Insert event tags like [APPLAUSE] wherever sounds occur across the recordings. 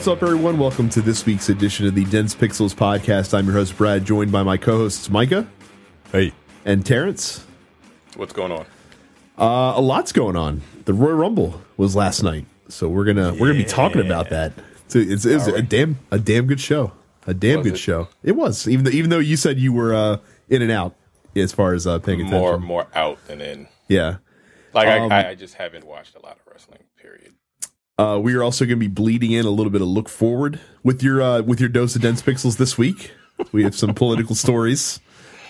What's up, everyone? Welcome to this week's edition of the Dense Pixels podcast. I'm your host, Brad, joined by my co hosts, Micah Hey, and Terrence. What's going on? Uh, a lot's going on. The Royal Rumble was last night, so we're gonna we're gonna be talking about that. It's, it's, it's a damn a damn good show. A damn Was good it? show. It was even though even though you said you were uh, in and out as far as uh, paying attention. More more out than in. Yeah. Like Um, I, I just haven't watched a lot of wrestling. Period. Uh, we are also going to be bleeding in a little bit of look forward with your uh, with your dose of dense pixels this week. We have some political stories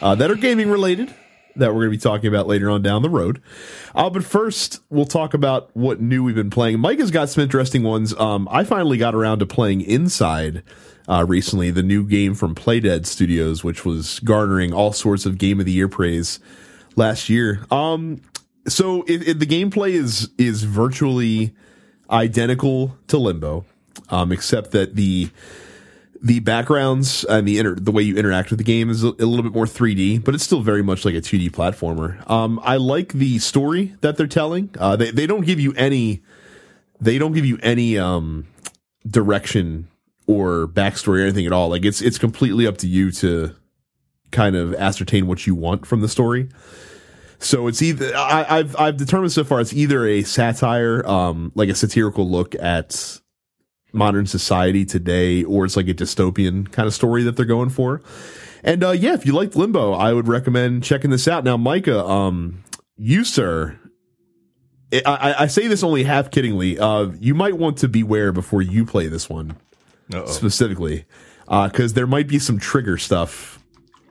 uh, that are gaming related that we're going to be talking about later on down the road. Uh, but first, we'll talk about what new we've been playing. Mike has got some interesting ones. Um, I finally got around to playing Inside uh, recently, the new game from Playdead Studios, which was garnering all sorts of Game of the Year praise last year. Um, so it, it, the gameplay is is virtually identical to Limbo, um, except that the the backgrounds and the inter- the way you interact with the game is a, a little bit more 3D, but it's still very much like a 2D platformer. Um, I like the story that they're telling. Uh, they they don't give you any they don't give you any um, direction or backstory or anything at all. Like it's it's completely up to you to kind of ascertain what you want from the story. So it's either I, I've I've determined so far it's either a satire, um, like a satirical look at modern society today, or it's like a dystopian kind of story that they're going for. And uh, yeah, if you liked Limbo, I would recommend checking this out. Now, Micah, um, you sir, I, I, I say this only half kiddingly. Uh, you might want to beware before you play this one Uh-oh. specifically, because there might be some trigger stuff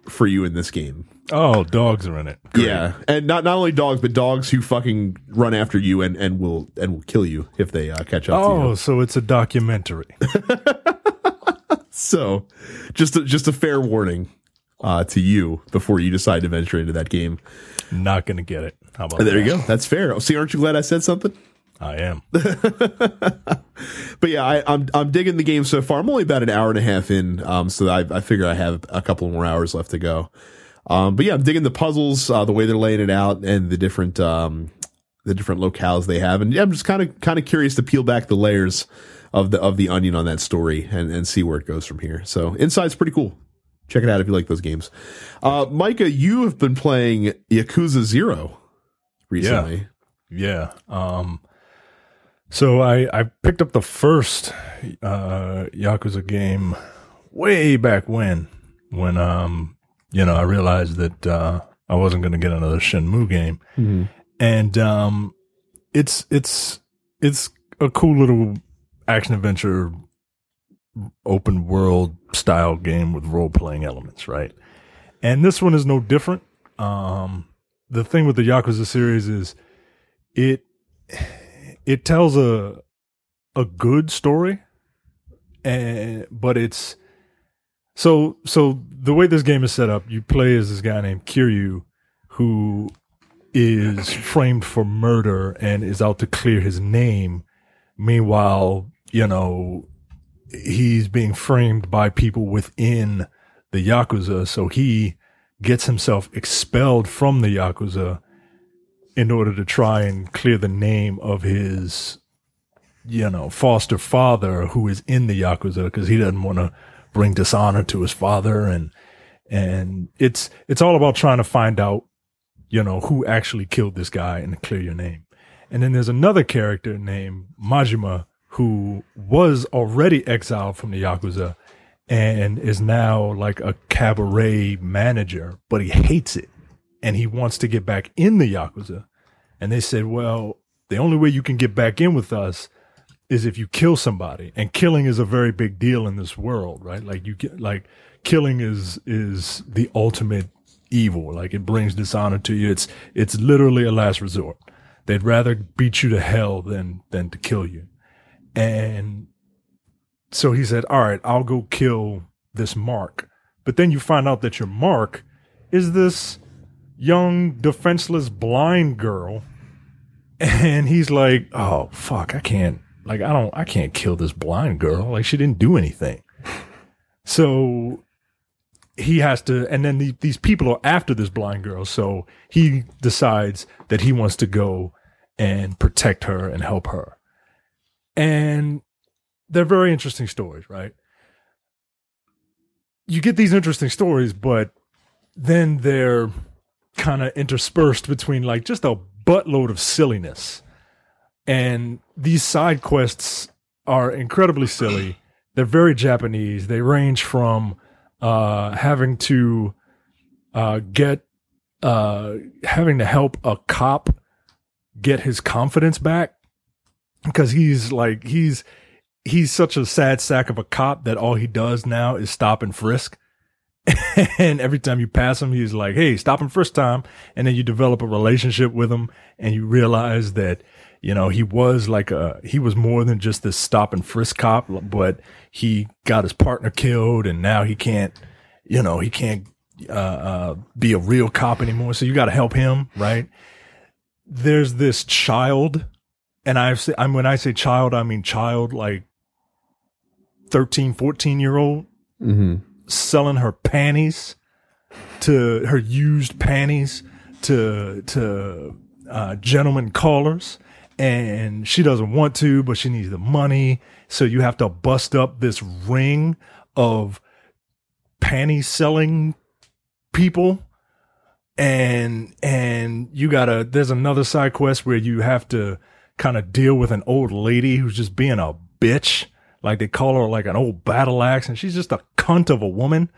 for you in this game. Oh, dogs are in it. Great. Yeah, and not not only dogs, but dogs who fucking run after you and, and will and will kill you if they uh, catch up to you. Oh, so it's a documentary. [LAUGHS] So, just a, just a fair warning uh, to you before you decide to venture into that game. Not gonna get it. How about that? There you go. That's fair. See, aren't you glad I said something? I am. [LAUGHS] But yeah, I, I'm I'm digging the game so far. I'm only about an hour and a half in, um, so I, I figure I have a couple more hours left to go. Um, but yeah, I'm digging the puzzles, uh, the way they're laying it out, and the different um, the different locales they have, and yeah, I'm just kind of kind of curious to peel back the layers of the of the onion on that story and and see where it goes from here. So Inside's pretty cool. Check it out if you like those games. Uh, Micah, you have been playing Yakuza Zero recently. Yeah. yeah. Um. So I I picked up the first uh Yakuza game way back when when um you know I realized that uh I wasn't gonna get another Shenmue game and um it's it's it's a cool little action adventure open world style game with role playing elements, right? And this one is no different. Um, the thing with the Yakuza series is it it tells a a good story, and but it's so so the way this game is set up, you play as this guy named Kiryu, who is framed for murder and is out to clear his name. Meanwhile, you know, he's being framed by people within the Yakuza. So he gets himself expelled from the Yakuza in order to try and clear the name of his, you know, foster father who is in the Yakuza because he doesn't want to bring dishonor to his father. And, and it's, it's all about trying to find out, you know, who actually killed this guy and clear your name. And then there's another character named Majima who was already exiled from the Yakuza and is now like a cabaret manager, but he hates it and he wants to get back in the Yakuza. And they said, well, the only way you can get back in with us is if you kill somebody. And killing is a very big deal in this world, right? Like you get, like killing is, is the ultimate evil. Like it brings dishonor to you. It's, it's literally a last resort. They'd rather beat you to hell than, than to kill you. And so he said, all right, I'll go kill this Mark. But then you find out that your Mark is this young, defenseless, blind girl. And he's like, oh, fuck, I can't, like, I don't, I can't kill this blind girl. Like, she didn't do anything. [LAUGHS] So he has to, and then the, these people are after this blind girl. So he decides that he wants to go and protect her and help her. And they're very interesting stories, right? You get these interesting stories, but then they're kind of interspersed between like just a buttload of silliness. And these side quests are incredibly silly. [CLEARS THROAT] They're very Japanese. They range from uh, having to uh, get uh, having to help a cop get his confidence back because he's like he's he's such a sad sack of a cop that all he does now is stop and frisk. [LAUGHS] and every time you pass him, he's like, Hey, stop him first time. And then you develop a relationship with him and you realize that, you know, he was like a, he was more than just this stop and frisk cop, but he got his partner killed and now he can't, you know, he can't, uh, uh, be a real cop anymore. So you got to help him, right? There's this child and I've said, I'm when I say child, I mean child like 13, 14 year old selling her panties to her used panties to to uh, gentlemen callers, and she doesn't want to, but she needs the money. So you have to bust up this ring of panty selling people. And and you gotta there's another side quest where you have to kind of deal with an old lady who's just being a bitch. Like they call her like an old battle axe and she's just a cunt of a woman.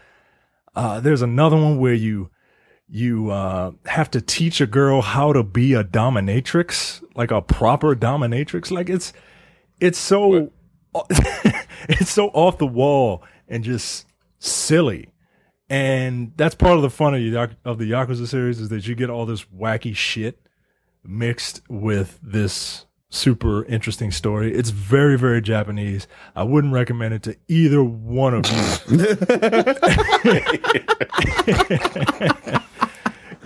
Uh there's another one where you you uh have to teach a girl how to be a dominatrix like a proper dominatrix like it's it's so [LAUGHS] it's so off the wall and just silly and that's part of the fun of, Yak- of the Yakuza series is that you get all this wacky shit mixed with this super interesting story. It's very, very Japanese. I wouldn't recommend it to either one of you. [LAUGHS]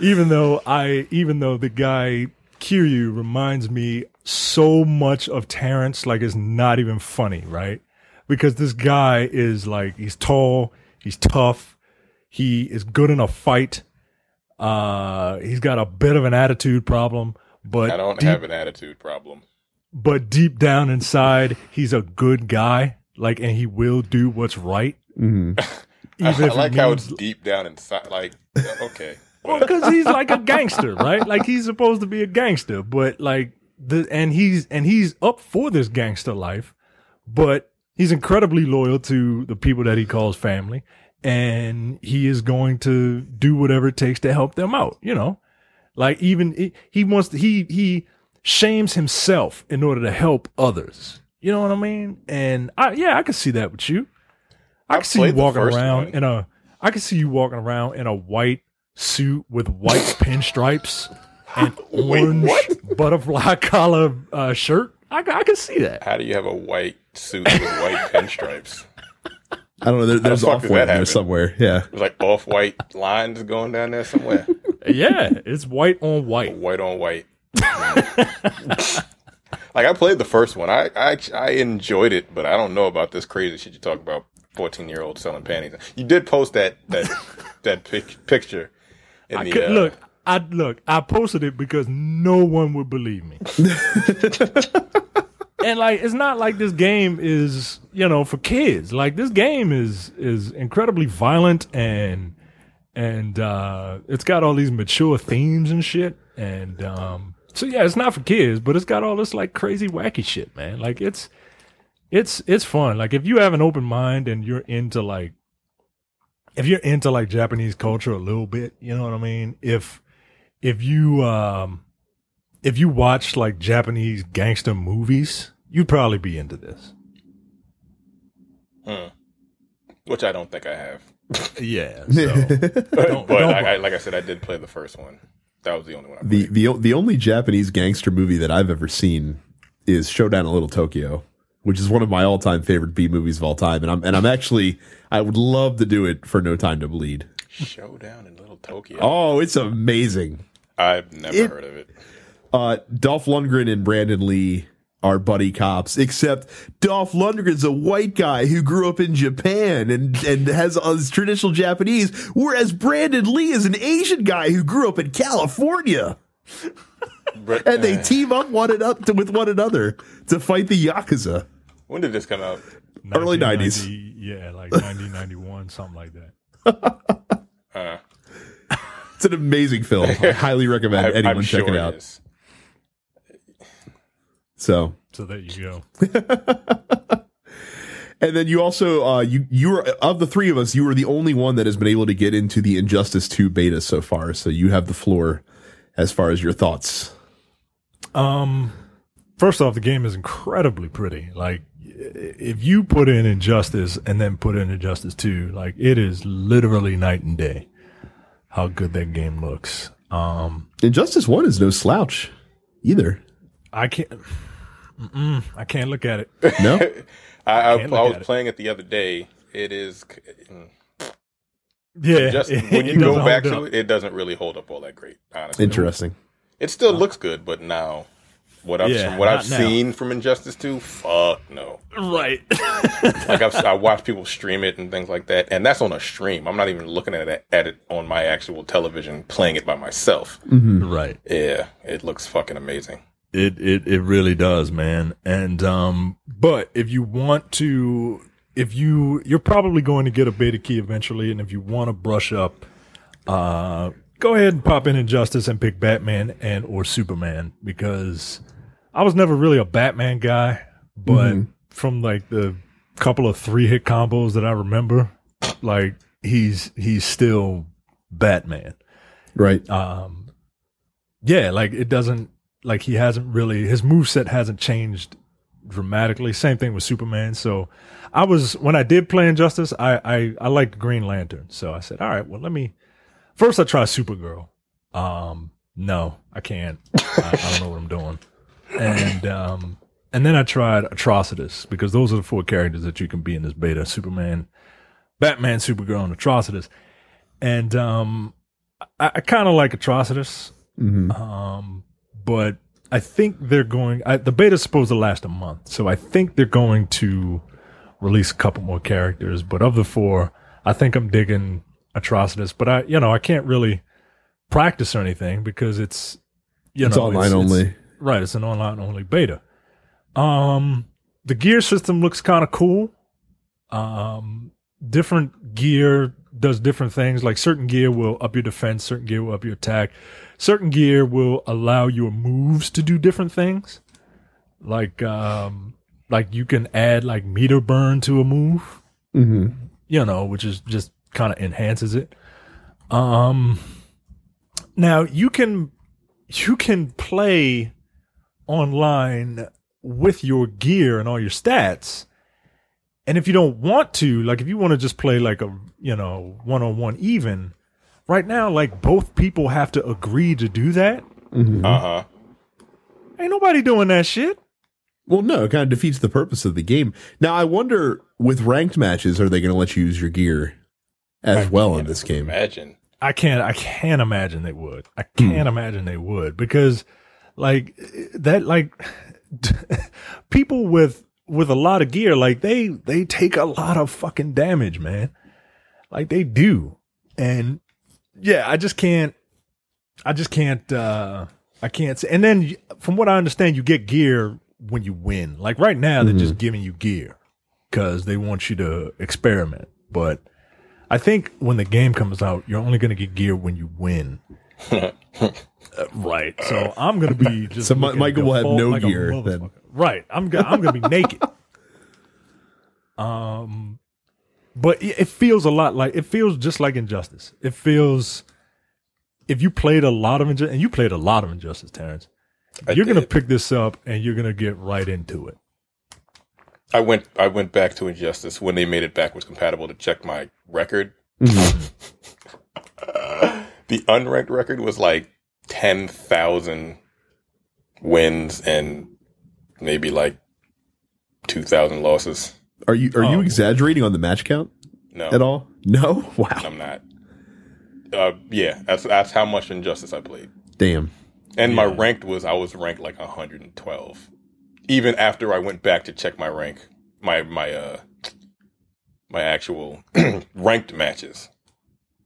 [LAUGHS] even though I, even though the guy Kiryu reminds me so much of Terrence, like it's not even funny, right? Because this guy is like, he's tall, he's tough, he is good in a fight. Uh, he's got a bit of an attitude problem, but I don't deep- have an attitude problem. but deep down inside, he's a good guy. Like, and he will do what's right. I, Even [LAUGHS] I if it like how it's deep down inside. Like, okay, Well, because he's like a gangster, right? Like he's supposed to be a gangster, but like the and he's and he's up for this gangster life, but he's incredibly loyal to the people that he calls family, and he is going to do whatever it takes to help them out. You know, like even he- wants to, he he shames himself in order to help others. You know what I mean? And I yeah, I can see that with you. I I've can see you walking around one. in a. I can see you walking around in a white suit with white [LAUGHS] pinstripes and [LAUGHS] orange what? butterfly [LAUGHS] collar uh, shirt. I, I can see that. how do you have a white suit with white pinstripes? I don't know. There, there's fuck off white there somewhere. Yeah. There's like off white lines going down there somewhere. Yeah, it's white on white. white on white. like I played the first one. I, I I enjoyed it, but I don't know about this crazy shit you talk about. Fourteen year old selling panties. You did post that that that pic, picture in I the could, uh, look, I look. I posted it because no one would believe me. [LAUGHS] and like, it's not like this game is you know for kids. Like this game is is incredibly violent and and uh it's got all these mature themes and shit. And um so yeah, it's not for kids, but it's got all this like crazy wacky shit, man. Like it's it's it's fun. Like if you have an open mind and you're into like if you're into like Japanese culture a little bit, you know what I mean? If if you um if you watch like Japanese gangster movies, you'd probably be into this. Hmm. Which I don't think I have. Yeah. [LAUGHS] So But, don't I, I, like I said, I did play the first one. That was the only one. I The the the only Japanese gangster movie that I've ever seen is Showdown in Little Tokyo, which is one of my all time favorite B movies of all time. And I'm and I'm actually I would love to do it for No Time to Bleed. Showdown in Little Tokyo. Oh, it's amazing. I've never It- heard of it. Uh, Dolph Lundgren and Brandon Lee are buddy cops, except Dolph Lundgren's a white guy who grew up in Japan and, and has us traditional Japanese, whereas Brandon Lee is an Asian guy who grew up in California. And they uh, team up one and up to, with one another to fight the Yakuza. When did this come out? Early 90s. Yeah, like 1991, something like that. Uh, [LAUGHS] It's an amazing film. I highly recommend [LAUGHS] I, anyone I'm check sure it out. is. So, So there you go. [LAUGHS] and then you also uh, you you were of the three of us, you were the only one that has been able to get into the Injustice Two beta so far. So you have the floor as far as your thoughts. Um, first off, the game is incredibly pretty. Like, if you put in Injustice and then put in Injustice 2, like, it is literally night and day how good that game looks. Um, Injustice One is no slouch either. I can't, mm-mm, I can't look at it. No, [LAUGHS] I, I, Can't I was at it. playing it the other day. It is mm, Yeah. just [LAUGHS] when you go back to it, it doesn't really hold up all that great. Honestly, interesting. It still looks good, but now what I've Yeah, what I've now. seen from Injustice Two, fuck no. Right. [LAUGHS] Like I've, I [LAUGHS] watch people stream it and things like that, and that's on a stream. I'm not even looking at it at it on my actual television, playing it by myself. right. Yeah, it looks fucking amazing. It it it really does, man. And um but if you want to if you you're probably going to get a beta key eventually and if you want to brush up uh go ahead and pop in Injustice and pick Batman and or Superman because I was never really a Batman guy, but from like the couple of three hit combos that I remember, like he's he's still Batman. Right. um yeah like it doesn't like he hasn't really his moveset hasn't changed dramatically. Same thing with superman. So i was when i did play injustice i i, I liked green lantern. So i said all right well let me first i try supergirl. Um no i can't. I, I don't know what i'm doing and um and then i tried atrocitus because those are the four characters that you can be in this beta superman batman supergirl and atrocitus and um I, I kind of like Atrocitus, um, but I think they're going. I, the beta's supposed to last a month, so I think they're going to release a couple more characters. But of the four, I think I'm digging Atrocitus. But I, you know, I can't really practice or anything because it's you It's know online only. Right, it's an online only beta. Um, the gear system looks kind of cool. Um, different gear does different things. Like certain gear will up your defense, certain gear will up your attack, certain gear will allow your moves to do different things. Like, um, like you can add like meter burn to a move, Mm-hmm. you know, which is just kind of enhances it. Um, now you can you can play online with your gear and all your stats. And if you don't want to, like if you want to just play like a, you know, one on one even, right now, like both people have to agree to do that. Uh huh. Ain't nobody doing that shit. Well, no, it kind of defeats the purpose of the game. Now, I wonder with ranked matches, are they going to let you use your gear as well in this game? Imagine. I can't, I can't imagine they would. I can't imagine they would because like that, like [LAUGHS] people with, with a lot of gear, like they, they take a lot of fucking damage, man. Like they do. And yeah, I just can't, I just can't, uh, I can't say. And then from what I understand, you get gear when you win. Like right now, they're just giving you gear because they want you to experiment. But I think when the game comes out, you're only going to get gear when you win. [LAUGHS] Right. So I'm going to be [LAUGHS] just. So Mi- looking Michael will have default no like a gear motherfucker. then. Right. I'm go- I'm going to be naked. [LAUGHS] Um, but it it feels a lot like it feels just like Injustice. It feels if you played a lot of Injustice, and you played a lot of Injustice, Terrence, I you're going to did. pick this up and you're going to get right into it. I went. I went back to Injustice when they made it backwards compatible to check my record. [LAUGHS] the unranked record was like ten thousand wins and maybe like two thousand losses. Are you are you Oh. exaggerating on the match count No, at all? No. [LAUGHS] Wow. I'm not. Uh, yeah, that's that's how much Injustice I played. Damn. And my ranked was I was ranked like 112. Even after I went back to check my rank, my my uh my actual [CLEARS THROAT] ranked matches.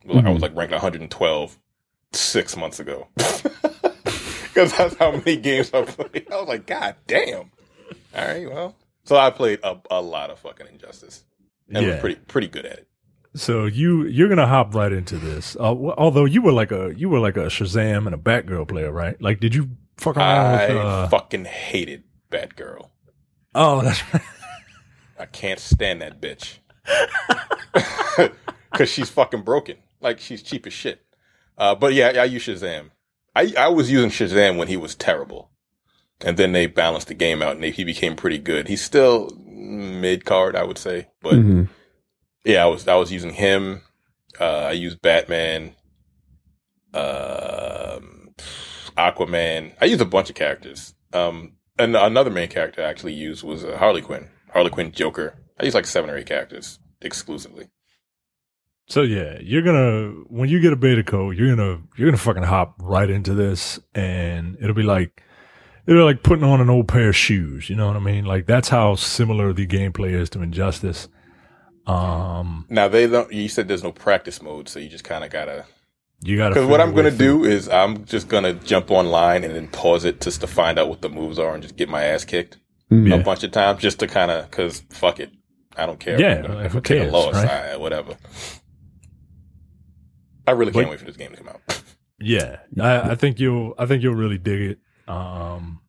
Well, I was like ranked 112 six months ago. [LAUGHS] Because that's how many games I played. I was like, God damn. All right, well, So I played a, a lot of fucking Injustice, and Yeah. was pretty pretty good at it. So you you're gonna hop right into this. Uh, although you were like a you were like a Shazam and a Batgirl player, right? Like, did you fuck around I with? Uh, fucking hated Batgirl. oh, that's right. I can't stand that bitch. [LAUGHS] Because she's fucking broken. Like, she's cheap as shit. Uh, but yeah, I use Shazam. I, I was using Shazam when he was terrible. And then they balanced the game out and they, he became pretty good. He's still mid card, I would say. But Mhm. yeah, I was, I was using him. Uh, I used Batman, um, Aquaman. I used a bunch of characters. Um, and another main character I actually used was uh, Harley Quinn. Harley Quinn, Joker. I used like seven or eight characters exclusively. So yeah, you're gonna when you get a beta code, you're gonna you're gonna fucking hop right into this, and it'll be like it'll be like putting on an old pair of shoes. You know what I mean? Like that's how similar the gameplay is to Injustice. Um, Now they don't. You said there's no practice mode, so you just kind of gotta. you got to Because what I'm gonna do is I'm just gonna jump online and then pause it just to find out what the moves are and just get my ass kicked Yeah. a bunch of times just to kind of because fuck it, I don't care. Yeah, if, I'm gonna- like, who I take cares, a loss, right? I- whatever. I really can't But- wait for this game to come out. Yeah, I, I think you'll. I think you'll really dig it. Um,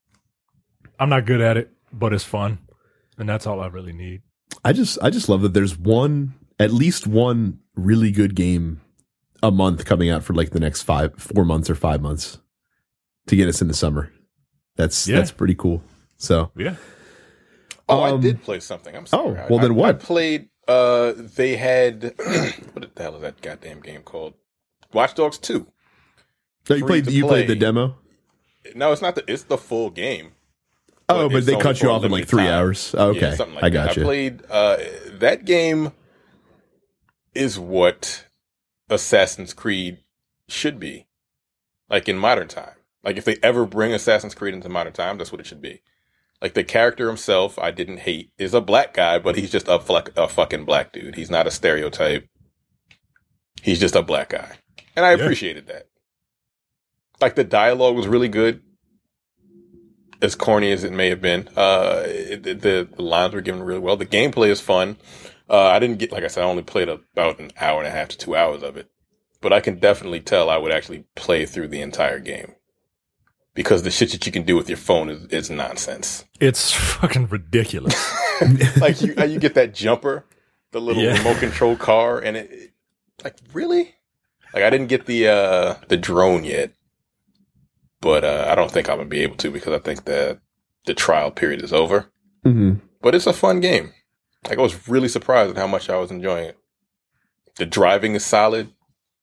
I'm not good at it, but it's fun, and that's all I really need. I just I just love that there's one at least one really good game a month coming out for like the next five four months or five months to get us into summer. That's Yeah. that's pretty cool. So Yeah. Oh, I Um, did play something. I'm sorry. oh, well, I- then what? I played. Uh, they had [CLEARS THROAT] what the hell is that goddamn game called? Watch Dogs Two. No, you played you played the demo. No, it's not the. It's the full game. Oh, but it's they cut you off in like three time. hours. Oh, okay, Yeah, something like I that. got I played uh, that game. Is what Assassin's Creed should be, like in modern time. Like if they ever bring Assassin's Creed into modern time, that's what it should be. Like the character himself, I didn't hate, is a black guy, but he's just a, fleck, a fucking black dude. He's not a stereotype. He's just a black guy, and I Yeah. appreciated that. Like the dialogue was really good as corny as it may have been, uh, it, the, the lines were given really well. The gameplay is fun. Uh, I didn't get, like I said, I only played about an hour and a half to two hours of it, but I can definitely tell I would actually play through the entire game because the shit that you can do with your phone is, is nonsense. It's fucking ridiculous. [LAUGHS] [LAUGHS] like you, you get that jumper, the little Yeah. remote control car, and it, it- like really, like I didn't get the uh the drone yet, but uh, I don't think I'm gonna be able to because I think that the trial period is over. hmm But it's a fun game. Like I was really surprised at how much I was enjoying it. The driving is solid.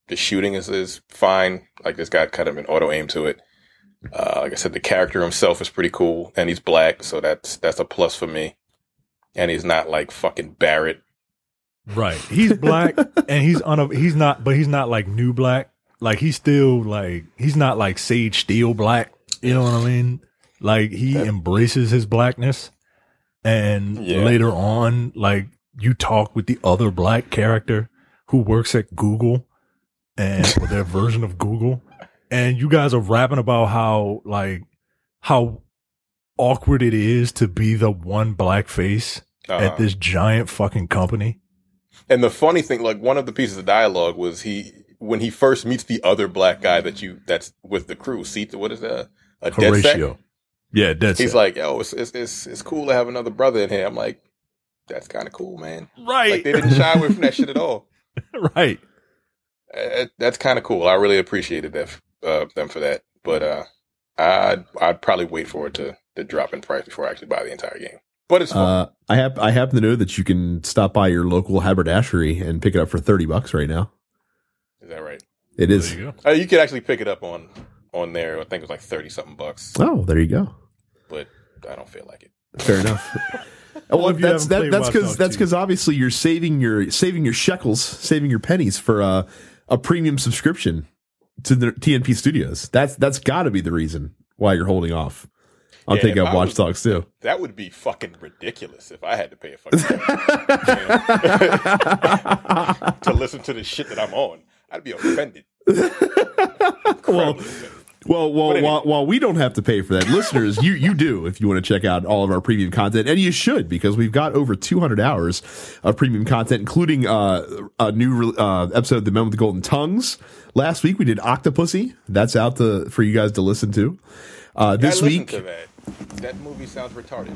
The shooting is, is fine. Like it's got kind of an auto aim to it. Uh, like I said, the character himself is pretty cool, and he's black, so that's that's a plus for me. And he's not like fucking Barrett. Right. He's black, and he's un. He's not, but he's not like new black. Like he's still like he's not like Sage Steele black. You know what I mean? Like he embraces his blackness, and Yeah. later on, like you talk with the other black character who works at Google, and or their [LAUGHS] version of Google, and you guys are rapping about how like how awkward it is to be the one black face Uh-huh. at this giant fucking company. And the funny thing, like one of the pieces of dialogue was he when he first meets the other black guy that you that's with the crew. See, what is that? A dead set? Horatio. Yeah, that's He's like, yo, it's, it's it's it's cool to have another brother in here. I'm like, that's kind of cool, man. right, Like they didn't shy away from that shit at all. [LAUGHS] right. Uh, that's kind of cool. I really appreciated that uh, them for that. But uh, I'd I'd probably wait for it to to drop in price before I actually buy the entire game. But it's fun. Uh, I have I happen to know that you can stop by your local haberdashery and pick it up for thirty bucks right now. is that right? It is. There you go. Uh, you could actually pick it up on on there. I think it was like thirty something bucks, Oh, there you go. but I don't feel like it. Fair enough. [LAUGHS] well, Well, that's that, that's because that's because obviously you're saving your saving your shekels, saving your pennies for uh, a premium subscription to the TNP Studios. That's that's got to be the reason why you're holding off on Yeah, if up Watch Dogs too. That would be fucking ridiculous if I had to pay a fucking [LAUGHS] to listen to the shit that I'm on. I'd be offended. [LAUGHS] well, offended. Well, well, anyway. while, while we don't have to pay for that, listeners, you you do if you want to check out all of our premium content, and you should because we've got over 200 hours of premium content, including uh, a new uh, episode of The Men with the Golden Tongues. Last week we did Octopussy. That's out to, for you guys to listen to. Uh, this I week to that. That movie sounds retarded.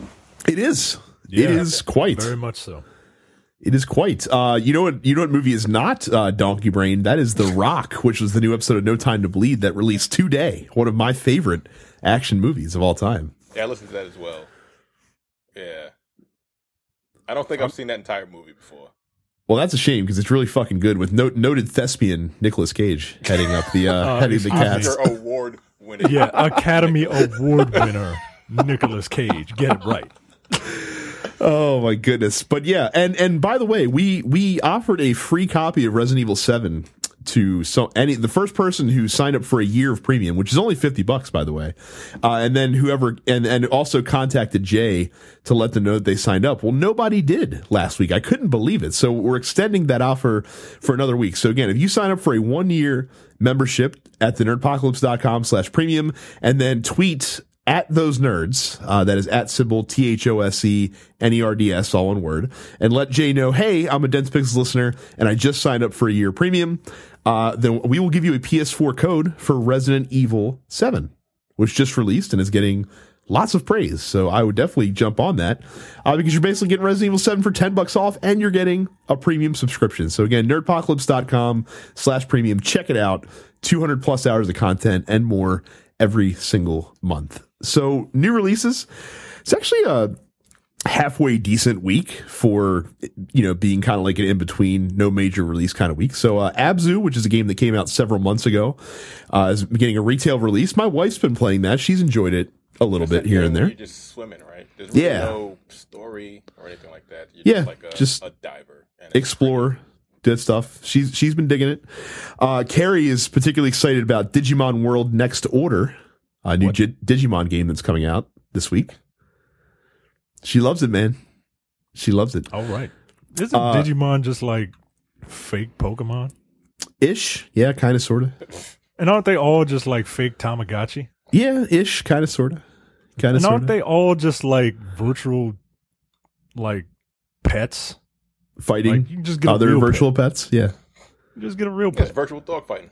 it is. it Yeah. is quite. Very much so. It is quite. Uh, you know what? You know what movie is not uh, Donkey Brain? That is The Rock, which was the new episode of No Time to Bleed that released today. One of my favorite action movies of all time. Yeah, I listened to that as well. Yeah. I don't think I've seen that entire movie before. Well, that's a shame because it's really fucking good with no- noted thespian Nicolas Cage heading up the uh, [LAUGHS] Uh, heading the cast. Oscar award winning. Yeah, Academy [LAUGHS] Award winner Nicolas Cage. Get it right. Oh my goodness! But yeah, and and by the way, we we offered a free copy of Resident Evil Seven to so any the first person who signed up for a year of premium, which is only fifty bucks, by the way, uh, and then whoever and and also contacted Jay to let them know that they signed up. Well, nobody did last week. I couldn't believe it. So we're extending that offer for another week. So again, if you sign up for a one year membership at the nerdpocalypse.com slash premium and then tweet at those nerds, uh, that is at symbol T H O S E N E R D S, all one word, and let Jay know, hey, I'm a Dense Pixels listener and I just signed up for a year premium. Uh, then we will give you a PS4 code for Resident Evil 7, which just released and is getting lots of praise. So I would definitely jump on that uh, because you're basically getting Resident Evil 7 for 10 bucks off and you're getting a premium subscription. So again, nerdpocalypse.com slash premium. Check it out. 200 plus hours of content and more every single month. So new releases. It's actually a halfway decent week for you know being kind of like an in between no major release kind of week so uh, abzu which is a game that came out several months ago uh, is getting a retail release my wife's been playing that she's enjoyed it a little bit here and there You're just swimming, right? There's really Yeah. no story or anything like that. You're Yeah, just like a, just a diver. Explore good stuff she's she's been digging it uh carrie is particularly excited about digimon world next order a new Gi- digimon game that's coming out this week she loves it man she loves it All right. Isn't Uh, Digimon just like fake Pokemon? ish yeah kind of sort of And aren't they all just like fake Tamagotchi? yeah ish kind of sort of kind of And sort aren't of they all just like virtual like pets? fighting Like you can just get other real virtual pets yeah. You just get a real It's pet. virtual dog fighting.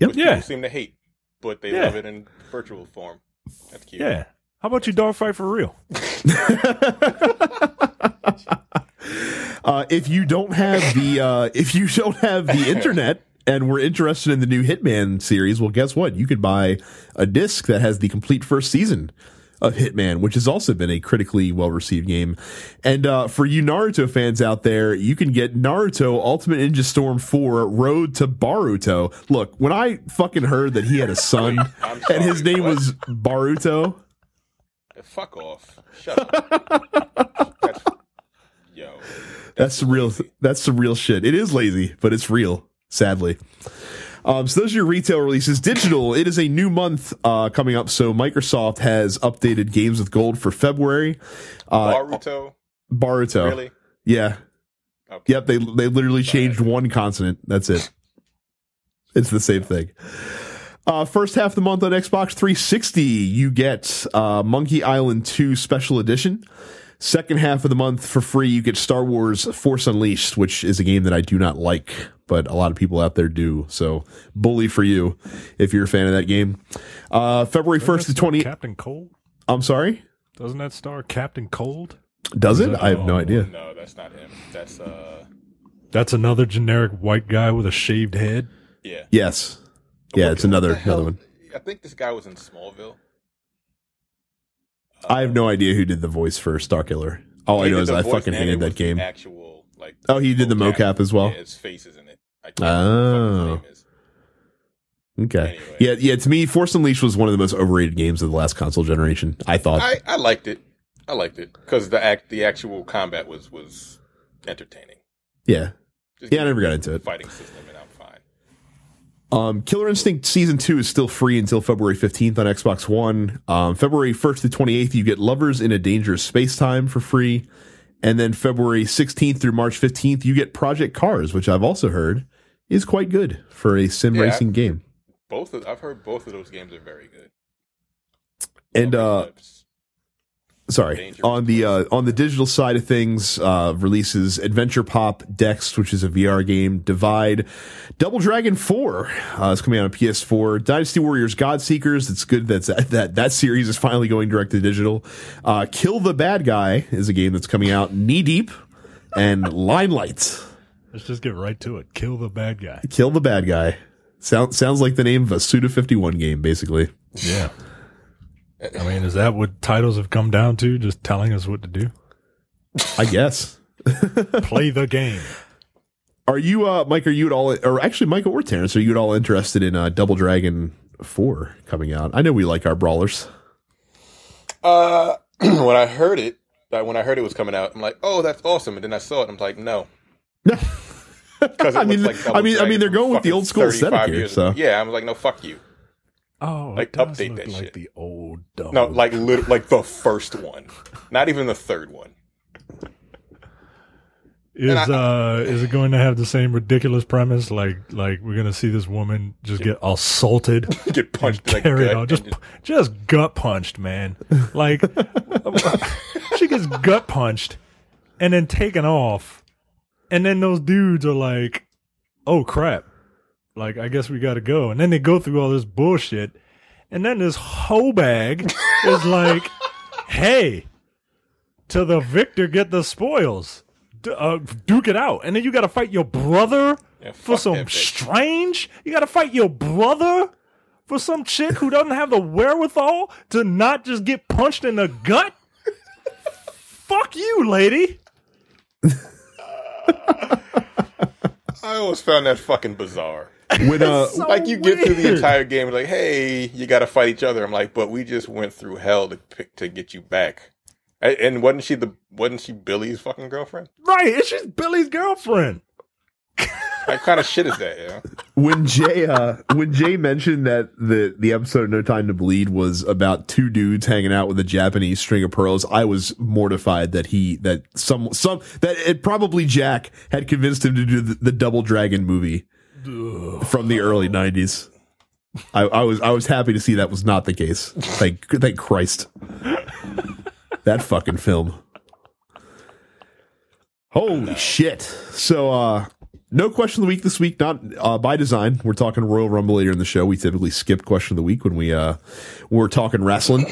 Yep. Yeah. people seem to hate, but they Yeah. love it in virtual form. That's cute. Yeah. How about you dog fight for real? [LAUGHS] [LAUGHS] uh, if you don't have the uh, if you don't have the internet and we're interested in the new Hitman series, well, guess what? You could buy a disc that has the complete first season of Hitman, which has also been a critically well received game. And uh, for you Naruto fans out there, you can get Naruto Ultimate Ninja Storm 4 Road to Boruto. Look, when I fucking heard that he had a son [LAUGHS] I'm and his name what? was Boruto, Fuck off. Shut up. That's, yo. That's some real. That's some real shit. It is lazy, but it's real. Sadly. Um, so those are your retail releases. Digital. It is a new month uh, coming up. So Microsoft has updated Games with Gold for February. Uh, Boruto? Boruto. Really? Yeah. Okay. Yep. They they literally changed one consonant. That's it. [LAUGHS] It's the same thing. Uh, first half of the month on Xbox 360, you get uh, Monkey Island 2 Special Edition. Second half of the month for free, you get Star Wars Force Unleashed, which is a game that I do not like, but a lot of people out there do. So, bully for you if you're a fan of that game. Uh, February 1st to Doesn't that star 20. Captain Cold? I'm sorry? Doesn't that star Captain Cold? Does it? that- I have no oh, idea. No, that's not him. That's, uh, That's another generic white guy with a shaved head. yeah. Yes. Yeah, it's another another one. I think this guy was in Smallville. I have no idea who did the voice for Starkiller. All I know is the I fucking hated that game. Actual, like, Oh, he did the mocap as well? Yeah, his face is in it. I can't Oh. what his name is. Okay. Anyway. Yeah, yeah. To me, Force Unleashed was one of the most overrated games of the last console generation. I thought. I, I liked it. I liked it because the act, the actual combat was was entertaining. yeah. Just Yeah, I never got into it. Fighting system, and I'm fine. Um, Killer Instinct Season 2 is still free until February 15th on Xbox One. Um, February 1st to 28th, you get Lovers in a Dangerous Space Time for free. And then February 16th through March 15th, you get Project Cars, which I've also heard is quite good for a sim Yeah. racing game. both of I've heard both of those games are very good. And uh, sorry Dangerous on the uh, on the digital side of things uh, releases adventure pop dex which is a vr game divide double dragon 4 uh, is coming out on ps4 dynasty warriors god seekers it's good that's [LAUGHS] that that series is finally going direct to digital uh, kill the bad guy is a game that's coming out knee deep and limelight Let's just get right to it. Kill the bad guy. kill the bad guy Sound, sounds like the name of a suda 51 game basically Yeah. I mean, is that what titles have come down to? Just telling us what to do? i guess [LAUGHS] Play the game. Are you, uh, Mike? Are you at all, or actually, Mike or Terrence? Are you at all interested in uh, Double Dragon Four coming out? I know we like our brawlers. Uh, [CLEARS THROAT] when I heard it, when I heard it was coming out, I'm like, oh, that's awesome. And then I saw it, and I'm like, no, No, [LAUGHS] because I mean, I mean, I mean, they're going with the old school aesthetic here. So yeah, I'm like, no, fuck you. Oh, Like, it does update look that like shit. the old dog. No, like lit- like the first one, not even the third one. is and uh is it going to have the same ridiculous premise? Like like we're gonna see this woman just get assaulted, [LAUGHS] Get punched in the carried gut on, just and just gut punched, man. Like [LAUGHS] she gets gut punched and then taken off, and then those dudes are like, "Oh crap!" Like I guess we got to go, and then they go through all this bullshit, and then this hoe bag [LAUGHS] is like, "Hey." To the victor, get the spoils. D- uh, duke it out, and then you got to fight your brother Yeah, for some strange. You got to fight your brother for some chick who doesn't have the wherewithal to not just get punched in the gut. [LAUGHS] Fuck you, lady. [LAUGHS] [LAUGHS] I always found that fucking bizarre. when uh, So like you get through the entire game, like, hey, you got to fight each other. I'm like, but we just went through hell to pick, to get you back. And wasn't she the wasn't she Billy's fucking girlfriend? Right, it's just Billy's girlfriend. What kind of shit is that? Yeah. when Jay uh, when Jay mentioned that the the episode No Time to Bleed was about two dudes hanging out with a Japanese string of pearls, I was mortified that he that some some that it probably Jack had convinced him to do the, the Double Dragon movie from the early '90s. I, I was I was happy to see that was not the case. Thank thank Christ. that fucking film. Holy shit! So, uh, no question of the week this week, not uh, by design. We're talking Royal Rumble later in the show. We typically skip question of the week when we uh, when we're talking wrestling.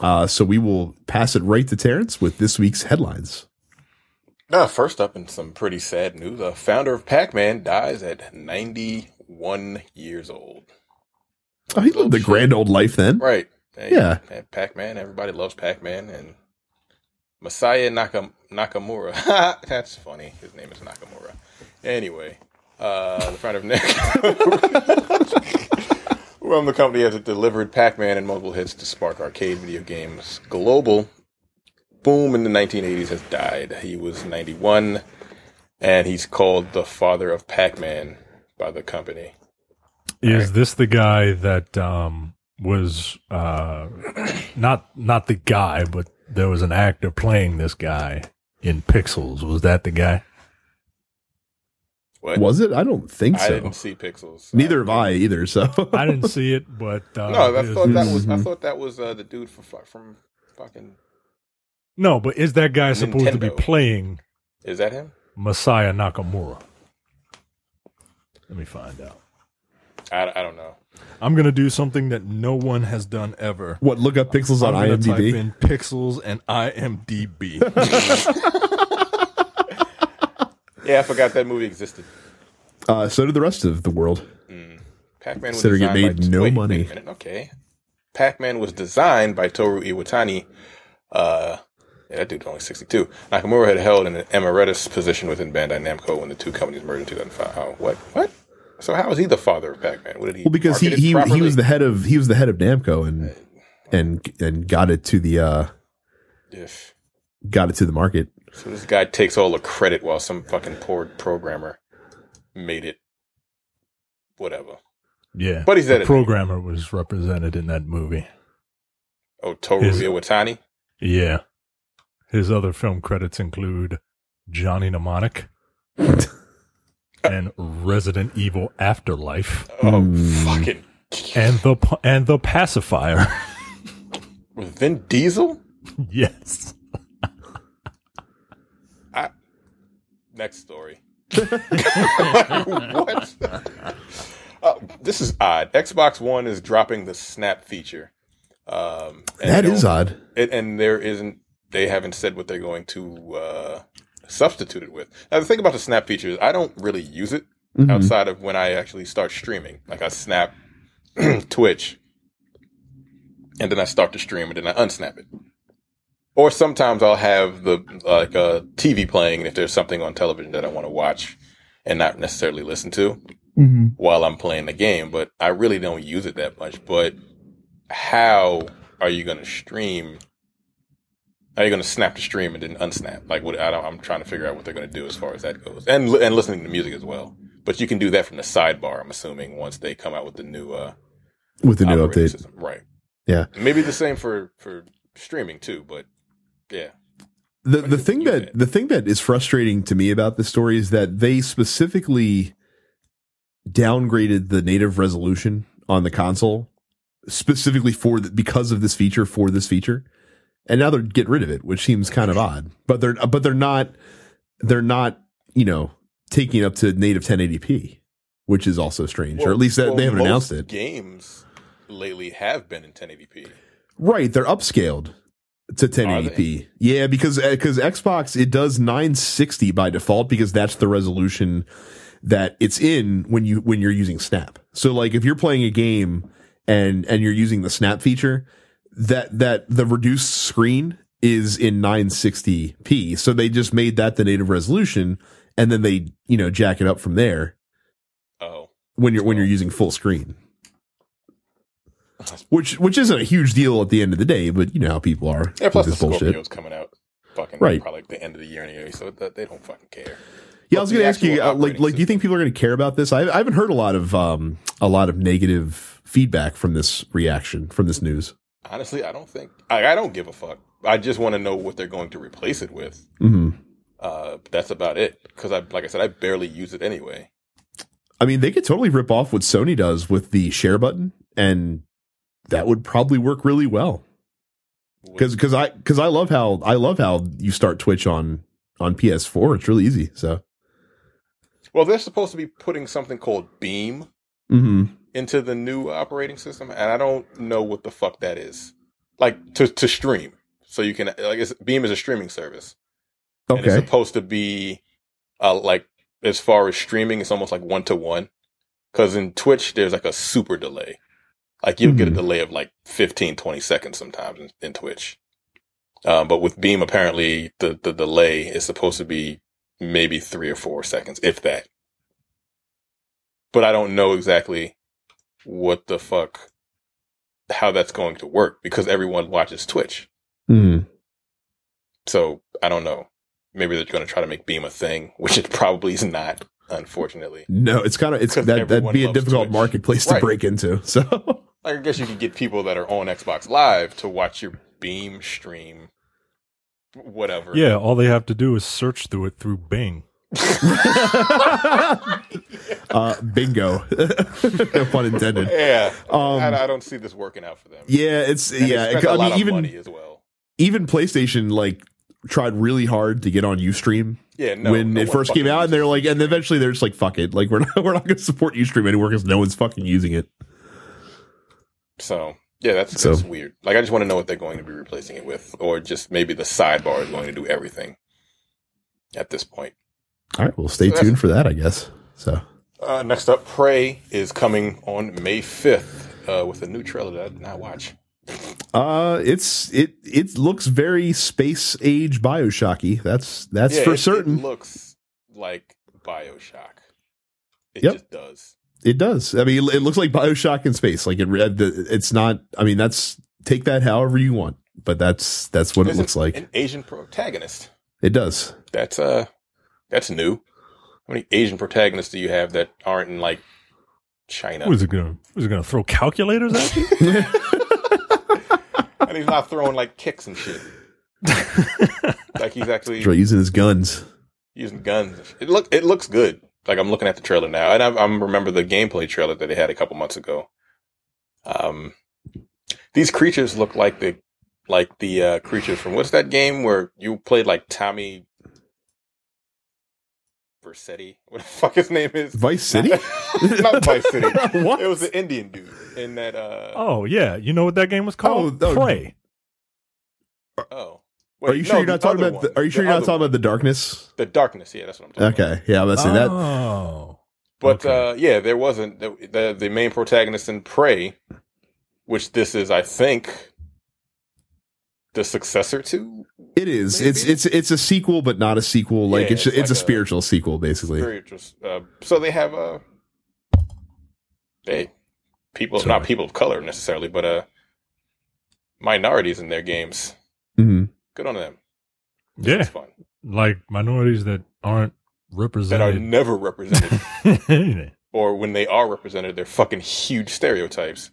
Uh, so we will pass it right to Terrence with this week's headlines. Uh, first up, in some pretty sad news, the founder of Pac-Man dies at 91 years old. Oh, he lived a grand old life then. Right. Hey, Yeah. man, Pac-Man. Everybody loves Pac-Man and Masaya Naka- Nakamura. [LAUGHS] That's funny. His name is Nakamura. Anyway, uh, the founder of Nick. [LAUGHS] Well, the company has delivered Pac-Man and multiple hits to spark arcade video games. Global boom in the 1980s has died. He was 91, and he's called the father of Pac-Man by the company. Is this the guy that um, was uh, not not the guy, but there was an actor playing this guy in Pixels? Was that the guy? What? Was it? I don't think so. I so. didn't see Pixels. Neither have I either. So I didn't see it, but [LAUGHS] uh, No, I thought that was I Mhm. thought that was uh, the dude from from fucking. no. But is that guy supposed to be playing Is that him? Masaya Nakamura? Let me find out. I, I don't know. I'm gonna do something that no one has done ever. what? Look up pixels on I'm gonna type IMDb. in Pixels and IMDb. [LAUGHS] [LAUGHS] Yeah, I forgot that movie existed. Uh, so did the rest of the world. Pac-Man was Considering it made by, no wait, money. Wait okay. Pac-Man was designed by Toru Iwatani. Uh, yeah, that dude's only 62. Nakamura had held an emeritus position within Bandai Namco when the two companies merged in 2005. Oh, what? What? So how is he the father of Pac-Man? What did he? Well, because he he, he was the head of he was the head of Namco and and and got it to the uh If. got it to the market. So this guy takes all the credit while some fucking poor programmer made it. Whatever. yeah, But he's the at it. programmer was represented in that movie. Oh, Toru His- Iwatani. Yeah. His other film credits include Johnny Mnemonic [LAUGHS] and Resident Evil Afterlife. Oh, Hmm. fucking and the and the pacifier. With Vin Diesel? [LAUGHS] yes. Next story. [LAUGHS] what? Uh, this is odd. Xbox One is dropping the Snap feature. Um, and That is odd. It, and there isn't. They haven't said what they're going to uh, substitute it with. Now the thing about the Snap feature is I don't really use it Mhm. outside of when I actually start streaming. Like I snap [CLEARS THROAT] Twitch, and then I start to stream, and then I unsnap it. Or sometimes I'll have the like uh, TV playing, and if there's something on television that I want to watch and not necessarily listen to Mhm. while I'm playing the game, but I really don't use it that much. But how are you going to stream? Are you going to snap the stream and then unsnap? Like what? I don't. I'm trying to figure out what they're going to do as far as that goes, and and listening to music as well. But you can do that from the sidebar. I'm assuming once they come out with the new uh, With the new update. system, right? Yeah. maybe the same for for streaming too. But yeah, The the thing that did. the thing that is frustrating to me about this story is that they specifically downgraded the native resolution on the console specifically for the, because of this feature for this feature, and now they're getting rid of it, which seems kind of odd. But they're but they're not they're not you know taking up to native 1080p, which is also strange, or at least that Well, they haven't announced it. Games lately have been in 1080p. Right, they're upscaled to 1080p. Yeah, because uh, because Xbox it does 960 by default because that's the resolution that it's in when you when you're using Snap. So like if you're playing a game and and you're using the Snap feature, that that the reduced screen is in 960p. So they just made that the native resolution and then they, you know, jack it up from there Oh, when you're when you're oh. using full screen. Which which isn't a huge deal at the end of the day, but you know how people are yeah. Plus the this bullshit. Scorpio's coming out, fucking Right. probably like the end of the year anyway, so that they don't fucking care. Yeah, I was going to ask you, uh, like, like, do you think people are going to care about this? I, I haven't heard a lot of, um, a lot of negative feedback from this reaction, from this news. Honestly, I don't think I, I don't give a fuck. I just want to know what they're going to replace it with. hmm Uh, that's about it. Because I, like I said, I barely use it anyway. I mean, they could totally rip off what Sony does with the share button, and that would probably work really well. Because, because I, because I love how I love how you start Twitch on on PS4. It's really easy. So, well, they're supposed to be putting something called Beam hmm into the new operating system, and I don't know what the fuck that is. Like to to stream, so you can like it's, Beam is a streaming service, and it's supposed to be uh, like as far as streaming, it's almost like one to one. Because in Twitch, there's like a super delay. Like you'll get a Mhm. delay of like 15, 20 seconds sometimes in, in Twitch. Um, but with Beam, apparently the, the delay is supposed to be maybe three or four seconds, if that. But I don't know exactly what the fuck, how that's going to work because everyone watches Twitch. hmm So I don't know. Maybe they're going to try to make Beam a thing, [LAUGHS] which it probably is not, unfortunately. no, it's kind of it's that that'd be a difficult Twitch. marketplace to Right. break into. So, Like I guess you could get people that are on Xbox Live to watch your Beam stream, whatever. Yeah, all they have to do is search through it through Bing. [LAUGHS] uh, bingo, [LAUGHS] no pun intended. yeah. Um, I, I don't see this working out for them. Yeah, it's And yeah. spent a I mean, even money as well. even PlayStation like tried really hard to get on UStream Yeah, no. when no it first came out, and they're like, and eventually they're just like, "Fuck it!" Like [LAUGHS] we're not we're not going to support UStream anymore because no one's fucking using it. So yeah, that's, So- that's weird. Like I just want to know what they're going to be replacing it with, or just maybe the sidebar is going to do everything at this point. All right, well, stay So tuned for that, I guess. So Uh, next up, Prey is coming on May fifth uh, with a new trailer that I did not watch. Uh it's it it looks very space age Bioshocky. That's that's Yeah, for it- certain. It looks like Bioshock. It Yep. just does. It does. I mean, it looks like Bioshock in space. Like it, the- it's not. I mean, that's take that however you want, but that's that's what There's it looks an, like. An Asian protagonist. It does. That's uh, that's new. How many Asian protagonists do you have that aren't in like China? Was it gonna was it gonna throw calculators at you? [LAUGHS] [LAUGHS] and he's not throwing like kicks and shit. [LAUGHS] like he's actually right, using his guns. using guns. It look it looks good. Like I'm looking at the trailer now, and I, I remember the gameplay trailer that they had a couple months ago. Um, these creatures look like the like the uh, creatures from what's that game where you played like Tommy Vercetti? [LAUGHS] What the fuck his name is? Vice City? [LAUGHS] Not Vice City. [LAUGHS] What? It was an Indian dude in that. Uh, Oh yeah, you know what that game was called? Oh, oh, Prey. oh. Are you sure no, you're not talking other about? The, are you sure The you're not talking one. about the darkness? the darkness? Yeah, that's what I'm talking about. Okay, yeah, let's see that. Oh, But Okay. uh, yeah, there wasn't the, the the main protagonist in Prey, which this is, I think, the successor to. It is. Maybe. It's it's it's a sequel, but not a sequel. Like Yeah, it's it's it's, a like a- spiritual sequel, basically. spiritual. Uh, so they have uh, they people Sorry. not people of color necessarily, but uh, minorities in their games. hmm Good on them. yeah, It's fun. like minorities that aren't represented That are never represented, [LAUGHS] or when they are represented, they're fucking huge stereotypes.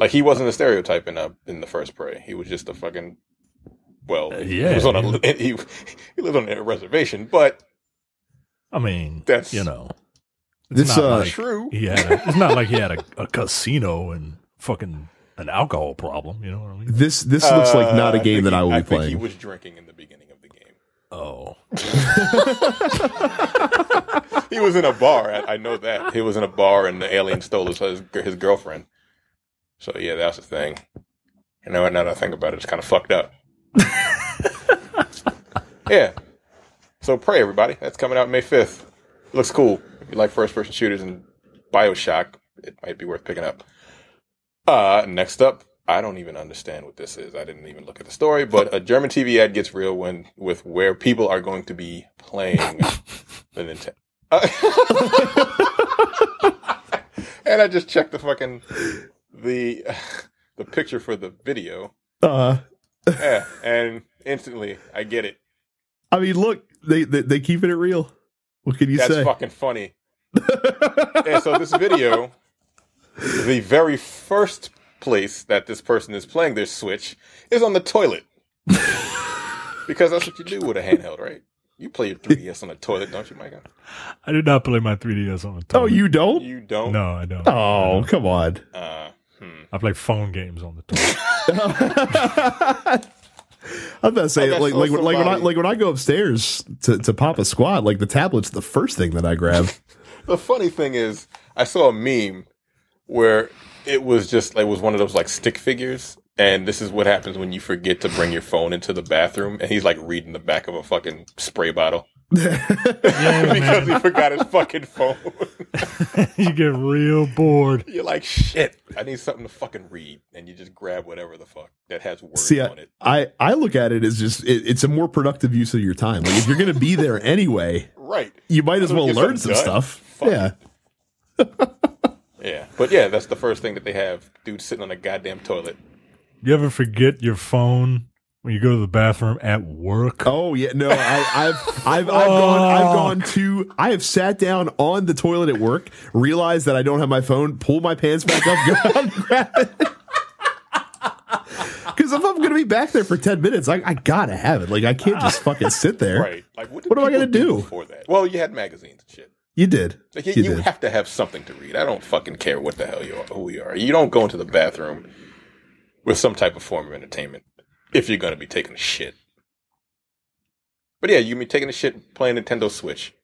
Like he wasn't a stereotype in uh in the first Prey. He was just a fucking well, Uh, he yeah, was on a yeah. [LAUGHS] he he lived on a reservation, but I mean, That's- you know, This, not uh, like true. Yeah, it's not like he had a, a casino and fucking an alcohol problem. You know what I mean? This this looks like not a Uh, game think that I will be I think playing. he was drinking in the beginning of the game. Oh, [LAUGHS] He was in a bar. I, I know that he was in a bar, and the alien stole his his, his girlfriend. So yeah, that's the thing. You know, now that I think about it, it's kind of fucked up. [LAUGHS] yeah. So Prey everybody. That's coming out May fifth. Looks cool. If you like first person shooters and Bioshock, it might be worth picking up. Uh, next up, I don't even understand what this is. I didn't even look at the story, but a German TV ad gets real when with where people are going to be playing [LAUGHS] the Nintendo. [LAUGHS] and I just checked the fucking the [LAUGHS] the picture for the video. uh, Yeah, [LAUGHS] and instantly I get it. I mean, look, they they, they keeping it real. What can you That's say? That's fucking funny. [LAUGHS] And so this video, the very first place that this person is playing their Switch is on the toilet. because that's what you do with a handheld, right? You play your 3DS on the toilet, don't you, Micah? I do not play my 3ds on the toilet. oh, you don't? You don't. No, I don't. Oh, come on. Uh, hmm. I play phone games on the toilet. [LAUGHS] [LAUGHS] I'm about to say, like, like, like when I like when I go upstairs to, to pop a squat, like the tablet's the first thing that I grab. [LAUGHS] The funny thing is, I saw a meme where it was just like it was one of those like stick figures, and this is what happens when you forget to bring your phone into the bathroom, and he's like reading the back of a fucking spray bottle Yeah, [LAUGHS] because he forgot his fucking phone. [LAUGHS] you get real bored. You're like, shit, I need something to fucking read, and you just grab whatever the fuck that has words See, on I, it. I I look at it as just it, it's a more productive use of your time. Like if you're going to be there [LAUGHS] anyway, Right. you might as well learn some done. stuff. Fuck yeah. Yeah, but yeah, that's the first thing that they have. Dude sitting on a goddamn toilet. You ever forget your phone when you go to the bathroom at work? Oh yeah, no, I, I've I've I've [LAUGHS] gone I've oh. gone to I have sat down on the toilet at work, realized that I don't have my phone, pull my pants back up, [LAUGHS] go out and grab it. Because if I'm going to be back there for ten minutes, I, I gotta have it. Like I can't just fucking sit there. [LAUGHS] Right. Like, what, did What am I gonna do? before that? Well, you had magazines and shit. You did. Like you, You you did. have to have something to read. I don't fucking care what the hell you are, who you are. You don't go into the bathroom with some type of form of entertainment if you're going to be taking a shit. But yeah, you can be taking a shit playing Nintendo Switch.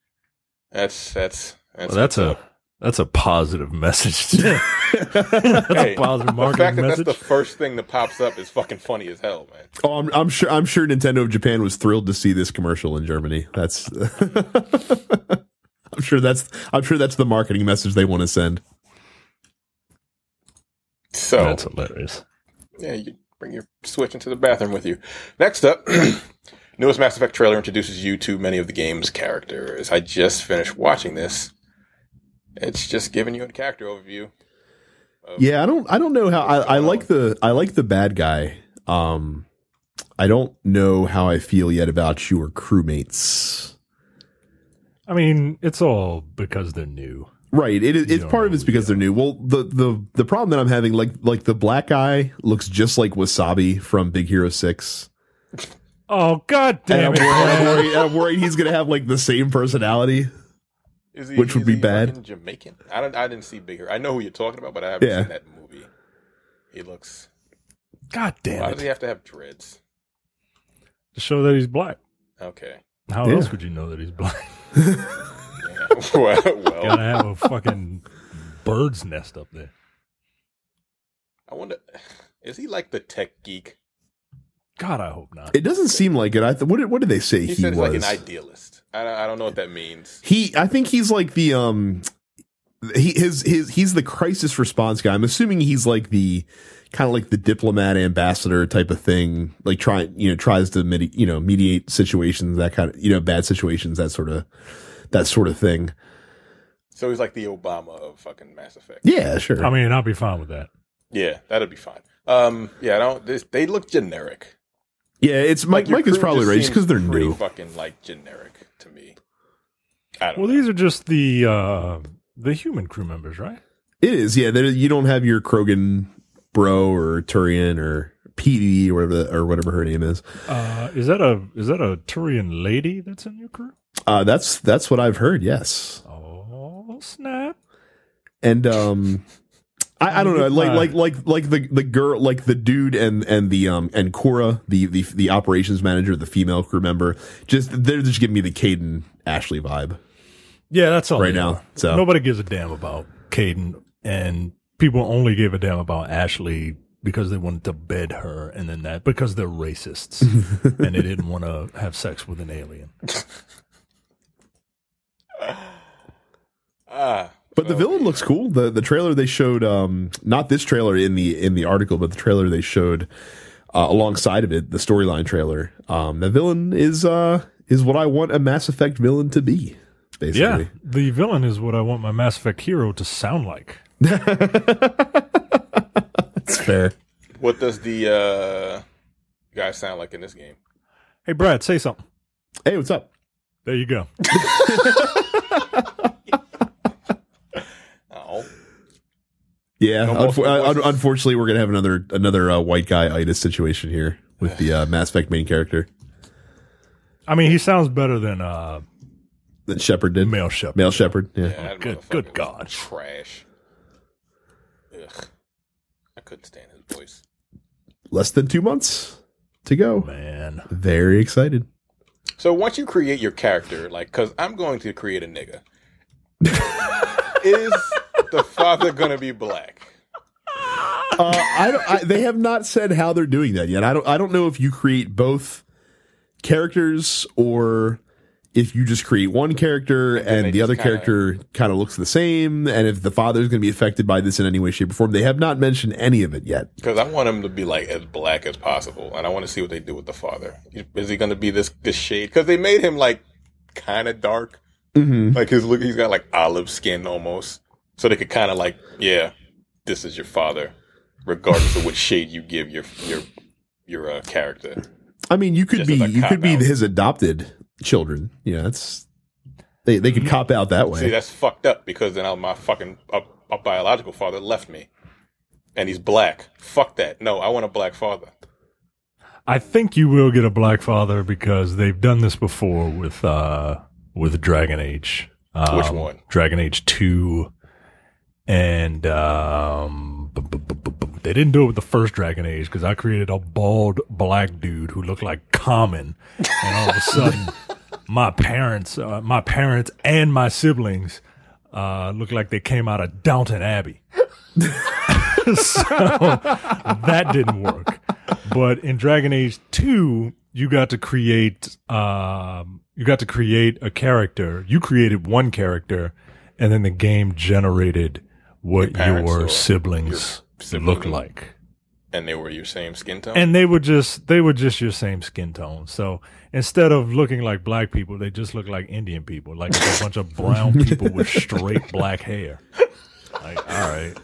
That's that's that's, Well, that's a that's a positive message. [LAUGHS] that's Hey, a positive the marketing fact that message. that's the first thing that pops up is fucking funny as hell, man. Oh, I'm, I'm sure. I'm sure Nintendo of Japan was thrilled to see this commercial in Germany. That's. [LAUGHS] I'm sure that's. I'm sure that's the marketing message they want to send. So that's hilarious. Yeah, you can bring your Switch into the bathroom with you. Next up, [CLEARS THROAT] newest Mass Effect trailer introduces you to many of the game's characters. I just finished watching this. It's just giving you a character overview. Yeah, I don't. I don't know how. I, I like the. I like the bad guy. Um, I don't know how I feel yet about your crewmates. I mean, it's all because they're new. Right. It, is- it's don't part of it's because they're new. Well, the the the problem that I'm having, like like the black guy looks just like Wasabi from Big Hero Six. Oh God And I'm damn it! I'm, worried, [LAUGHS] I'm worried he's gonna have like the same personality. Is he, Which would is be he bad. Jamaican. I don't. I didn't see Big Hurt. I know who you're talking about, but I haven't Yeah. seen that movie. He looks. God damn Why it! does he have to have dreads? To show that he's black. Okay. How Yeah. else would you know that he's black? [LAUGHS] Yeah. [LAUGHS] well, well, Gotta have a fucking bird's nest up there. I wonder. Is he like the tech geek? God, I hope not. It doesn't seem like it. I th- what did, what did they say He, he, said was? like an idealist. I don't, I don't know what that means. he, I think he's like the um, he his his he's the crisis response guy. I'm assuming he's like the kind of like the diplomat ambassador type of thing. Like trying you know tries to medi- you know mediate situations that kind of you know bad situations that sort of that sort of thing. So he's like the Obama of fucking Mass Effect. Yeah, sure. I mean, I'll be fine with that. Yeah, that'd be fine. Um, yeah, I don't. This, they look generic. yeah, it's Mike. your Mike is probably right just because they're pretty new. Fucking like generic to me. I don't. Well, know. these are just the uh the human crew members, right? It is, yeah. You don't have your Krogan bro or Turian or Peebee or whatever or whatever her name is. Uh, is that a is that a Turian lady that's in your crew? Uh, that's that's what I've heard. Yes, Oh snap! and um, I, I don't know, like like like like the the girl, like the dude and and the um and Cora, the the the operations manager, the female crew member. Just they're just giving me the Kaidan Ashley vibe. Yeah, that's all Right now, are. so. nobody gives a damn about Kaidan, and people only give a damn about Ashley because they wanted to bed her, and then that because they're racists [LAUGHS] and they didn't want to have sex with an alien. Ah, But the well, villain looks cool. The the trailer they showed, um, not this trailer in the in the article, but the trailer they showed uh, alongside of it, the storyline trailer. Um, the villain is uh is what I want a Mass Effect villain to be. Basically, Yeah, the villain is what I want my Mass Effect hero to sound like. [LAUGHS] that's fair. What does the uh, guy sound like in this game? Hey, Brad, say something. Hey, what's up? There you go. [LAUGHS] Oh, Yeah, No more unfo- uh, un- unfortunately, we're gonna have another another uh, white guy itis situation here with the uh, Mass Effect main character I mean, he sounds better than uh, that Shepard did. Male Shepard. Male Shepard. Yeah. yeah, that good- good God. trash. Ugh, I couldn't stand his voice. Less than two months to go. Man. Very excited. So once you create your character, like, because I'm going to create a nigga, is the father going to be black? Uh, I I, they have not said how they're doing that yet. I don't. I don't know if you create both characters or if you just create one character and, the other kinda- character kind of looks the same, and if the father is going to be affected by this in any way, shape, or form. They have not mentioned any of it yet. Because I want him to be like as black as possible, and I want to see what they do with the father. Is he going to be this this shade? Because they made him like kind of dark, Mm-hmm. like his look. He's got like olive skin almost, so they could kind of like, yeah, this is your father, regardless of what shade you give your your your uh, character. I mean, you could Just be you could be his adopted children. Yeah, that's they they could cop out that way. See, that's fucked up because then I'll- my fucking uh, uh, biological father left me, and he's black. Fuck that. No, I want a black father. I think you will get a black father because they've done this before with uh with Dragon Age. Um, Which one? Dragon Age Two, and um, they didn't do it with the first Dragon Age because I created a bald black dude who looked like Common, and all of a sudden, [LAUGHS] my parents, uh, my parents, and my siblings uh, looked like they came out of Downton Abbey. [LAUGHS] so that didn't work. But in Dragon Age 2, you got to create um you got to create a character. You created one character and then the game generated what parents your siblings your look like. And they were your same skin tone. And they were just they were just your same skin tone. So instead of looking like black people, they just look like Indian people, like a bunch of brown people with straight black hair. Like, all right.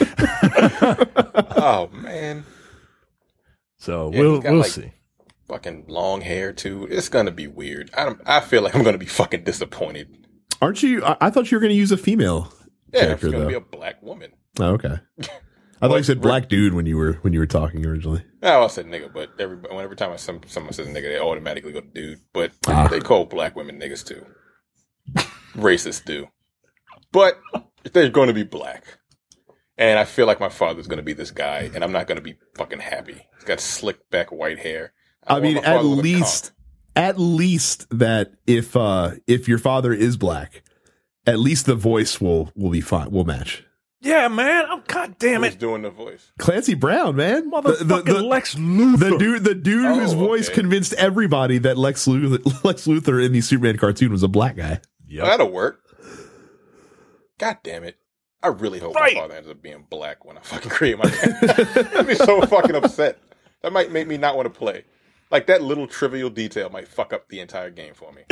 [LAUGHS] oh man, So Yeah, we'll he's got, we'll like, see. fucking long hair too. It's gonna be weird. I don't, I feel like I'm gonna be fucking disappointed. Aren't you? I, I thought you were going to use a female Yeah, character it's gonna though. be a black woman. oh, okay. I thought you said black dude when you were when you were talking originally. Oh, I said nigga, but every every time I, some someone says nigga, they automatically go to dude. But Ah. they call black women niggas too. racists do. But they're going to be black. And I feel like my father's going to be this guy, and I'm not going to be fucking happy. He's got slick back white hair. I want mean, at father to look least, at least that if uh if your father is black, at least the voice will will be fine. Will match. Yeah, man. I'm god damn calm. Who's it. doing the voice? Clancy Brown, man, The- Motherfucking the, the, Lex Luthor. the dude, the dude Oh, whose voice okay. convinced everybody that Lex Luthor, [LAUGHS] Lex Luthor in the Superman cartoon was a black guy. Oh, yep. That'll work. God damn it. I really hope Right. my father ends up being black when I fucking create my [LAUGHS] I'd be so fucking upset. That might make me not want to play. Like that little trivial detail might fuck up the entire game for me.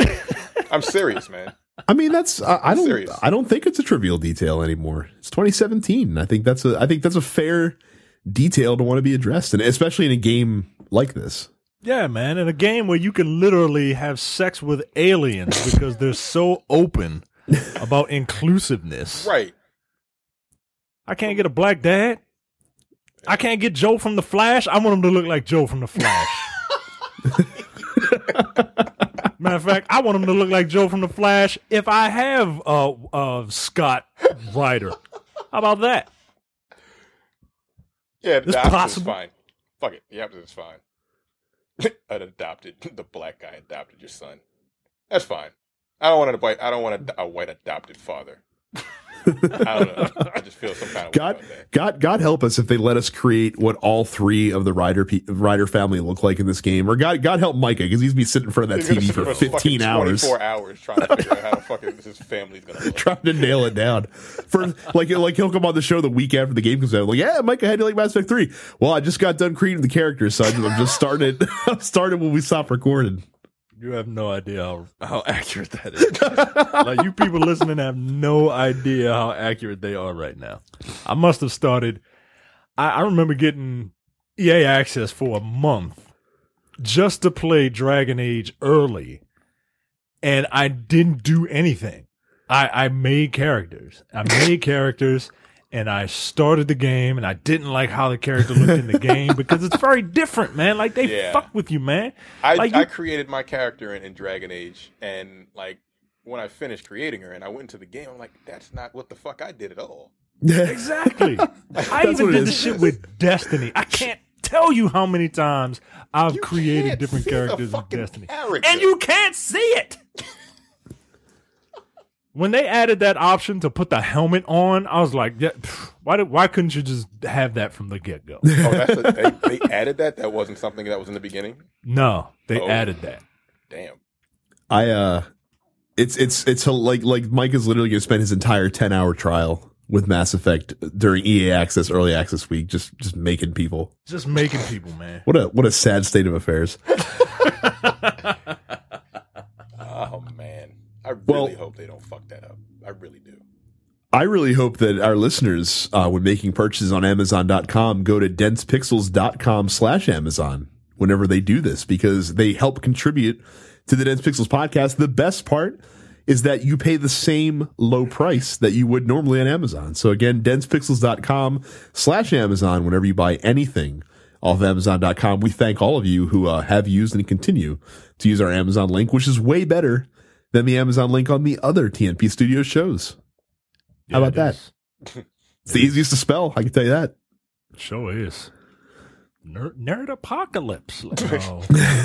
I'm serious, man. I mean, that's I, I don't Serious. I don't think it's a trivial detail anymore. It's 2017. I think that's a I think that's a fair detail to want to be addressed, and especially in a game like this. Yeah, man. In a game where you can literally have sex with aliens [LAUGHS] because they're so open about inclusiveness. Right. I can't get a black dad. I can't get Joe from the Flash. I want him to look like Joe from the Flash. [LAUGHS] Matter of fact, I want him to look like Joe from the Flash if I have uh uh Scott Ryder. How about that? Yeah, the is fine. Fuck it. The opposite is fine. [LAUGHS] An adopted the black guy adopted your son. That's fine. I don't want a white I don't want a, a white adopted father. I don't know. I just feel some kind of God. God, God help us if they let us create what all three of the Ryder pe- Ryder family look like in this game. Or God, God help Micah because he's be sitting in front of that TV for 15 hours, four hours trying to figure out how the fucking his family's gonna look. trying to nail it down. For like, like he'll come on the show the week after the game comes out. Like, yeah, Micah, how do you like Mass Effect Three? Well, I just got done creating the characters, so I just, I'm just started. [LAUGHS] Started when we stopped recording. You have no idea how, how [LAUGHS] accurate that is. [LAUGHS] like you people listening have no idea how accurate they are right now. I must have started. I, I remember getting EA access for a month just to play Dragon Age early, and I didn't do anything. I, I made characters. I made [LAUGHS] characters. And I started the game, and I didn't like how the character looked in the [LAUGHS] game because it's very different, man. Like they Yeah. fuck with you, man. I, Like I created my character in, in Dragon Age, and like when I finished creating her and I went into the game, I'm like, that's not what the fuck I did at all. Exactly. [LAUGHS] I even did this shit with Destiny. I can't tell you how many times I've You created different characters in Destiny. character. And you can't see it. When they added that option to put the helmet on, I was like, yeah, pff, why did, why couldn't you just have that from the get go? [LAUGHS] Oh, that's a, they, they added that. That wasn't something that was in the beginning. no, they Oh. added that. Damn. I uh, it's it's it's a, like like Mike is literally going to spend his entire 10 hour trial with Mass Effect during EA Access Early Access Week, just just making people. Just making people, man. What a what a sad state of affairs. [LAUGHS] I really Well- hope they don't fuck that up. I really do. I really hope that our listeners, uh, when making purchases on Amazon.com, go to densepixels.com slash Amazon whenever they do this because they help contribute to the Dense Pixels podcast. The best part is that you pay the same low price that you would normally on Amazon. So again, densepixels.com slash Amazon whenever you buy anything off Amazon.com. We thank all of you who uh, have used and continue to use our Amazon link, which is way better than the Amazon link on the other TNP Studios shows. How about Yeah, that? it is. [LAUGHS] It's the easiest to spell. I can tell you that. Sure is. Nerd, nerd apocalypse. [LAUGHS] No,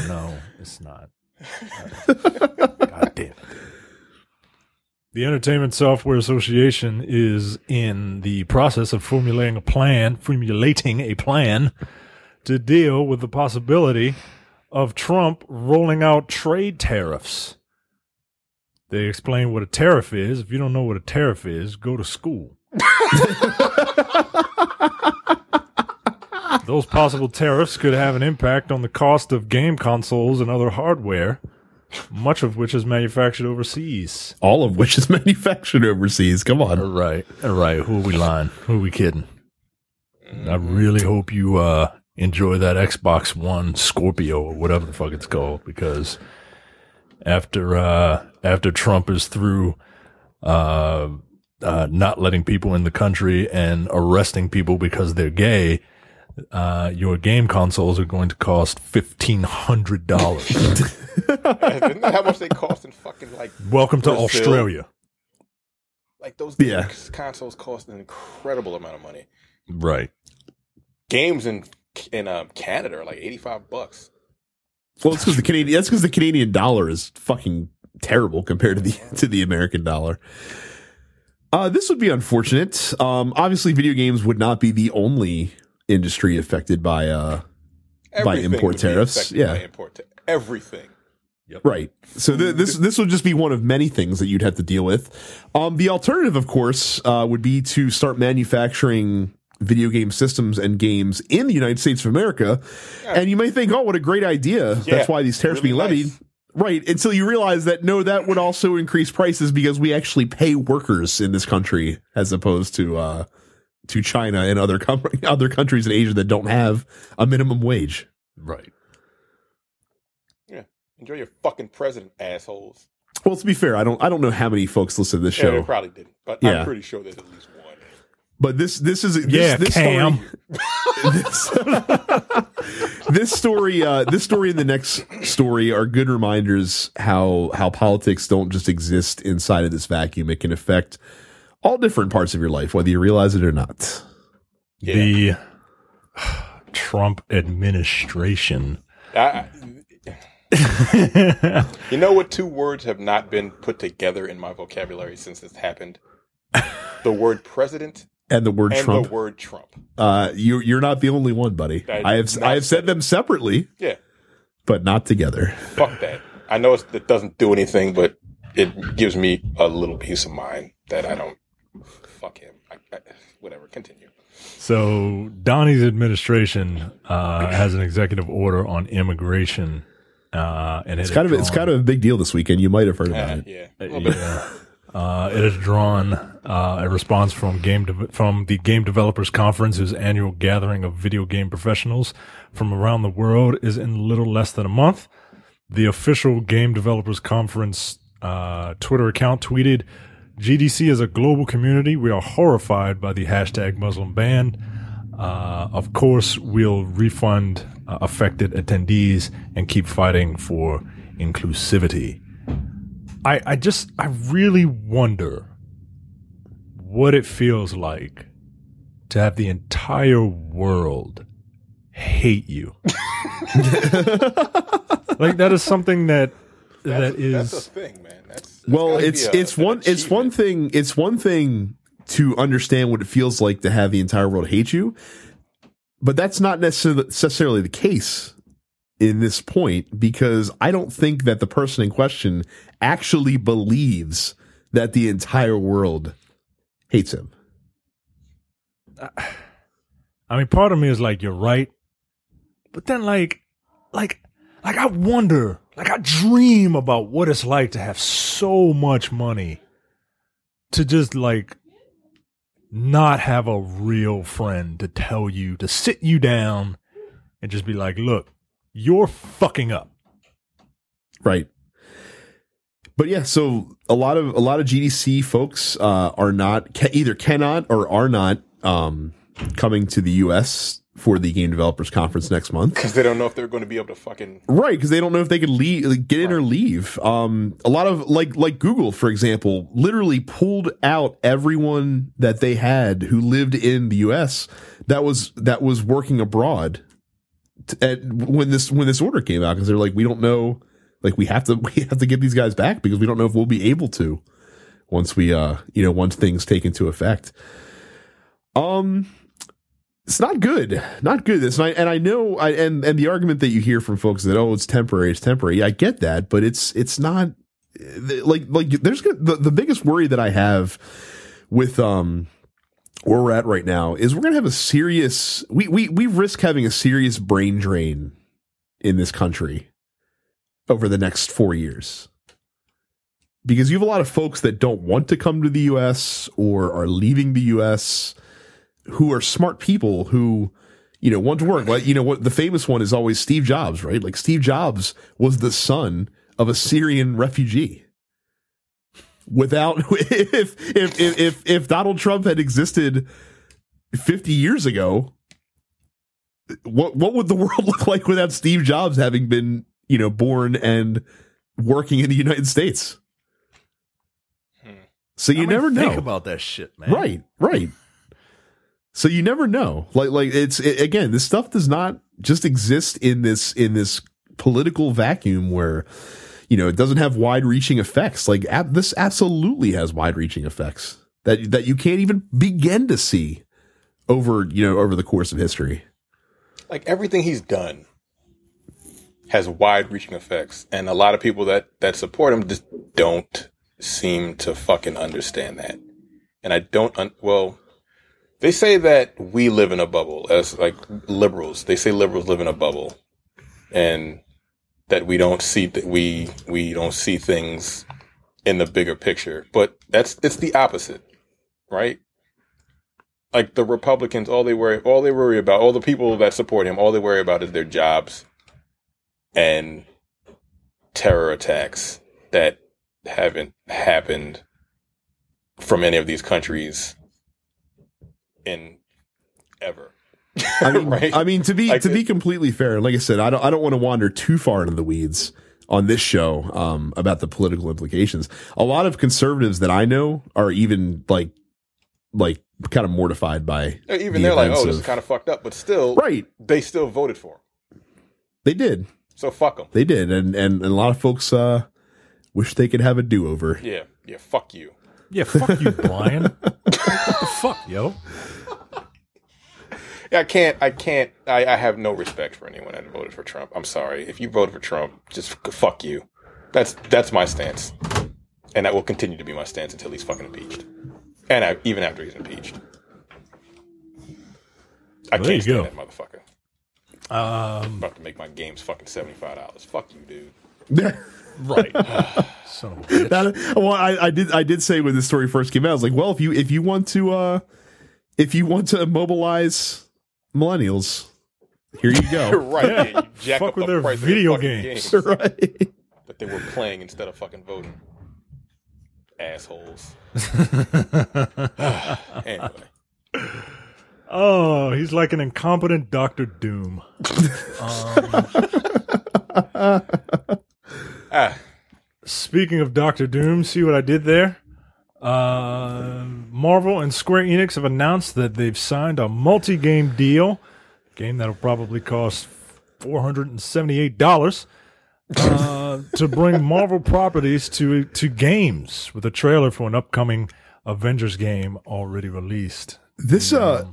no, it's not. [LAUGHS] God damn it. The Entertainment Software Association is in the process of formulating a plan, formulating a plan to deal with the possibility of Trump rolling out trade tariffs. They explain what a tariff is. If you don't know what a tariff is, go to school. [LAUGHS] Those possible tariffs could have an impact on the cost of game consoles and other hardware, much of which is manufactured overseas. All of which is [LAUGHS] manufactured overseas. Come on. Right, right. Who are we lying? Who are we kidding? I really hope you uh, enjoy that Xbox One Scorpio or whatever the fuck it's called, because after uh, after Trump is through uh, uh, not letting people in the country and arresting people because they're gay, uh, your game consoles are going to cost fifteen hundred dollars. Isn't that how much they cost in fucking like? Welcome to Brazil. Australia. Like those Yeah. consoles cost an incredible amount of money. Right. Games in in um, Canada are like eighty five bucks. Well, it's because the Canadian. That's because the Canadian dollar is fucking terrible compared to the [LAUGHS] to the American dollar. Uh, this would be unfortunate. Um, obviously, video games would not be the only industry affected by uh, By import would be tariffs, affected yeah. by import ta- everything. Right. So th- this this would just be one of many things that you'd have to deal with. Um, the alternative, of course, uh, would be to start manufacturing video game systems and games in the United States of America. And you may think, oh, what a great idea! That's why these tariffs really being levied. nice. Right. Until you realize that no, that would also increase prices because we actually pay workers in this country as opposed to uh, to China and other com- [LAUGHS] other countries in Asia that don't have a minimum wage. Right. Yeah, enjoy your fucking president, assholes. Well, to be fair, I don't I don't know how many folks listen to this Yeah, show. they probably didn't, but Yeah. I'm pretty sure there's at least one. But this this is this, Yeah, this Cam. Story, [LAUGHS] this, this story uh, this story and the next story are good reminders how how politics don't just exist inside of this vacuum. It can affect all different parts of your life, whether you realize it or not. Yeah. The [SIGHS] Trump administration. I, [LAUGHS] you know what? Two words have not been put together in my vocabulary since this happened. [LAUGHS] The word president And the word and Trump, the word Trump. uh, you you're not the only one, buddy. I I have I have say said them separately, Yeah, but not together. fuck that. I know it's, it doesn't do anything, but it gives me a little peace of mind that I don't. Fuck him. I, I, whatever. Continue. So Donnie's administration uh, has an executive order on immigration, uh, and It's kind of it's kind of a big deal this weekend. You might have heard about Uh, it. yeah. a. Yeah. [LAUGHS] Uh, it has drawn uh, a response from game de- from the Game Developers Conference, whose annual gathering of video game professionals from around the world is in little less than a month. The official Game Developers Conference uh, Twitter account tweeted, "GDC is a global community. We are horrified by the hashtag Muslim ban. Uh, of course, we'll refund uh, affected attendees and keep fighting for inclusivity." I, I just I really wonder what it feels like to have the entire world hate you. [LAUGHS] like that is something that That's, that is that's a thing, man. That's, that's Well, it's a- it's one it's one thing it's one thing to understand what it feels like to have the entire world hate you, but that's not necessarily necessarily the case in this point because I don't think that the person in question actually believes that the entire world hates him. [SIGHS] I mean part of me is like you're right. But then like like like I wonder, like I dream about what it's like to have so much money to just like not have a real friend to tell you to sit you down and just be like, "Look, you're fucking up." Right. But yeah, so a lot of a lot of GDC folks uh, are not ca- either cannot or are not um, coming to the U.S. for the Game Developers Conference next month. because they don't know if they're going to be able to fucking. Right, because they don't know if they could leave, like, get in or leave. Um, a lot of like like Google, for example, literally pulled out everyone that they had who lived in the U.S. that was that was working abroad. At, when this when this order came out, because they're like, we don't know, like we have to [LAUGHS] we have to get these guys back because we don't know if we'll be able to once we uh you know once things take into effect. Um it's not good. Not good. It's and i know i and and the argument that you hear from folks that oh it's temporary it's temporary. I get that but it's it's not like like there's the, the biggest worry that i have with um where we're at right now is we're gonna have a serious we we we risk having a serious brain drain in this country over the next four years. Because you have a lot of folks that don't want to come to the us or are leaving the us who are smart people who you know want to work. Like you know what the famous one is always steve jobs right? Like steve jobs was the son of a syrian refugee without [LAUGHS] if if if if, if donald trump had existed 50 years ago what what would the [LAUGHS] world look like without steve jobs having been you know born and working in the united states Hmm. So you I never know. Think about that shit, man. Right, right. So you never know. Like, like it's it, again, this stuff does not just exist in this in this political vacuum where you know it doesn't have wide-reaching effects. Like, ab- this absolutely has wide-reaching effects that that you can't even begin to see over you know over the course of history. like everything he's done has wide-reaching effects, and a lot of people that that support him just don't seem to fucking understand that. And I don't. Un- well, they say that we live in a bubble as like liberals. They say liberals live in a bubble, and that we don't see that we we don't see things in the bigger picture. But that's it's the opposite, right? like the Republicans, all they worry, all they worry about, all the people that support him, all they worry about is their jobs and terror attacks that haven't happened from any of these countries in ever. I [LAUGHS] mean, Right? I mean to be Like to be completely fair, like I said, I don't I don't want to wander too far into the weeds on this show um, about the political implications. A lot of conservatives that I know are even like like kind of mortified by Even the they're like, events oh, this is kind of fucked up, but still, right. they still voted for him. They did, So fuck them. they did, and and, and a lot of folks uh, wish they could have a do over. Yeah, yeah, fuck you. Yeah, fuck you, Brian. [LAUGHS] what the fuck, yo? Yeah, I can't. I can't. I, I have no respect for anyone that voted for Trump. I'm sorry. If you voted for Trump, just fuck you. That's that's my stance, and that will continue to be my stance until he's fucking impeached, and I, even after he's impeached. I Well, there can't you stand go. that motherfucker. Um, about to make my games fucking seventy five dollars. Fuck you, dude. [LAUGHS] right. [SIGHS] Son of a bitch. That, well, I, I did I did say when this story first came out, I was like, well, if you if you want to uh, if you want to mobilize millennials, here you go. [LAUGHS] right? Yeah, you [LAUGHS] jack Fuck up with the their price of video fucking games. [LAUGHS] right. that they were playing instead of fucking voting. Assholes. anyway. Oh, he's like an incompetent Doctor Doom. Ah, Speaking of Doctor Doom, see what I did there? Uh, Marvel and Square Enix have announced that they've signed a multi-game deal, game that'll probably cost four hundred and seventy-eight dollars, uh, [LAUGHS] to bring Marvel properties to to games, with a trailer for an upcoming Avengers game already released. This uh,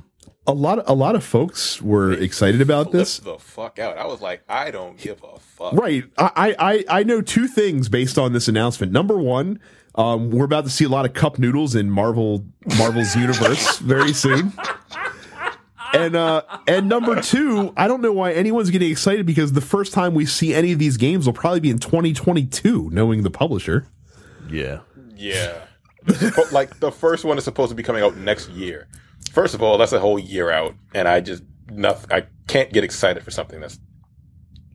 a lot a lot of folks were excited about this. The fuck out. I was like, I don't give a fuck. Right. I, I, I know two things based on this announcement. Number one, um, we're about to see a lot of cup noodles in Marvel Marvel's universe [LAUGHS] very soon. And uh and number two, I don't know why anyone's getting excited because the first time we see any of these games will probably be in 2022, knowing the publisher. Yeah. Yeah. But, like the first one is supposed to be coming out next year. First of all, that's a whole year out, and I just nothing. I can't get excited for something that's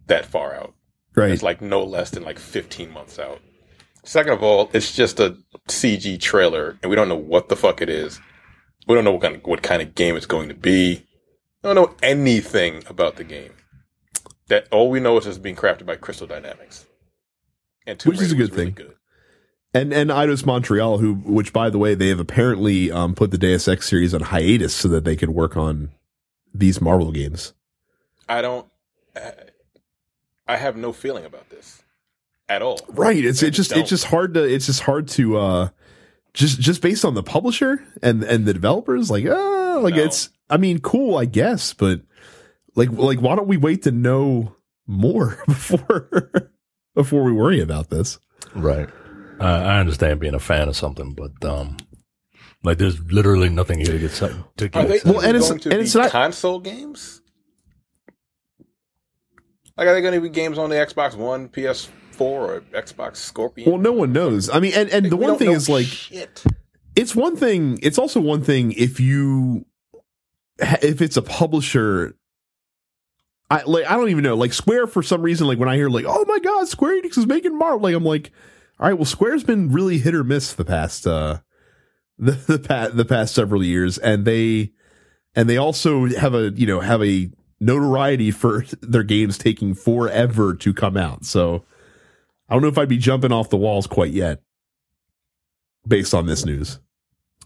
that far out. Right. It's like no less than like 15 months out. Second of all, it's just a CG trailer, and we don't know what the fuck it is. We don't know what kind of, what kind of game it's going to be. We don't know anything about the game. That all we know is it's being crafted by Crystal Dynamics, and Tomb Which is a good really thing. Good. and and Eidos Montreal, who which by the way, they have apparently um, put the Deus Ex series on hiatus so that they could work on these Marvel games. I don't. I have no feeling about this at all. Right. It's it just don't. it's just hard to it's just hard to uh just just based on the publisher and and the developers like uh like No. it's I mean cool I guess but like like why don't we wait to know more [LAUGHS] before before we worry about this. Right. Uh, I understand being a fan of something, but um, like there's literally nothing here to get something. To get Are they. Well, and it's- going to and be it's not- console games? Like, are they going to be games on the Xbox One, PS4, or Xbox Scorpion? Well, no one knows. I mean and and the one thing is like shit. it's one thing it's also one thing if you if it's a publisher I like I don't even know like Square for some reason like when I hear like oh my god Square Enix is making Marvel like I'm like all right well Square's been really hit or miss the past uh [LAUGHS] the the past the past several years and they and they also have a you know have a notoriety for [LAUGHS] their games taking forever to come out so I don't know if I'd be jumping off the walls quite yet based on this news.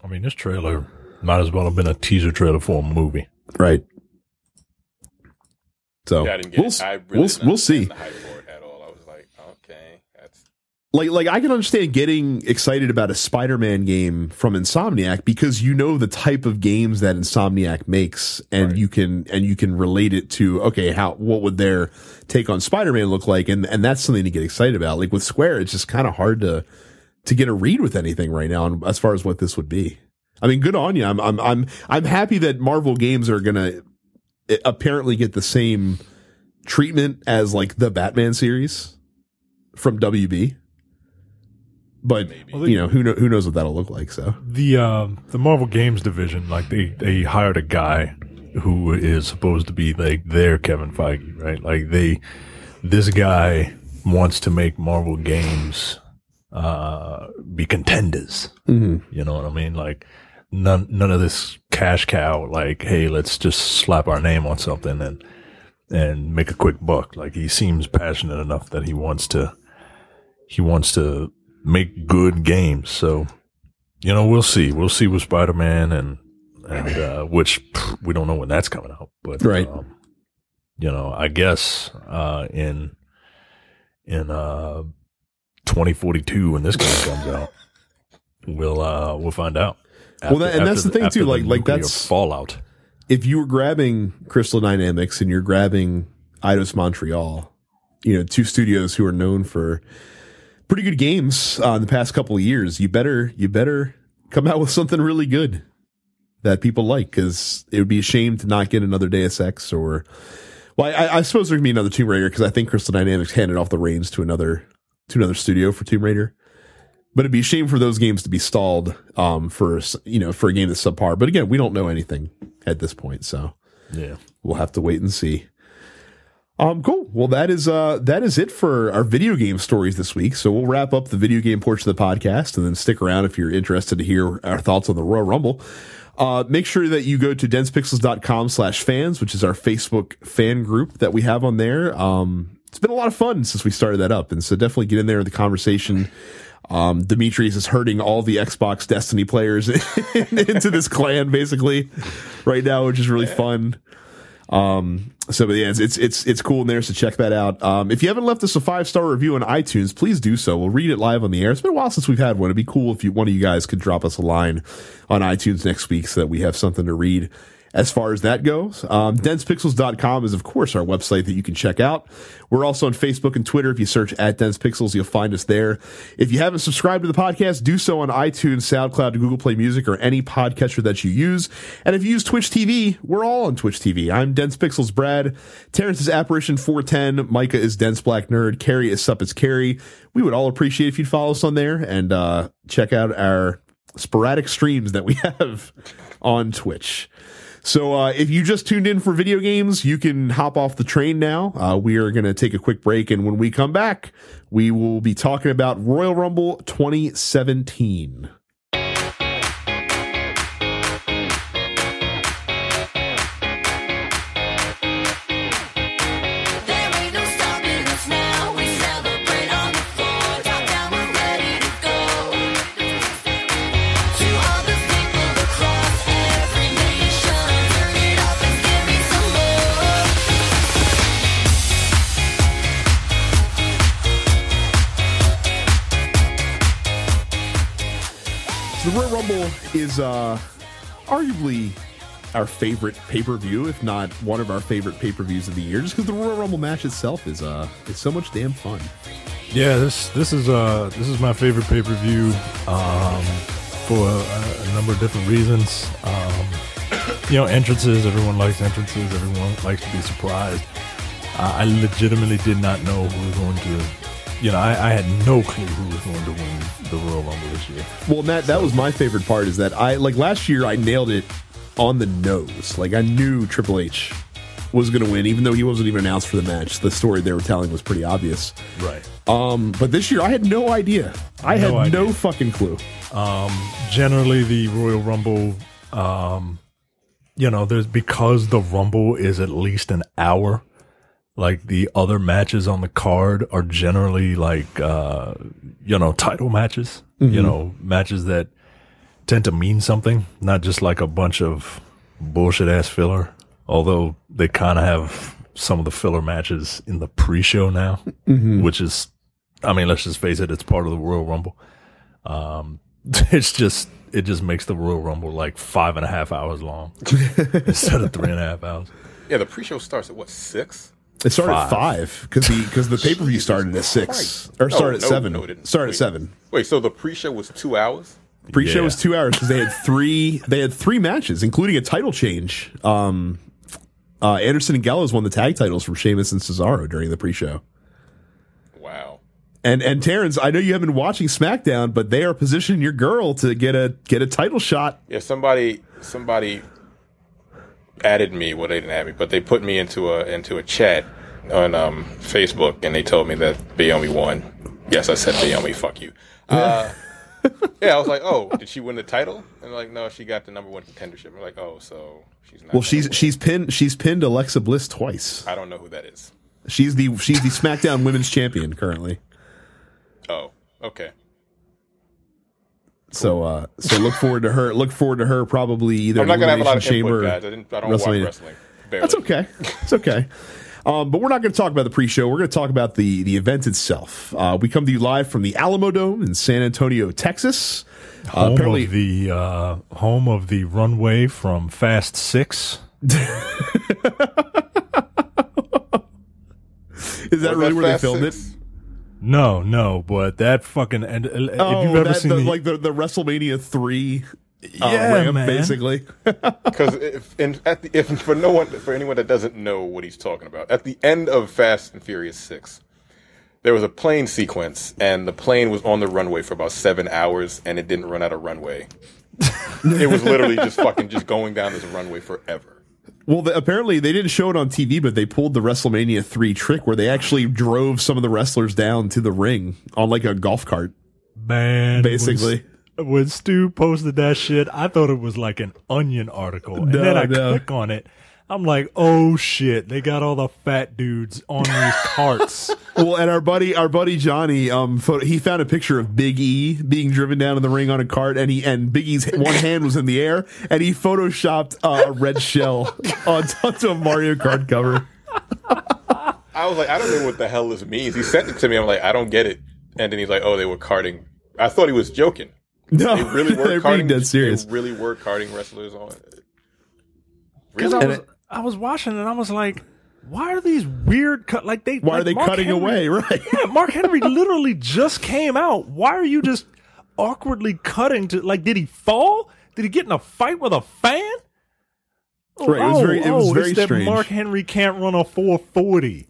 I mean, this trailer might as well have been a teaser trailer for a movie. Right. So Yeah, I didn't get we'll, it. I really we'll, we'll see. understand the hype for it at all. I was like, okay, that's like like I can understand getting excited about a Spider-Man game from Insomniac because you know the type of games that Insomniac makes and Right. you can and you can relate it to okay how what would their take on Spider-Man look like and and that's something to get excited about like with Square it's just kind of hard to to get a read with anything right now as far as what this would be. I mean good on you. I'm I'm I'm I'm happy that Marvel games are going to eh, apparently get the same treatment as like the Batman series from WB. But Maybe. you know who know, who knows what that'll look like. So The uh, the Marvel Games division, like they they hired a guy who is supposed to be like their Kevin Feige, right? Like they this guy wants to make Marvel games uh be contenders. You know what I mean? Like none none of this cash cow like, hey, let's just slap our name on something and and make a quick buck. Like he seems passionate enough that he wants to he wants to make good games. So, you know, we'll see. We'll see with Spider Man and and uh, which pff, we don't know when that's coming out, but Right. Um, you know, I guess uh, in in uh, 2042 when this game comes out, we'll uh, we'll find out. Well, that- and that's the thing, after too, like- like that's- Fallout. if you were grabbing Crystal Dynamics and you're grabbing Eidos Montreal, you know two studios who are known for pretty good games uh, in the past couple of years, you better you better come out with something really good that people like because it would be a shame to not get another Deus Ex or. Well, I, I suppose there can be another Tomb Raider because I think Crystal Dynamics handed off the reins to another to another studio for Tomb Raider. But it'd be a shame for those games to be stalled um, for you know for a game that's subpar. But again, we don't know anything at this point, so Yeah. we'll have to wait and see. Um, cool. Well, that is uh that is it for our video game stories this week. So we'll wrap up the video game portion of the podcast, and then stick around if you're interested to hear our thoughts on the Royal Rumble. Uh, make sure that you go to densepixels.com slash fans, which is our Facebook fan group that we have on there. Um, it's been a lot of fun since we started that up. And so definitely get in there in the conversation. Um, Demetrius is herding all the Xbox Destiny players [LAUGHS] into this clan basically right now, which is really fun. Um, so but yeah, it's, it's, it's, it's cool in there. So check that out. Um, if you haven't left us a five star review on iTunes, please do so. We'll read it live on the air. It's been a while since we've had one. It'd be cool if you, one of you guys could drop us a line on iTunes next week so that we have something to read as far as that goes. Um, densepixels.com is of course our website that you can check out. We're also on Facebook and Twitter. If you search at densepixels, you'll find us there. If you haven't subscribed to the podcast, do so on iTunes, SoundCloud, Google Play Music, or any podcatcher that you use. And if you use Twitch TV, we're all on Twitch TV. I'm Dense Pixels Brad. Terrence is Apparition 410. Micah is Dense Black Nerd. Carrie is Sup is Carrie. We would all appreciate if you'd follow us on there and uh, check out our sporadic streams that we [LAUGHS] have on Twitch. So uh, if you just tuned in for video games, you can hop off the train now. Uh, we are going to take a quick break, and when we come back, we will be talking about Royal Rumble 2017. Is uh, arguably our favorite pay per view, if not one of our favorite pay per views of the year, just because the Royal Rumble match itself is uh, is so much damn fun. Yeah, this this is uh this is my favorite pay per view um, for a, a number of different reasons. Um, you know, entrances. Everyone likes entrances. Everyone likes to be surprised. Uh, I legitimately did not know who was going to. You know, I, I had no clue who was going to win the Royal Rumble this year. Well, Matt, that was my favorite part is that I like last year I nailed it on the nose. Like I knew Triple H was going to win, even though he wasn't even announced for the match. The story they were telling was pretty obvious. Right. Um, but this year I had no idea. I had No idea. no fucking clue. Um, generally the Royal Rumble, um, you know, there's because the Rumble is at least an hour. Like the other matches on the card are generally like uh you know title matches. You know matches that tend to mean something not just like a bunch of bullshit ass filler. Although they kind of have some of the filler matches in the pre-show now which is i mean let's just face it it's part of the royal rumble. Um [LAUGHS] it's just it just makes the royal rumble like five and a half hours long [LAUGHS] instead of three and a half hours. Yeah, the pre-show starts at what six? It started Five. at five because the because the pay per view started at six Christ. or No, started at no, seven. no, it didn't. started at seven. Wait, so the pre-show was two hours? Pre-show Yeah. was two hours because they had three. They had three matches, including a title change. Um, uh, Anderson and Gallows won the tag titles from Sheamus and Cesaro during the pre-show. Wow. And and Terrence, I know you have been watching SmackDown, but they are positioning your girl to get a get a title shot. Yeah, somebody somebody added me. Well, they didn't add me, but they put me into a into a chat on um, Facebook, and they told me that Naomi won. Yes, I said Naomi. Fuck you. Uh, yeah, I was like, oh, did she win the title? And like, no, she got the number one contendership. I'm like, oh, so she's not. Well, she's win. she's pinned she's pinned Alexa Bliss twice. I don't know who that is. She's the she's the SmackDown [LAUGHS] Women's Champion currently. Oh, okay. So uh so look forward to her. Look forward to her probably either I'm not gonna have a lot of Elimination input, Chamber. guys. I didn't. I don't watch wrestling. Barely. That's okay. It's okay. Um, but we're not going to talk about the pre-show. We're going to talk about the the event itself. Uh, we come to you live from the Alamo Dome in San Antonio, Texas. Uh, home apparently, of the uh, home of the runway from Fast Six. [LAUGHS] is that Was really where they filmed Six? it? No, no, but that fucking and uh, if Oh, you've ever that, seen the, the, like the, the WrestleMania three uh, Yeah, ramp, man. basically. [LAUGHS] Because if, and at the, if for no one, for anyone that doesn't know what he's talking about, at the end of Fast and Furious Six, there was a plane sequence, and the plane was on the runway for about seven hours, and it didn't run out of runway. [LAUGHS] it was literally just fucking just going down this runway forever. Well, the, apparently they didn't show it on TV, but they pulled the WrestleMania three trick where they actually drove some of the wrestlers down to the ring on like a golf cart, man. basically. When, when Stu posted that shit, I thought it was like an Onion article, and No, then I no. click on it. I'm like, oh shit! They got all the fat dudes on these [LAUGHS] carts. Well, and our buddy, our buddy Johnny, um, photo, he found a picture of Big E being driven down in the ring on a cart, and he and Big E's one hand was in the air, and he photoshopped uh, a red shell [LAUGHS] on onto a Mario Kart cover. I was like, I don't know what the hell this means. He sent it to me. I'm like, I don't get it. And then he's like, Oh, they were carting. I thought he was joking. No, They really [LAUGHS] were they're carting. being dead serious. They really were carting wrestlers on. Because Really? I was, I was watching and I was like, why are these weird cut? Like they, Why are they Mark cutting Henry- away? [LAUGHS] Right. Yeah, Mark Henry [LAUGHS] literally just came out. Why are you just awkwardly cutting to like? Did he fall? Did he get in a fight with a fan? Oh, Right, it was very- it was oh, very it's that strange. Mark Henry can't run a 440.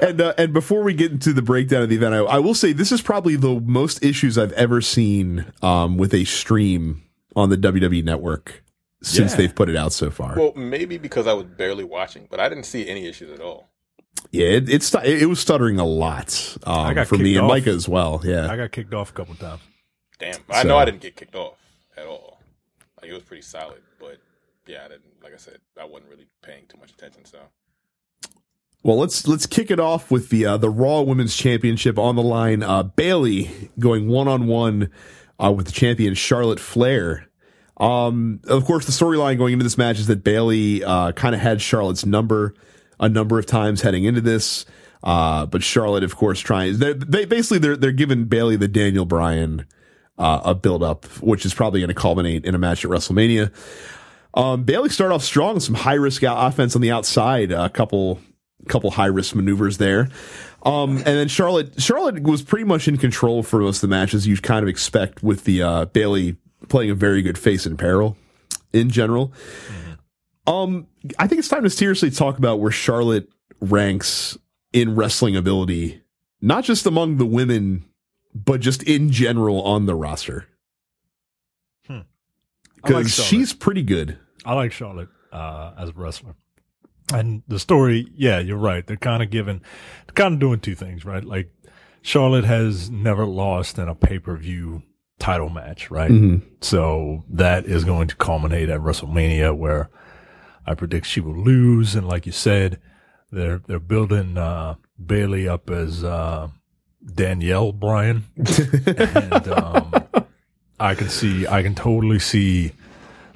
And uh, and before we get into the breakdown of the event, I, I will say this is probably the most issues I've ever seen um, with a stream on the WWE Network since Yeah. they've put it out so far. Well, maybe because I was barely watching, but I didn't see any issues at all. yeah, it, it's stu- it was stuttering a lot um, for me and off. Micah as well. Yeah, I got kicked off a couple times. Damn, I know I didn't get kicked off at all. Like it was pretty solid, but yeah, I didn't. Like I said, I wasn't really paying too much attention. So Well, let's let's kick it off with the uh, the Raw Women's Championship on the line. Uh, Bayley going one on one with the champion Charlotte Flair. Um, of course, the storyline going into this match is that Bayley uh, kind of had Charlotte's number a number of times heading into this, uh, but Charlotte, of course, trying. They, they basically they're they're giving Bayley the Daniel Bryan uh, a build up, which is probably going to culminate in a match at WrestleMania. Um, Bayley started off strong, some high risk offense on the outside, a couple couple high risk maneuvers there. Um, and then Charlotte Charlotte was pretty much in control for most of the matches you'd kind of expect with the uh, Bailey playing a very good face in peril in general. Um, I think it's time to seriously talk about where Charlotte ranks in wrestling ability, not just among the women, but just in general on the roster. Like Because she's pretty good. I like Charlotte uh, as a wrestler. And the story, yeah, you're right. They're kind of giving, they're kind of doing two things, right? Like Charlotte has never lost in a pay per view title match, right? So that is going to culminate at WrestleMania, where I predict she will lose. And like you said, they're they're building uh, Bayley up as uh, Danielle Bryan, and um, [LAUGHS] I can see I can totally see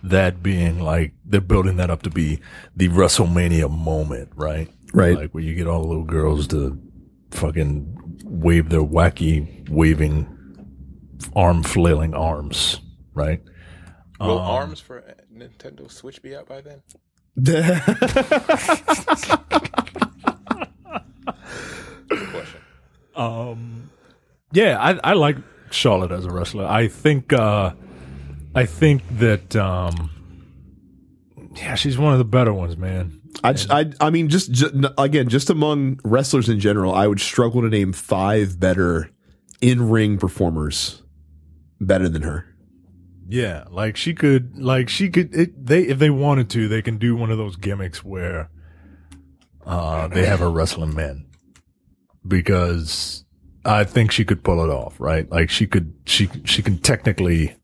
that being like they're building that up to be the WrestleMania moment, right? Right. Like where you get all the little girls to fucking wave their wacky waving arm flailing arms, right? Will Um, arms for Nintendo Switch be out by then? [LAUGHS] Good question. Um, yeah, I, I like Charlotte as a wrestler. I think, uh, I think that, um, yeah, she's one of the better ones, man. I, just- I, I mean, just, just again, just among wrestlers in general, I would struggle to name five better in ring performers better than her. Yeah, like she could, like she could. It, they if they wanted to, they can do one of those gimmicks where, uh, they have her wrestling men, because I think she could pull it off, right? Like she could, she she can technically,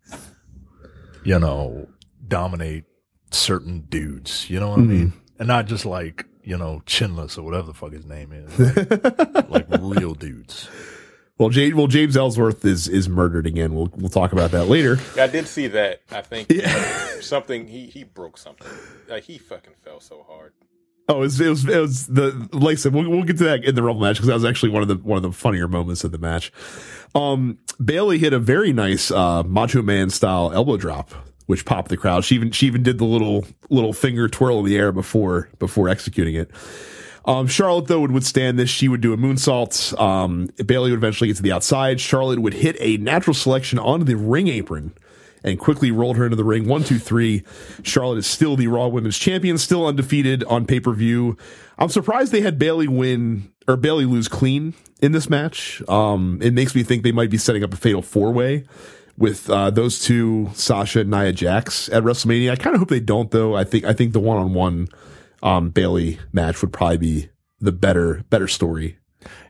you know, dominate certain dudes. You know what I mean? And not just like you know chinless or whatever the fuck his name is, like, [LAUGHS] like real dudes. Well, James, well, James Ellsworth is is murdered again. We'll we'll talk about that later. Yeah, I did see that. I think [LAUGHS] something he he broke something. Like he fucking fell so hard. Oh, it was it was, it was the like I said, we'll, we'll get to that in the Rumble match because that was actually one of the one of the funnier moments of the match. Um, Bayley hit a very nice uh, Macho Man style elbow drop, which popped the crowd. She even she even did the little little finger twirl in the air before before executing it. Um, Charlotte though would withstand this. She would do a moonsault. Um, Bayley would eventually get to the outside. Charlotte would hit a natural selection onto the ring apron and quickly rolled her into the ring. One, two, three. Charlotte is still the Raw Women's Champion, still undefeated on pay per view. I'm surprised they had Bayley win or Bayley lose clean in this match. Um, it makes me think they might be setting up a fatal four way with uh, those two, Sasha and Nia Jax at WrestleMania. I kind of hope they don't though. I think I think the one on one um Bayley match would probably be the better better story.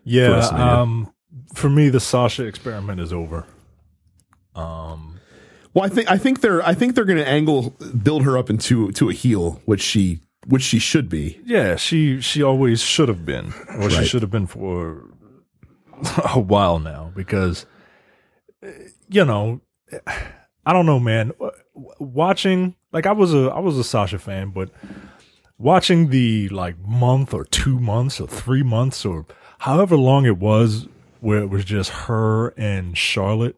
Yeah, WrestleMania. um, for me, the Sasha experiment is over. Um, Well, I think I think they're I think they're going to angle build her up into to a heel, which she which she should be. yeah, she she always should have been, or she should have been for [LAUGHS] a while now, because uh, you know, I don't know, man. Watching like I was a I was a Sasha fan, but watching the like month or two months or three months or however long it was, where it was just her and Charlotte.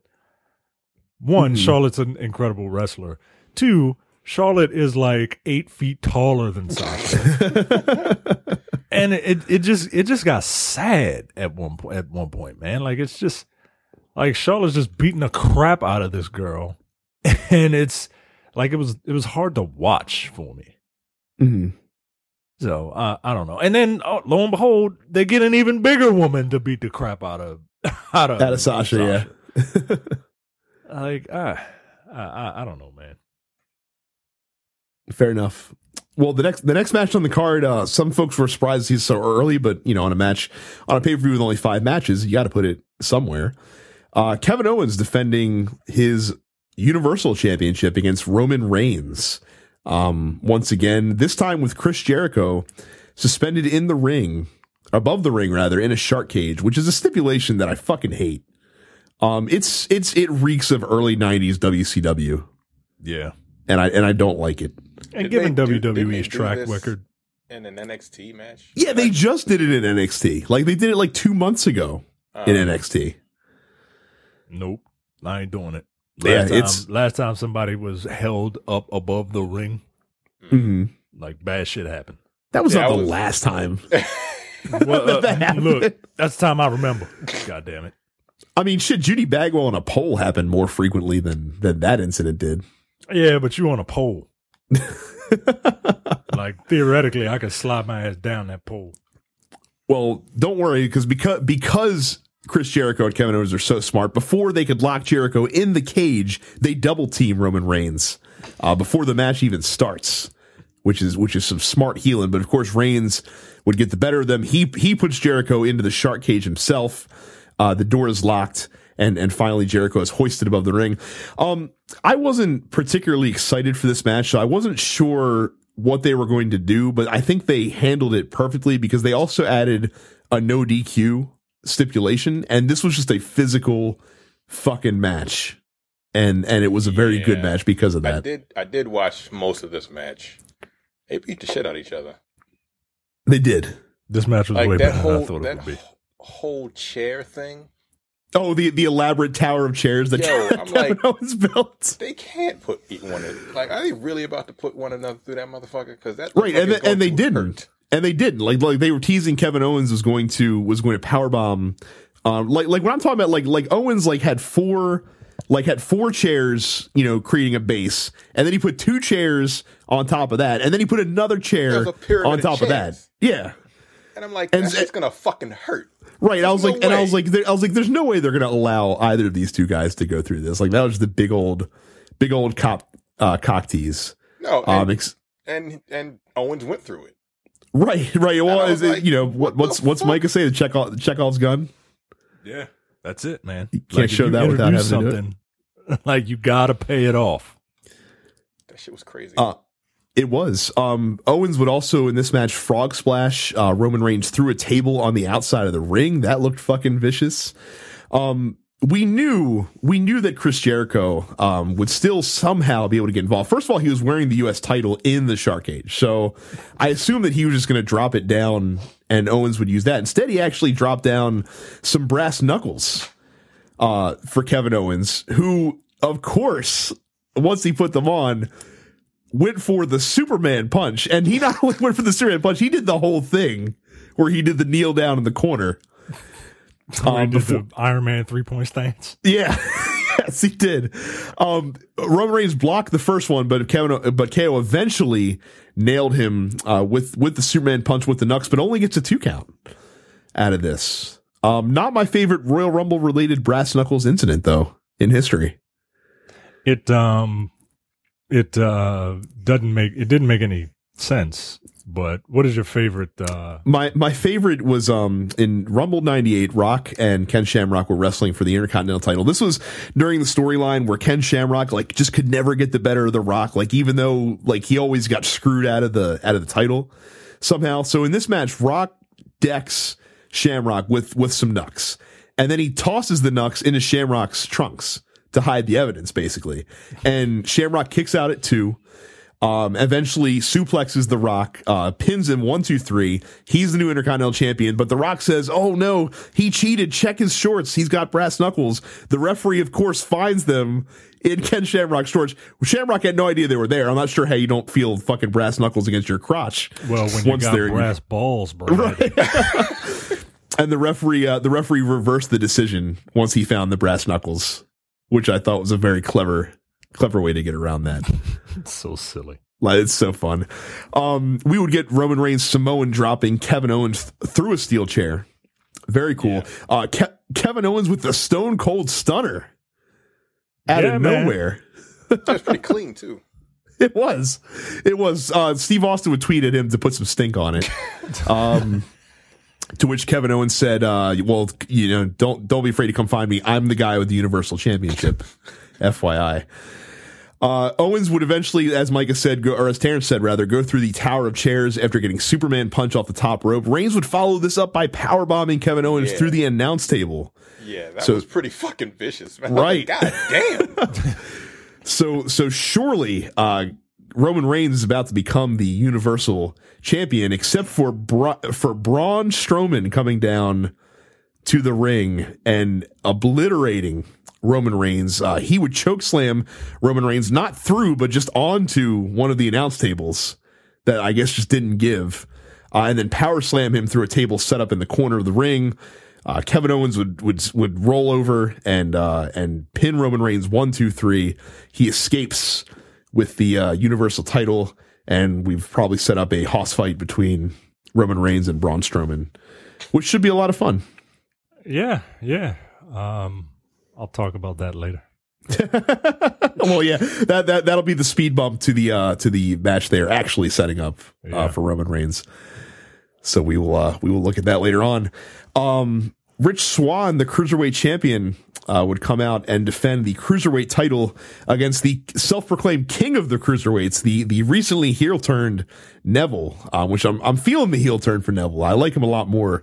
One, Charlotte's an incredible wrestler. Two, Charlotte is like eight feet taller than Sasha, [LAUGHS] and it it just it just got sad at one point. At one point, man, like it's just like Charlotte's just beating the crap out of this girl, [LAUGHS] and it's like it was it was hard to watch for me. Mhm. So uh, I don't know. And then oh, lo and behold, they get an even bigger woman to beat the crap out of [LAUGHS] out of, Out of Sasha, yeah. [LAUGHS] like uh, I, I I don't know, man. Fair enough. Well, the next the next match on the card, uh, some folks were surprised he's so early, but you know, on a match on a pay per view with only five matches, you got to put it somewhere. Uh, Kevin Owens defending his Universal Championship against Roman Reigns. Um, once again, this time with Chris Jericho suspended in the ring, above the ring rather, in a shark cage, which is a stipulation that I fucking hate. Um, it's it's it reeks of early '90s WCW, Yeah. and I and I don't like it. And Did given they do- didn't they WWE's do track record, in an NXT match. Yeah, they just did it in NXT. Like they did it like two months ago in Um, NXT. nope, I ain't doing it. Yeah, Last time, it's- last time somebody was held up above the ring, hmm like bad shit happened. That was Yeah, not I the was- last time. [LAUGHS] Well, uh, That look, that's the time I remember. God damn it. I mean, shit, Judy Bagwell on a pole happened more frequently than than that incident did. Yeah, but you on a pole. [LAUGHS] like theoretically, I could slide my ass down that pole. Well, don't worry because because because Chris Jericho and Kevin Owens are so smart. Before they could lock Jericho in the cage, they double team Roman Reigns uh, before the match even starts, which is which is some smart healing. But of course, Reigns would get the better of them. He he puts Jericho into the shark cage himself. Uh, the door is locked, and and finally Jericho is hoisted above the ring. Um, I wasn't particularly excited for this match, so I wasn't sure what they were going to do, but I think they handled it perfectly because they also added a no DQ stipulation, and this was just a physical fucking match. And and it was a very good match because of that. I did. I did watch most of this match. They beat the shit out of each other. They did. This match was Like way that better whole than I thought it would be. whole chair thing. Oh, the the elaborate tower of chairs that Yo, I'm Kevin like- Owens built. They can't put one. In, like, are they really about to put one another through that motherfucker? Because that Right, and motherfucker's th- going and they didn't. hurt. And they didn't. Like like they were teasing Kevin Owens was going to was going to powerbomb. Um, like like when I'm talking about like like Owens like had four like had four chairs, you know, creating a base, and then he put two chairs on top of that, and then he put another chair There's on top of that. Yeah. And I'm like, And- that's just gonna fucking hurt. Right, I was no like, and I was like, there, I was like, there's no way they're going to allow either of these two guys to go through this. Like that was the big old, big old cop uh, cock tease. No, Um, ex- and and Owens went through it. Right, right. Well, is was it, like, you know what what, what's the what's fuck? Micah say? The Chekhov, Chekhov's gun. Yeah, that's it, man. You can't if show you that without introduce having to do it. something. [LAUGHS] Like you gotta pay it off. That shit was crazy. Uh, it was. Um, Owens would also in this match frog splash uh, Roman Reigns through a table on the outside of the ring. That looked fucking vicious. Um, we knew we knew that Chris Jericho um, would still somehow be able to get involved. First of all, he was wearing the U.S. title in the Shark Cage, so I assumed that he was just going to drop it down and Owens would use that. Instead, he actually dropped down some brass knuckles uh, for Kevin Owens, who, of course, once he put them on, went for the Superman punch. And he not only [LAUGHS] went for the Superman punch, he did the whole thing where he did the kneel down in the corner. He Um, before- Iron Man three point stance. yeah. [LAUGHS] yes, he did. Um, Roman Reigns blocked the first one, but Kevin, but KO eventually nailed him uh, with with the Superman punch with the Nux, but only gets a two count out of this. Um, not my favorite Royal Rumble related brass knuckles incident though in history. It um, it uh doesn't make it didn't make any sense. But what is your favorite? uh My my favorite was um in Rumble '98. Rock and Ken Shamrock were wrestling for the Intercontinental title. This was during the storyline where Ken Shamrock like just could never get the better of the Rock. Like even though like he always got screwed out of the out of the title somehow. So in this match, Rock decks Shamrock with with some nucks, and then he tosses the nucks into Shamrock's trunks to hide the evidence, basically. And Shamrock kicks out at two. Um, eventually suplexes The Rock, uh, pins him one, two, three. He's the new Intercontinental Champion, but The Rock says, Oh no, he cheated. Check his shorts. He's got brass knuckles. The referee, of course, finds them in [LAUGHS] Ken Shamrock's shorts. Shamrock had no idea they were there. I'm not sure how you don't feel fucking brass knuckles against your crotch. Well, when you Once got they're in your- brass balls, Brad. [LAUGHS] [LAUGHS] And the referee, uh, the referee reversed the decision once he found the brass knuckles, which I thought was a very clever, clever way to get around that. [LAUGHS] It's so silly. Like, it's so fun. Um, we would get Roman Reigns Samoan dropping Kevin Owens th- through a steel chair. Very cool. Uh, Ke- Kevin Owens with the Stone Cold Stunner out Yeah, of man. nowhere. That's pretty clean too. [LAUGHS] It was. It was. Uh, Steve Austin would tweet at him to put some stink on it. [LAUGHS] Um, to which Kevin Owens said, uh, "Well, you know, don't don't be afraid to come find me. I'm the guy with the Universal Championship." FYI. Uh, Owens would eventually, as Micah said, go, or as Terrence said, rather, go through the Tower of Chairs after getting Superman punch off the top rope. Reigns would follow this up by powerbombing Kevin Owens Yeah. through the announce table. Yeah, that So- was pretty fucking vicious, man. Right. God damn. [LAUGHS] So, so surely, uh, Roman Reigns is about to become the Universal Champion, except for Bra- for Braun Strowman coming down to the ring and obliterating Roman Reigns. Uh, he would choke slam Roman Reigns not through, but just onto one of the announce tables that I guess just didn't give, uh, and then power slam him through a table set up in the corner of the ring. Uh, Kevin Owens would would would roll over and uh, and pin Roman Reigns one two three. He escapes with the uh, Universal title, and we've probably set up a hoss fight between Roman Reigns and Braun Strowman, which should be a lot of fun. Yeah, yeah. Um, I'll talk about that later. [LAUGHS] well, yeah, that that that'll be the speed bump to the uh to the match they're actually setting up uh, Yeah. for Roman Reigns. So we will uh we will look at that later on. Um Rich Swann, the cruiserweight champion, uh, would come out and defend the cruiserweight title against the self-proclaimed king of the cruiserweights, the the recently heel turned Neville. Uh, which I'm I'm feeling the heel turn for Neville. I like him a lot more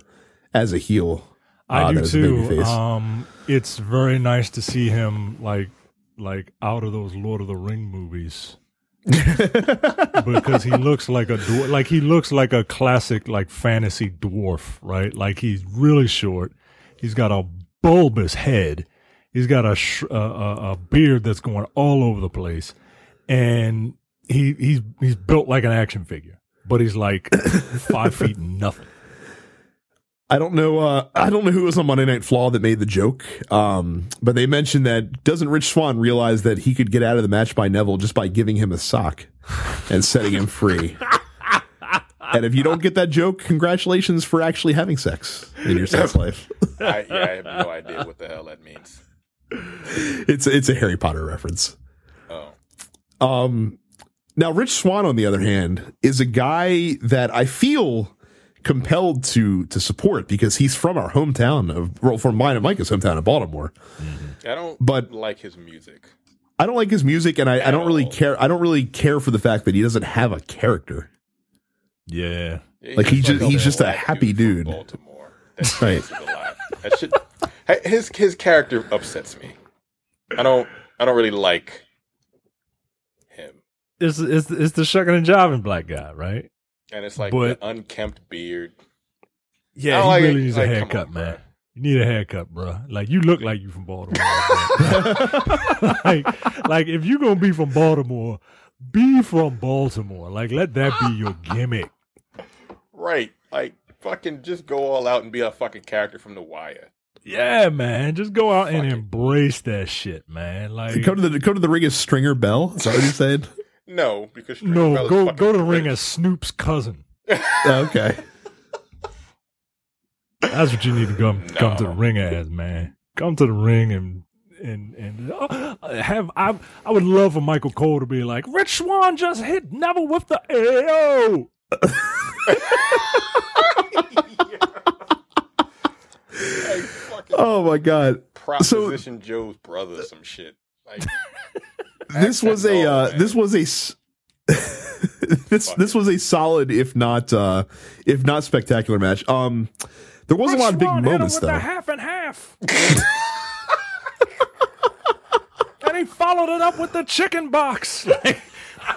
as a heel. I uh, do than as a too. Um, it's very nice to see him like like out of those Lord of the Ring movies. [LAUGHS] because he looks like a dwar- like he looks like a classic like fantasy dwarf, right? Like he's really short. He's got a bulbous head. He's got a sh- a beard that's going all over the place, and he he's he's built like an action figure, but he's like [LAUGHS] five feet nothing. I don't know. Uh, I don't know who was on Monday Night Flaw that made the joke. Um, but they mentioned that doesn't Rich Swann realize that he could get out of the match by Neville just by giving him a sock and setting him free. [LAUGHS] and if you don't get that joke, congratulations for actually having sex in your sex life. [LAUGHS] I, yeah, I have no idea what the hell that means. It's it's a Harry Potter reference. Oh, Um, now Rich Swann, on the other hand, is a guy that I feel compelled to to support because he's from our hometown of well, from mine and Micah's hometown of Baltimore. Mm-hmm. I don't But- like his music. I don't like his music, and I, I don't really care. I don't really care for the fact that he doesn't have a character. Yeah, Yeah, Like, he just- he's just a happy from dude. Baltimore. That's Right. right. Alive. That shit. [LAUGHS] His his character upsets me. I don't I don't really like him. it's it's it's the shucking and jiving black guy, right? And it's like But- the unkempt beard. Yeah, I he like really it. needs Like, a haircut, on, man. bro. You need a haircut, bro. Like you look like you from Baltimore. [LAUGHS] [LAUGHS] like, like if you gonna be from Baltimore, be from Baltimore. Like let that be your gimmick. Right. Like fucking just go all out and be a fucking character from The Wire. Yeah, man. Just go out and Fuck it. embrace that shit, man. Like Come to the come to the ring as Stringer Bell. Is that what you said? No, because Stringer no, Bell go fucking go to the ring as Snoop's cousin. [LAUGHS] Okay. That's what you need to come come to the ring as, man. Come to the ring and and and uh, have I I would love for Michael Cole to be like Rich Swann just hit Neville with the AO. Like Oh my god. Proposition Joe's brother, some shit. Like [LAUGHS] This was a uh, this was a [LAUGHS] this this was a solid, if not uh, if not spectacular match. Um, there was a lot of big Swan hit him moments though. half and half. [LAUGHS] and he followed it up with the chicken box. [LAUGHS]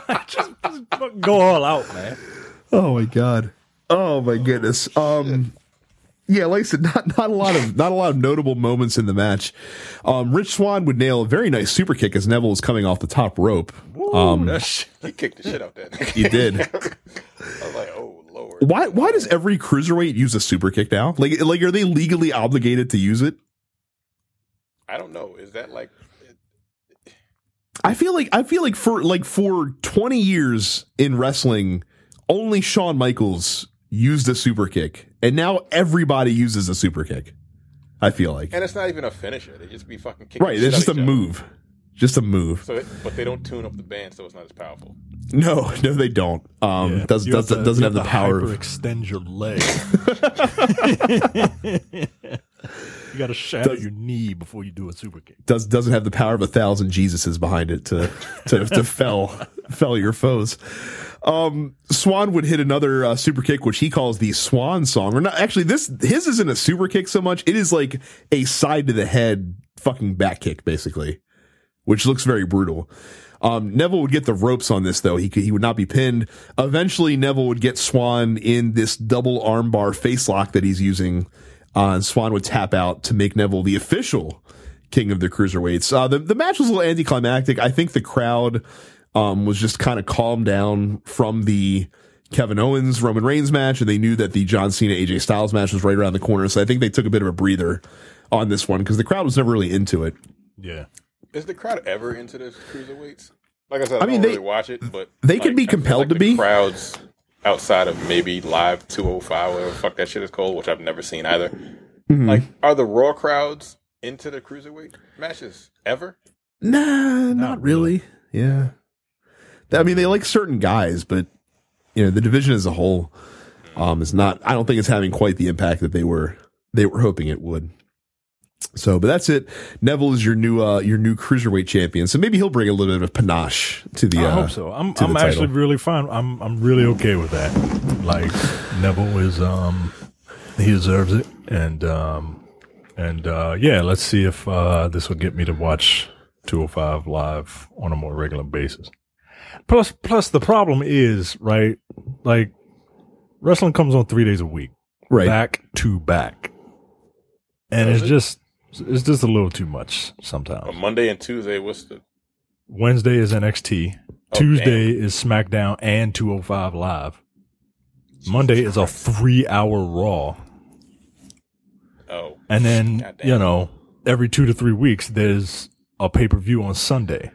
Like, just, just go all out, man. Oh my god. Oh my goodness. Um yeah, like I said, not not a lot of [LAUGHS] not a lot of notable moments in the match. Um Rich Swann would nail a very nice super kick as Neville was coming off the top rope. Um shit- he kicked the shit out that nigga. he did. [LAUGHS] I was like, oh lord. Why why does every cruiserweight use a super kick now? Like like are they legally obligated to use it? I don't know. Is that like I feel like I feel like for like for 20 years in wrestling, only Shawn Michaels used a super kick, and now everybody uses a super kick. I feel like and it's not even a finisher. They just be fucking kicking right. It's just a other. move, just a move. So, it, but they don't tune up the band, so it's not as powerful. No, [LAUGHS] no, they don't. Um, Yeah. does You have does to- doesn't you have the power. hyper Of, extend your leg. [LAUGHS] [LAUGHS] you got to shatter Does- your knee before you do a super kick. does doesn't have the power of a thousand Jesuses behind it to to to [LAUGHS] fell fell your foes. Um, Swann would hit another uh, super kick, which he calls the Swan Song. Or not actually, this his isn't a super kick so much. It is like a side to the head fucking back kick, basically, which looks very brutal. Um, Neville would get the ropes on this though. He could, he would not be pinned. Eventually, Neville would get Swann in this double armbar face lock that he's using. Uh, and Swann would tap out to make Neville the official king of the cruiserweights. Uh, the, the match was a little anticlimactic. I think the crowd, um, was just kind of calmed down from the Kevin Owens Roman Reigns match. And they knew that the John Cena AJ Styles match was right around the corner. So I think they took a bit of a breather on this one because the crowd was never really into it. Yeah. Is the crowd ever into the cruiserweights? Like I said, I, I mean, don't they- really watch it, but they like, can be compelled like to the be. Crowds outside of maybe live 205, whatever the fuck that shit is called, which I've never seen either. Mm-hmm. Like, are the Raw crowds into the cruiserweight matches ever? Nah, not, really. Yeah. I mean, they like certain guys, but you know, the division as a whole um, is not. I don't think it's having quite the impact that they were they were hoping it would. So, but that's it. Neville is your new uh your new cruiserweight champion. So maybe he'll bring a little bit of panache to the. I uh, hope so. I'm I'm actually title. really fine. I'm I'm really okay with that. Like Neville is um he deserves it, and um and uh yeah, let's see if uh this will get me to watch 205 live on a more regular basis. Plus plus the problem is right like wrestling comes on three days a week, right. back to back, and Does it's it? just it's just a little too much On sometimes. Monday and Tuesday, what's the Wednesday is NXT. Oh, Tuesday is SmackDown and 205 Live. Monday is a three hour Raw. oh And then, Goddamn. you know, every two to three weeks, there's a pay per view on Sunday.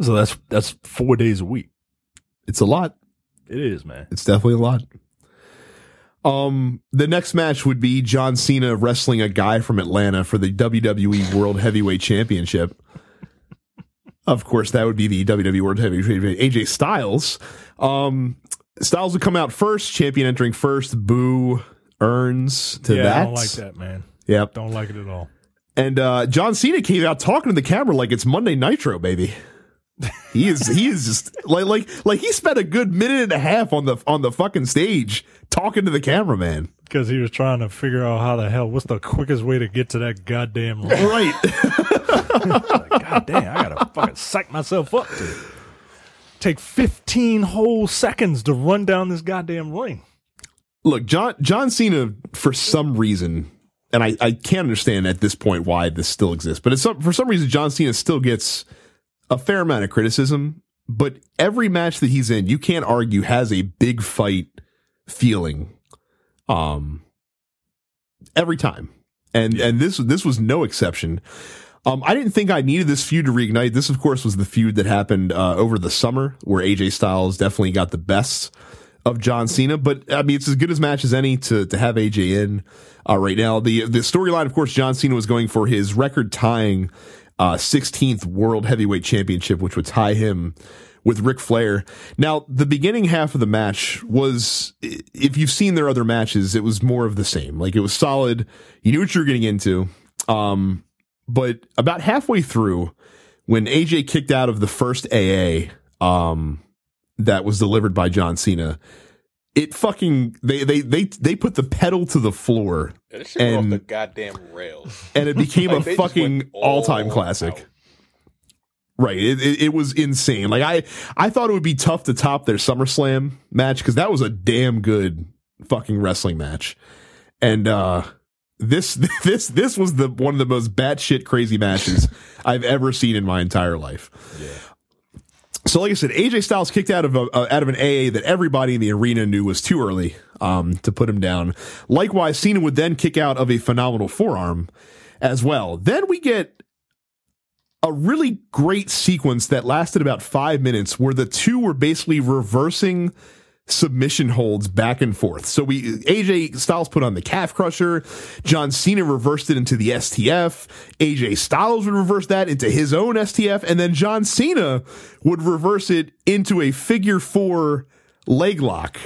So that's that's four days a week. It's a lot. It is, man. It's definitely a lot. Um, the next match would be John Cena wrestling a guy from Atlanta for the WWE World Heavyweight Championship. Of course, that would be the WWE World Heavyweight Championship, AJ Styles. Um, Styles would come out first, champion entering first. Boo earns to yeah, that. I don't like that, man. Yep. Don't like it at all. And uh, John Cena came out talking to the camera like it's Monday Nitro, baby. He is he is just like like like he spent a good minute and a half on the on the fucking stage talking to the cameraman. Because he was trying to figure out how the hell, what's the quickest way to get to that goddamn ring. Right. [LAUGHS] Like, God damn, I gotta fucking psych myself up to take 15 whole seconds to run down this goddamn ring. Look, John John Cena for some reason, and I, I can't understand at this point why this still exists, but it's some, for some reason John Cena still gets a fair amount of criticism. But every match that he's in, you can't argue has a big fight feeling. Um, every time, and and this this was no exception. Um, I didn't think I needed this feud to reignite. This, of course, was the feud that happened uh, over the summer, where AJ Styles definitely got the best of John Cena. But I mean, it's as good as match as any to to have AJ in uh, right now. The the storyline, of course, John Cena was going for his record tying uh, 16th World Heavyweight Championship, which would tie him with Ric Flair. Now, the beginning half of the match was, if you've seen their other matches, it was more of the same. Like it was solid. You knew what you were getting into. Um, but about halfway through, when AJ kicked out of the first AA, um, that was delivered by John Cena, it fucking they they they they put the pedal to the floor Yeah, And- the goddamn rails. and it became [LAUGHS] Like, a fucking all time classic. out. Right. It, it, it was insane. Like I, I thought it would be tough to top their SummerSlam match because that was a damn good fucking wrestling match. And, uh, this, [LAUGHS] this, this was the one of the most batshit crazy matches [LAUGHS] I've ever seen in my entire life. So, like I said, AJ Styles kicked out of a, uh, out of an AA that everybody in the arena knew was too early um, to put him down. Likewise, Cena would then kick out of a phenomenal forearm as well. Then we get a really great sequence that lasted about five minutes where the two were basically reversing submission holds back and forth. So we AJ Styles put on the calf crusher, John Cena reversed it into the STF, AJ Styles would reverse that into his own STF, and then John Cena would reverse it into a figure four leg lock,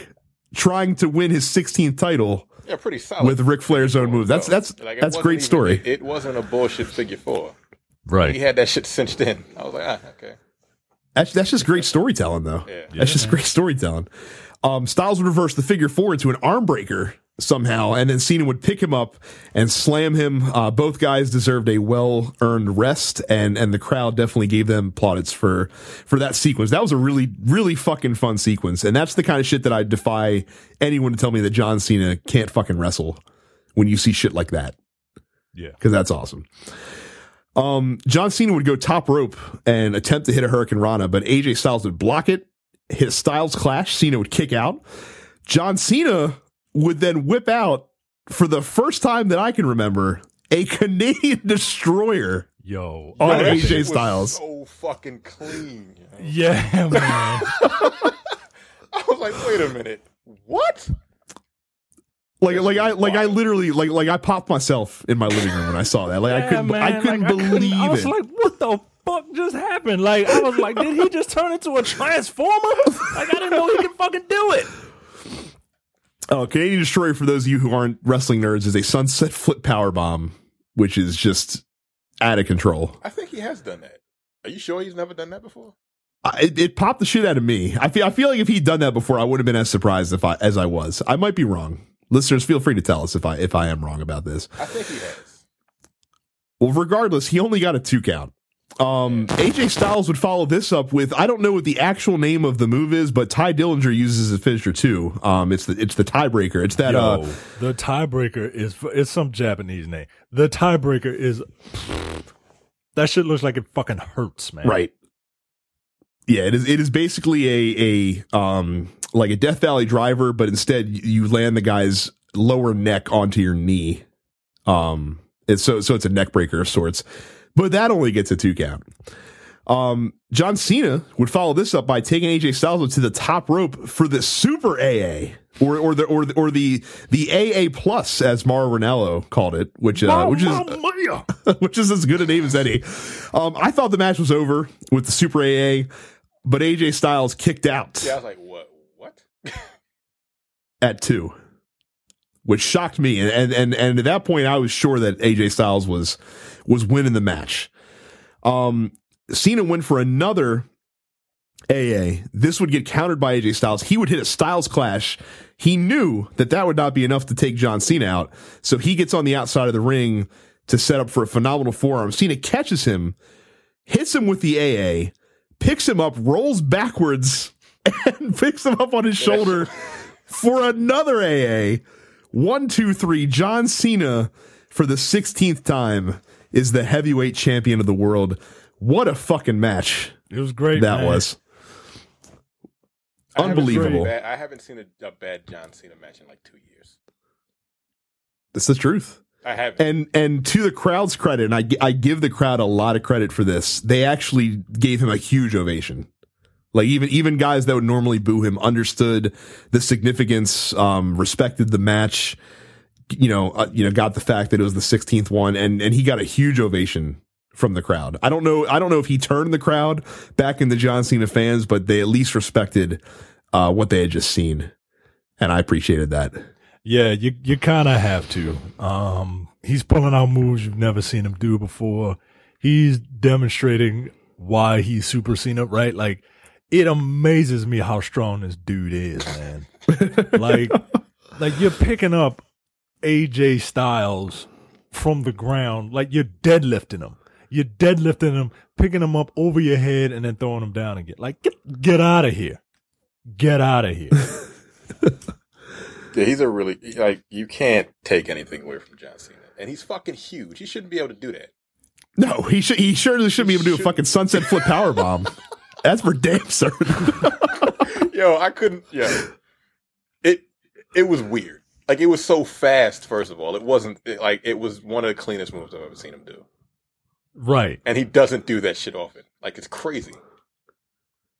trying to win his 16th title. Yeah, pretty solid. With Ric Flair's own move. That's- that's- it that's great even- story. It, it wasn't a bullshit figure four. Right. He had that shit cinched in. I was like, ah, okay. That's that's just great storytelling, though. Yeah. That's just great storytelling. Um, Styles would reverse the figure four into an arm breaker somehow, and then Cena would pick him up and slam him. Uh, both guys deserved a well earned rest, and and the crowd definitely gave them plaudits for for that sequence. That was a really really fucking fun sequence, and that's the kind of shit that I defy anyone to tell me that John Cena can't fucking wrestle when you see shit like that Yeah. because that's awesome. Um, John Cena would go top rope and attempt to hit a Hurricane Rana, but AJ Styles would block it. His styles clash. Cena would kick out. John Cena would then whip out for the first time that I can remember a [LAUGHS] Canadian destroyer Yo. on That AJ shit was Styles. so fucking clean. yo. Yeah, man. [LAUGHS] I was like, wait a minute, what? Like, like I, like I literally, like, like I popped myself in my living room when I saw that. Like I couldn't, I couldn't like, believe I was it. like, what the fuck just happened? Like, I was like, did he [LAUGHS] just turn into a transformer? Like, I didn't know he could fucking do it. Oh, Canadian Destroyer, for those of you who aren't wrestling nerds, is a sunset flip power bomb, which is just out of control. I think he has done that. Are you sure he's never done that before? I, it, it popped the shit out of me. I feel I feel like if he'd done that before, I would have been as surprised if I as I was. I might be wrong. Listeners, feel free to tell us if I if I am wrong about this. I think he has. Well, regardless, he only got a two count. Um, AJ Styles would follow this up with I don't know what the actual name of the move is, but Tye Dillinger uses his finisher too. Um, it's the it's the tiebreaker. It's that Yo, uh, the tiebreaker is it's some Japanese name. The tiebreaker is that shit looks like it fucking hurts, man. Right. Yeah, it is. It is basically a a um like a Death Valley driver, but instead you land the guy's lower neck onto your knee. Um, it's so so it's a neck breaker of sorts, but that only gets a two count. Um, John Cena would follow this up by taking AJ Styles to the top rope for the Super AA, or or the or the, or the the AA plus as Mauro Ranallo called it, which uh, which is [LAUGHS] which is as good a name as any. Um, I thought the match was over with the Super AA, but AJ Styles kicked out Yeah, I was like, what? What? [LAUGHS] at two, which shocked me. And, and and and at that point, I was sure that AJ Styles was was winning the match. Um, Cena went for another AA. This would get countered by AJ Styles. He would hit a Styles clash. He knew that that would not be enough to take John Cena out, so he gets on the outside of the ring to set up for a phenomenal forearm. Cena catches him, hits him with the AA, picks him up, rolls backwards, [LAUGHS] and picks him up on his shoulder for another AA. One, two, three. John Cena, for the 16th time, is the heavyweight champion of the world. What a fucking match It was great. that man. was. I haven't seen Unbelievable. bad- I haven't seen a, a bad John Cena match in like two years. That's the truth. I haven't. And and to the crowd's credit, and I, I give the crowd a lot of credit for this. They actually gave him a huge ovation. Like even even guys that would normally boo him understood the significance, um, respected the match. You know, uh, you know, got the fact that it was the 16th one, and and he got a huge ovation from the crowd. I don't know. I don't know if he turned the crowd back into John Cena fans, but they at least respected uh, what they had just seen, and I appreciated that. Yeah, you you kind of have to. Um, he's pulling out moves you've never seen him do before. He's demonstrating why he's Super Cena, right? Like, it amazes me how strong this dude is, man. [LAUGHS] like, like you're picking up AJ Styles from the ground, like you're deadlifting him. You're deadlifting him, picking him up over your head, and then throwing him down again. Like, get get out of here, get out of here. [LAUGHS] yeah, he's a really like you can't take anything away from John Cena, and he's fucking huge. He shouldn't be able to do that. No, he should. He surely shouldn't be able to do a fucking sunset flip power bomb. [LAUGHS] That's for damn certain. [LAUGHS] Yo, I couldn't. Yeah, it it was weird. Like it was so fast. First of all, it wasn't it, like it was one of the cleanest moves I've ever seen him do, right. and he doesn't do that shit often. Like it's crazy.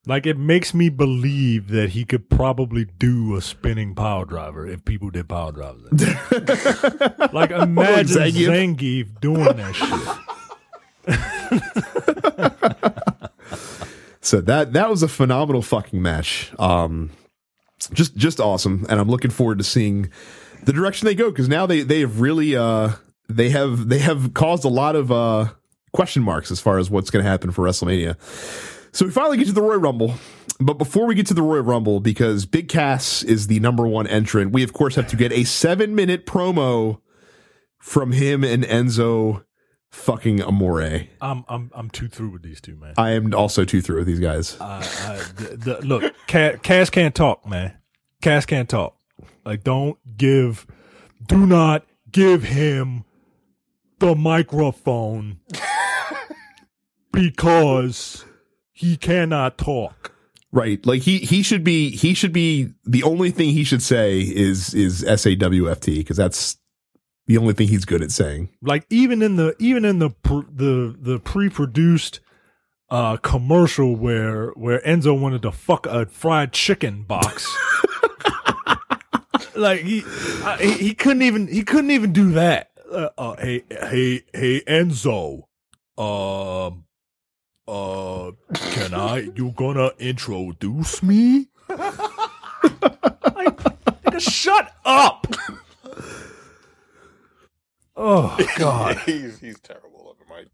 Like it makes me believe that he could probably do a spinning power driver if people did power drivers. [LAUGHS] like imagine Zangief. Zangief doing that shit. [LAUGHS] [LAUGHS] so that that was a phenomenal fucking match. Um, just just awesome, and I'm looking forward to seeing the direction they go because now they they have really uh they have they have caused a lot of uh question marks as far as what's going to happen for WrestleMania. So we finally get to the Royal Rumble. But before we get to the Royal Rumble, because Big Cass is the number one entrant, we of course have to get a seven minute promo from him and Enzo fucking Amore. I'm I'm I'm too through with these two, man. I am also too through with these guys. I, I, the, the, look, Cass, Cass can't talk, man. Cass can't talk. Like, don't give, do not give him the microphone [LAUGHS] because he cannot talk. Right. Like he he should be he should be the only thing he should say is is SAWFT because that's the only thing he's good at saying. Like even in the even in the pr- the the pre-produced uh commercial where where Enzo wanted to fuck a fried chicken box. [LAUGHS] like he, uh, he he couldn't even he couldn't even do that. Uh, uh, hey hey hey Enzo, um uh can I you gonna introduce me? [LAUGHS] like, nigga, Shut up. [LAUGHS] Oh God. [LAUGHS] he's he's terrible, love him, Mike.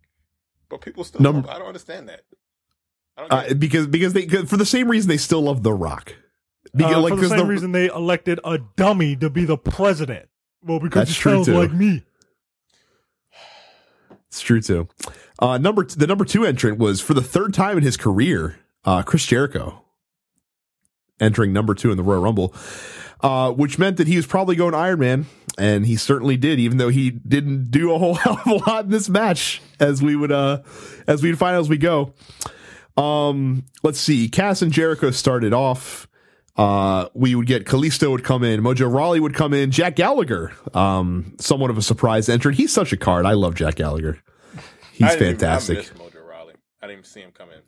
But people still. Number- love. I don't understand that. I don't Uh, because because they for the same reason they still love The Rock. Uh, like, for the same the- reason they elected a dummy to be the president. Well, because That's he sounds too. like me. It's true too. Uh, number the number two entrant was for the third time in his career, uh, Chris Jericho, entering number two in the Royal Rumble, uh, which meant that he was probably going Iron Man, and he certainly did, even though he didn't do a whole [LAUGHS] hell of a lot in this match, as we would uh, as we'd find as we go. Um, let's see. Cass and Jericho started off. Uh, we would get Kalisto would come in, Mojo Rawley would come in, Jack Gallagher, um, somewhat of a surprise entrant. He's such a card. I love Jack Gallagher. He's I didn't even- fantastic. I missed Mojo Rawley. I didn't even see him come in.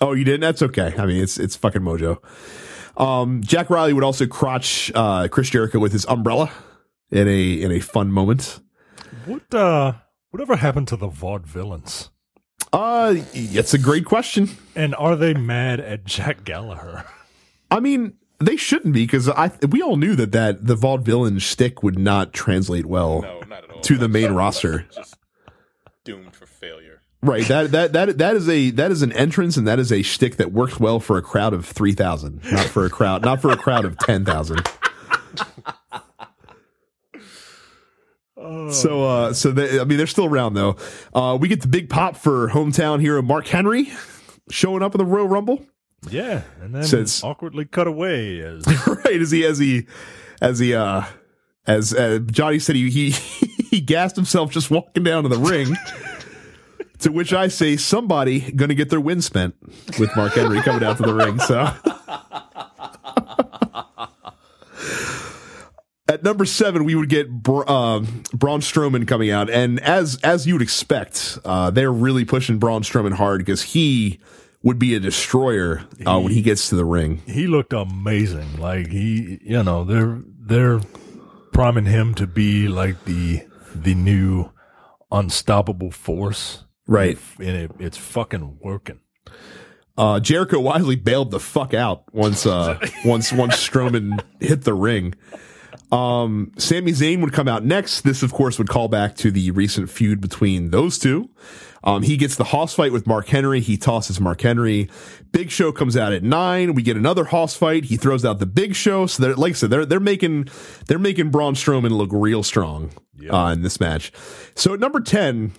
Oh, you didn't? That's okay. I mean, it's it's fucking Mojo. Um, Jack Riley would also crotch uh, Chris Jericho with his umbrella in a in a fun moment. What uh whatever happened to the vaudevillains? Uh, it's a great question. And are they mad at Jack Gallagher? I mean, they shouldn't be because I we all knew that that the vaudevillain shtick would not translate well. No, not at all. To the main roster. Just doomed for failure. Right. That that that that is a that is an entrance and that is a shtick that works well for a crowd of three thousand, not for a crowd, not for a crowd of ten thousand. So, uh, so they, I mean, they're still around though. Uh, we get the big pop for hometown hero Mark Henry showing up in the Royal Rumble. Yeah, and then Since- awkwardly cut away as [LAUGHS] right as he as he as he uh as uh, Johnny said he he [LAUGHS] he gassed himself just walking down to the ring. [LAUGHS] to which I say somebody going to get their win spent with Mark Henry coming out to the ring. So at number seven we would get Bra- um Braun Strowman coming out, and as as you would expect, uh, they're really pushing Braun Strowman hard because he would be a destroyer uh, when he gets to the ring. he looked amazing. Like he, you know, they're they're priming him to be like the the new unstoppable force, Right. And it, it's fucking working. Uh, Jericho wisely bailed the fuck out once, uh, once, once Strowman hit the ring. Um, Sami Zayn would come out next. This, of course, would call back to the recent feud between those two. Um, he gets the Hoss fight with Mark Henry. He tosses Mark Henry. Big Show comes out at nine. We get another Hoss fight. He throws out the Big Show. So they're, like I said, they're, they're making, they're making Braun Strowman look real strong, uh, in this match. So at number 10,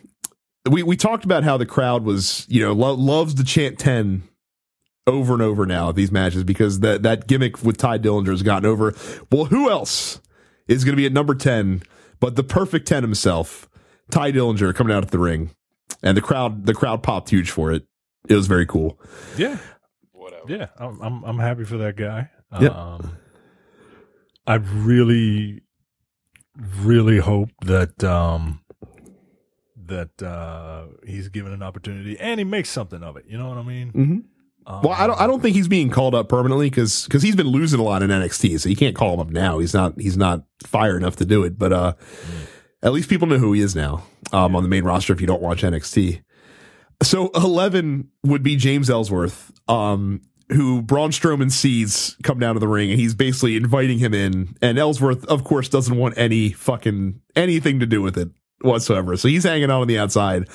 we, we talked about how the crowd was, you know, lo- loves to chant 10 over and over now at these matches because that, that gimmick with Tye Dillinger has gotten over. Well, who else is going to be at number 10 but the perfect 10 himself, Tye Dillinger coming out at the ring. And the crowd, the crowd popped huge for it. It was very cool. Yeah, Whatever. yeah. I'm I'm, I'm happy for that guy. Yep. Um, I really, really hope that um that uh he's given an opportunity and he makes something of it. You know what I mean? Mhm. Um, Well, I don't, I don't think he's being called up permanently because, because he's been losing a lot in NXT. So you can't call him up now. He's not, he's not fire enough to do it. But, uh, at least people know who he is now, um, on the main roster if you don't watch NXT. So 11 would be James Ellsworth, um, who Braun Strowman sees come down to the ring and he's basically inviting him in. And Ellsworth, of course, doesn't want any fucking anything to do with it whatsoever. So he's hanging out on the outside.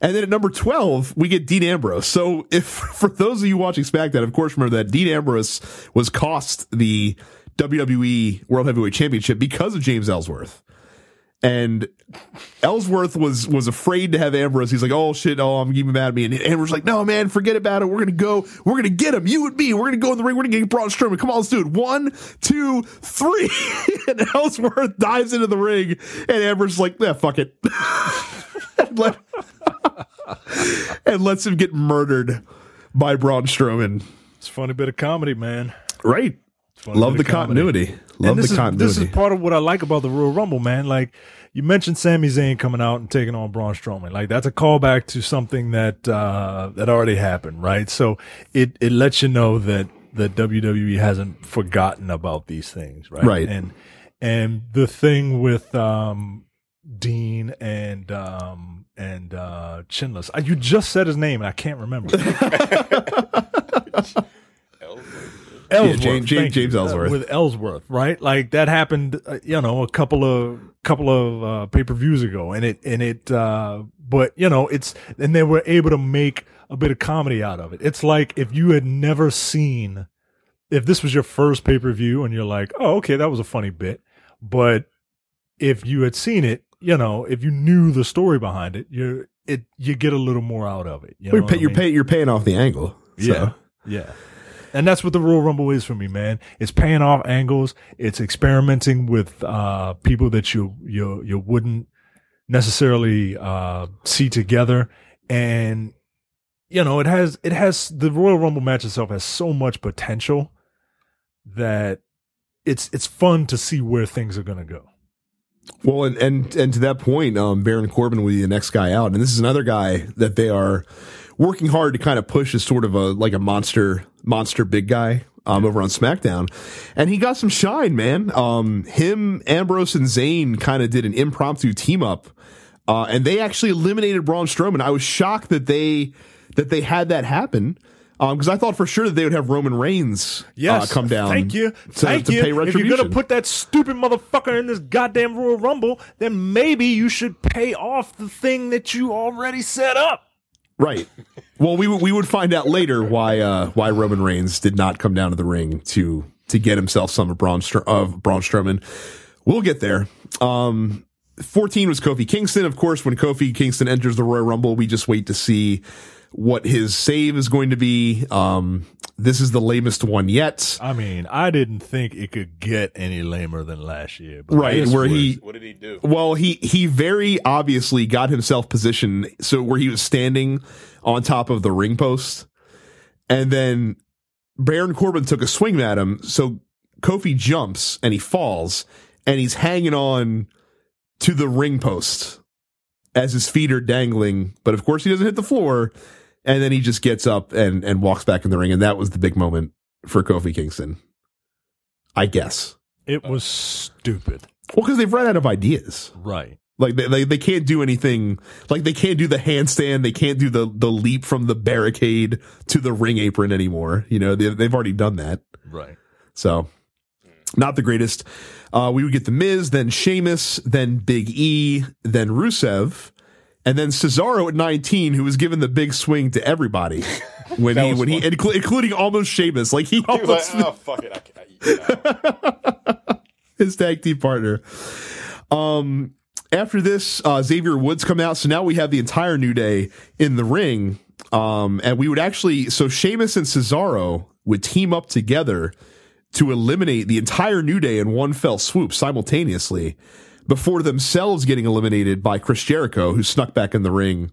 And then at number 12, we get Dean Ambrose. So if, [LAUGHS] for those of you watching SmackDown, of course, remember that Dean Ambrose was cost the WWE World Heavyweight Championship because of James Ellsworth. And Ellsworth was was afraid to have Ambrose. He's like, "Oh shit! Oh, I'm giving mad at me." And Ambrose like, "No, man, forget about it. We're gonna go. We're gonna get him. You and me. We're gonna go in the ring. We're gonna get Braun Strowman. Come on, let's do it. One, two, three. [LAUGHS] and Ellsworth dives into the ring, and Ambrose is like, "Yeah, fuck it," [LAUGHS] and, let- [LAUGHS] and lets him get murdered by Braun Strowman. It's a funny bit of comedy, man. Right. It's Love the of comedy. continuity. Love and this the is, continuity. This is part of what I like about the Royal Rumble, man. Like you mentioned, Sami Zayn coming out and taking on Braun Strowman. Like that's a callback to something that uh, that already happened, right? So it it lets you know that that WWE hasn't forgotten about these things, right? Right. And and the thing with um, Dean and um, and uh, Chinless, you just said his name and I can't remember. [LAUGHS] [LAUGHS] Ellsworth. Ellsworth, James- James- James Ellsworth. Uh, with Ellsworth, right? Like that happened, uh, you know, a couple of couple of uh, pay per views ago, and it and it, uh, but you know, it's and they were able to make a bit of comedy out of it. It's like if you had never seen, if this was your first pay per view, and you're like, oh, okay, that was a funny bit, but if you had seen it, you know, if you knew the story behind it, you're it you get a little more out of it. You know You're, pay, I mean? pay, you're paying off the angle. So. Yeah. Yeah. And that's what the Royal Rumble is for me, man. It's paying off angles. It's experimenting with uh, people that you you you wouldn't necessarily uh, see together, and you know it has it has the Royal Rumble match itself has so much potential that it's it's fun to see where things are going to go. Well, and, and and to that point, um, Baron Corbin will be the next guy out, and this is another guy that they are working hard to kind of push as sort of a like a monster monster big guy um, over on SmackDown, and he got some shine, man. Um, him, Ambrose, and Zayn kind of did an impromptu team up, uh, and they actually eliminated Braun Strowman. I was shocked that they that they had that happen. Because I thought for sure that they would have Roman Reigns uh, come down. Thank you. to, Thank to you. pay if you're gonna put that stupid motherfucker in this goddamn Royal Rumble, then maybe you should pay off the thing that you already set up. Right. Well, we we would find out later why uh, why Roman Reigns did not come down to the ring to to get himself some of Braun, Str- of Braun Strowman. We'll get there. Um, 14 was Kofi Kingston. Of course, when Kofi Kingston enters the Royal Rumble, we just wait to see what his save is going to be. Um, this is the lamest one yet. I mean, I didn't think it could get any lamer than last year. But Right, where was- he What did he do? Well, he he very obviously got himself positioned so where he was standing on top of the ring post, and then Baron Corbin took a swing at him. So Kofi jumps and he falls, and he's hanging on to the ring post as his feet are dangling. But of course, he doesn't hit the floor, and then he just gets up and and walks back in the ring, and that was the big moment for Kofi Kingston. I guess. it was stupid. Well, because they've run out of ideas. Right. Like they, they they can't do anything. Like they can't do the handstand. They can't do the the leap from the barricade to the ring apron anymore. You know they, they've already done that. Right. So not the greatest. Uh, we would get the Miz, then Sheamus, then Big E, then Rusev, and then Cesaro at 19, who was given the big swing to everybody [LAUGHS] when he when he including almost Sheamus. Like he He almost like, oh fuck it, I [LAUGHS] his tag team partner. Um, after this, uh, Xavier Woods come out, so now we have the entire New Day in the ring. Um, and we would actually, so Sheamus and Cesaro would team up together to eliminate the entire New Day in one fell swoop simultaneously before themselves getting eliminated by Chris Jericho, who snuck back in the ring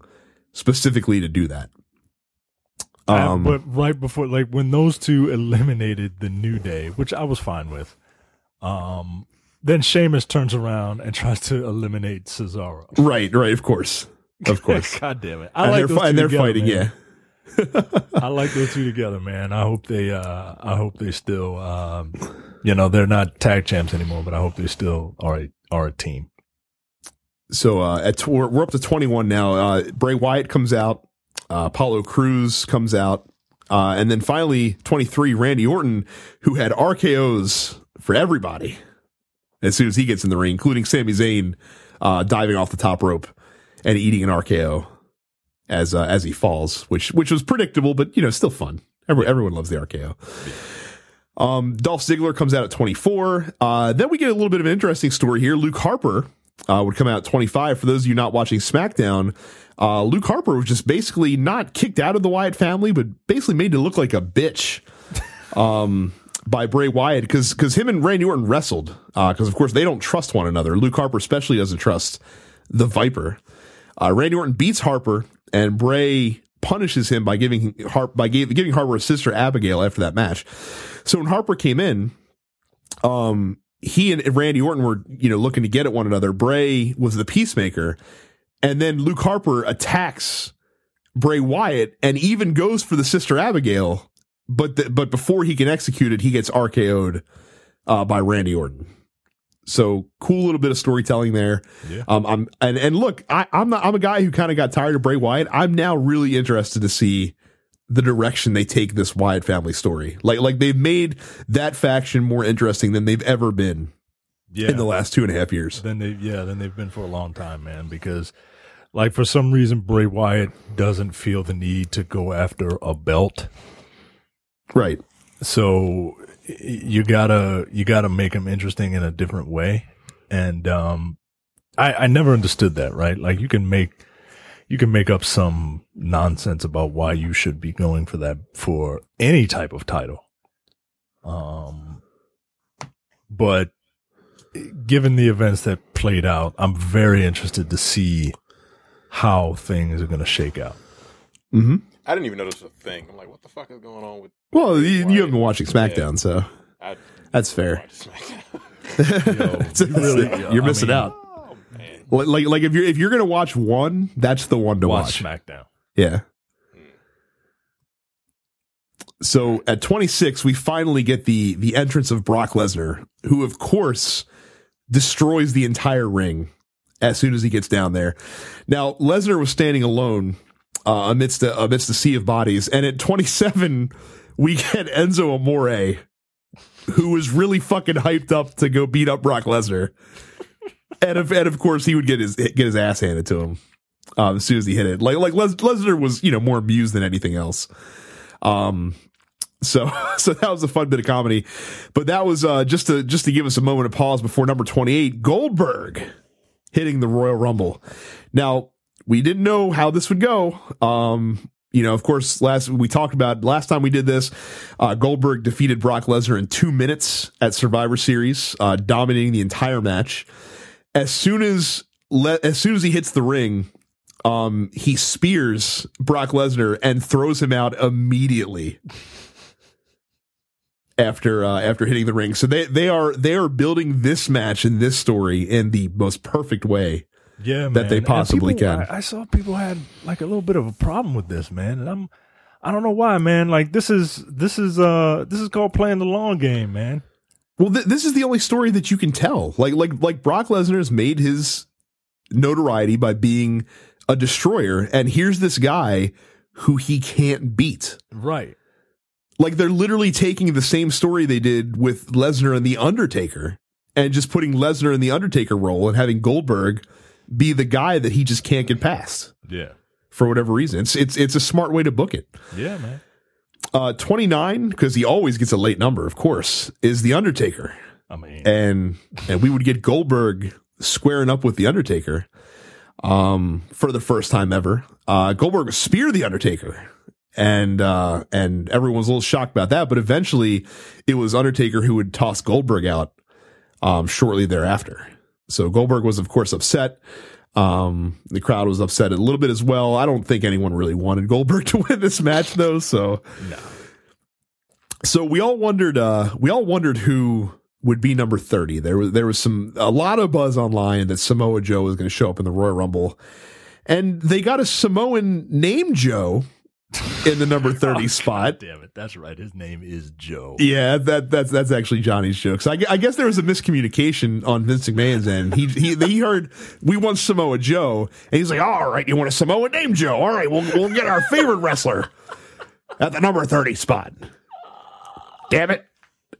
specifically to do that. Um, but right before, like when those two eliminated the New Day, which I was fine with, um, then Sheamus turns around and tries to eliminate Cesaro. right, right, of course. Of [LAUGHS] course. God damn it! I and like they're, those fi- two and they're together, fighting, man. yeah. [LAUGHS] I like those two together, man. I hope they, uh, I hope they still, um, you know, they're not tag champs anymore, but I hope they still are a, are a team. so uh, at tw- we're, we're up to 21 now. Uh, Bray Wyatt comes out, uh, Apollo Crews comes out, uh, and then finally 23 Randy Orton, who had RKO's for everybody as soon as he gets in the ring, including Sami Zayn uh, diving off the top rope and eating an RKO as uh, as he falls, which which was predictable, but you know still fun. Every, everyone loves the RKO. Um, Dolph Ziggler comes out at 24. Uh, then we get a little bit of an interesting story here. Luke Harper uh, would come out at 25. For those of you not watching SmackDown, uh, Luke Harper was just basically not kicked out of the Wyatt family, but basically made to look like a bitch [LAUGHS] um, by Bray Wyatt because because him and Randy Orton wrestled because of course they don't trust one another. Luke Harper especially doesn't trust the Viper. Uh, Randy Orton beats Harper and Bray punishes him by giving Harp by gave, giving Harper a sister Abigail after that match. So when Harper came in, um, he and Randy Orton were you know looking to get at one another. Bray was the peacemaker, and then Luke Harper attacks Bray Wyatt and even goes for the sister Abigail, but the, but before he can execute it, he gets RKO'd uh, by Randy Orton. So cool little bit of storytelling there. Yeah. Um, I'm and and look, I, I'm not I'm a guy who kind of got tired of Bray Wyatt. I'm now really interested to see the direction they take this Wyatt family story. Like like they've made that faction more interesting than they've ever been Yeah. in the last two and a half years. Then they yeah, then they've been for a long time, man. Because like for some reason Bray Wyatt doesn't feel the need to go after a belt. Right. So you gotta you gotta make them interesting in a different way. And um I, I never understood that, right? Like you can make you can make up some nonsense about why you should be going for that for any type of title. Um but given the events that played out, I'm very interested to see how things are going to shake out. Mm-hmm. I didn't even notice a thing. I'm like, what the fuck is going on with? Well, you, you haven't been watching SmackDown, so I that's fair. watch [LAUGHS] SmackDown. It's- it's- really- you're I missing mean- out. oh Like, like like if you're if you're gonna watch one, that's the one to Watch watch. SmackDown. Yeah. So at 26, we finally get the the entrance of Brock Lesnar, who of course destroys the entire ring as soon as he gets down there. Now Lesnar was standing alone uh, amidst a, amidst a sea of bodies, and at 27, we get Enzo Amore, who was really fucking hyped up to go beat up Brock Lesnar, and of and of course he would get his get his ass handed to him um, as soon as he hit it. Like like Les- Lesnar was you know more amused than anything else. Um, so [LAUGHS] so that was a fun bit of comedy, but that was uh, just to just to give us a moment of pause before number twenty eight Goldberg hitting the Royal Rumble. Now we didn't know how this would go. Um, you know, of course, last we talked about last time we did this, uh, Goldberg defeated Brock Lesnar in two minutes at Survivor Series, uh, dominating the entire match. As soon as le- as soon as he hits the ring, um, he spears Brock Lesnar and throws him out immediately after uh, after hitting the ring. So they they are they are building this match and this story in the most perfect way. Yeah, man. That they possibly people- can. I, I saw people had like a little bit of a problem with this, man, and I'm, I don't know why, man. Like this is this is uh this is called playing the long game, man. Well, th- this is the only story that you can tell. Like like like Brock Lesnar's made his notoriety by being a destroyer, and here's this guy who he can't beat. Right. Like they're literally taking the same story they did with Lesnar and the Undertaker, and just putting Lesnar in the Undertaker role and having Goldberg be the guy that he just can't get past Yeah. for whatever reason. It's it's it's a smart way to book it. Yeah, man. Uh, twenty nine because he always gets a late number, of course, is the Undertaker. I mean, and and we would get Goldberg squaring up with the Undertaker um for the first time ever. Uh Goldberg would spear the Undertaker and uh and everyone was a little shocked about that, but eventually it was Undertaker who would toss Goldberg out um shortly thereafter. So Goldberg was of course upset. Um the crowd was upset a little bit as well. I don't think anyone really wanted Goldberg [LAUGHS] to win this match though, so no. so we all wondered uh we all wondered who would be number 30 there was there was some a lot of buzz online that samoa joe was going to show up in the royal rumble and they got a samoan named joe [LAUGHS] in the number [LAUGHS] 30 spot. Damn it, that's right. His name is Joe. yeah that that's that's actually johnny's joke. So I, I guess there was a miscommunication on vince mcmahon's end. He he, he heard we want samoa joe. And he's like all right you want a samoa named joe? All right we'll, we'll get our favorite wrestler at the number 30 spot. Damn it.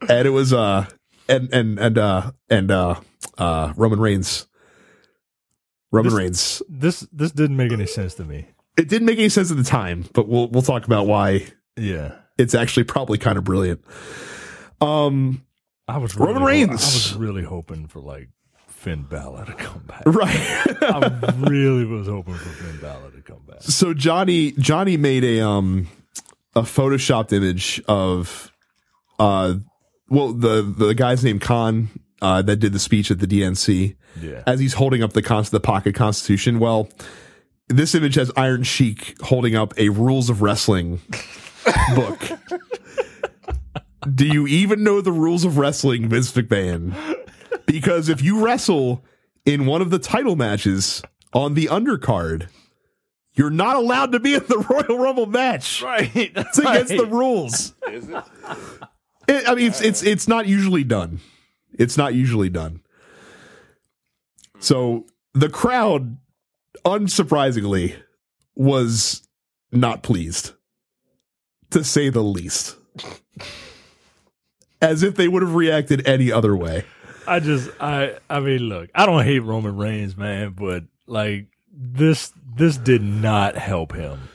And it was uh and and and uh and uh uh roman reigns. Roman This- reigns. This this didn't make any sense to me. It didn't make any sense at the time but we'll we'll talk about why Yeah. it's actually probably kind of brilliant um I was really Roman Reigns. I was really hoping for like Finn Balor to come back. right [LAUGHS] I really was hoping for Finn Balor to come back. so johnny johnny made a um a photoshopped image of uh well the the guy's name khan uh that did the speech at the dnc Yeah. as he's holding up the cons- the pocket constitution well this image has iron sheik holding up a rules of wrestling book do you even know the rules of wrestling vince mcmahon because if you wrestle in one of the title matches on the undercard you're not allowed to be in the [LAUGHS] royal rumble match Right. [LAUGHS] it's against the rules is it? it, I mean, it's it's it's not usually done. It's not usually done. So the crowd, unsurprisingly, was not pleased to say the least. As if they would have reacted any other way. I just I I mean look, I don't hate Roman Reigns, man, but like this this did not help him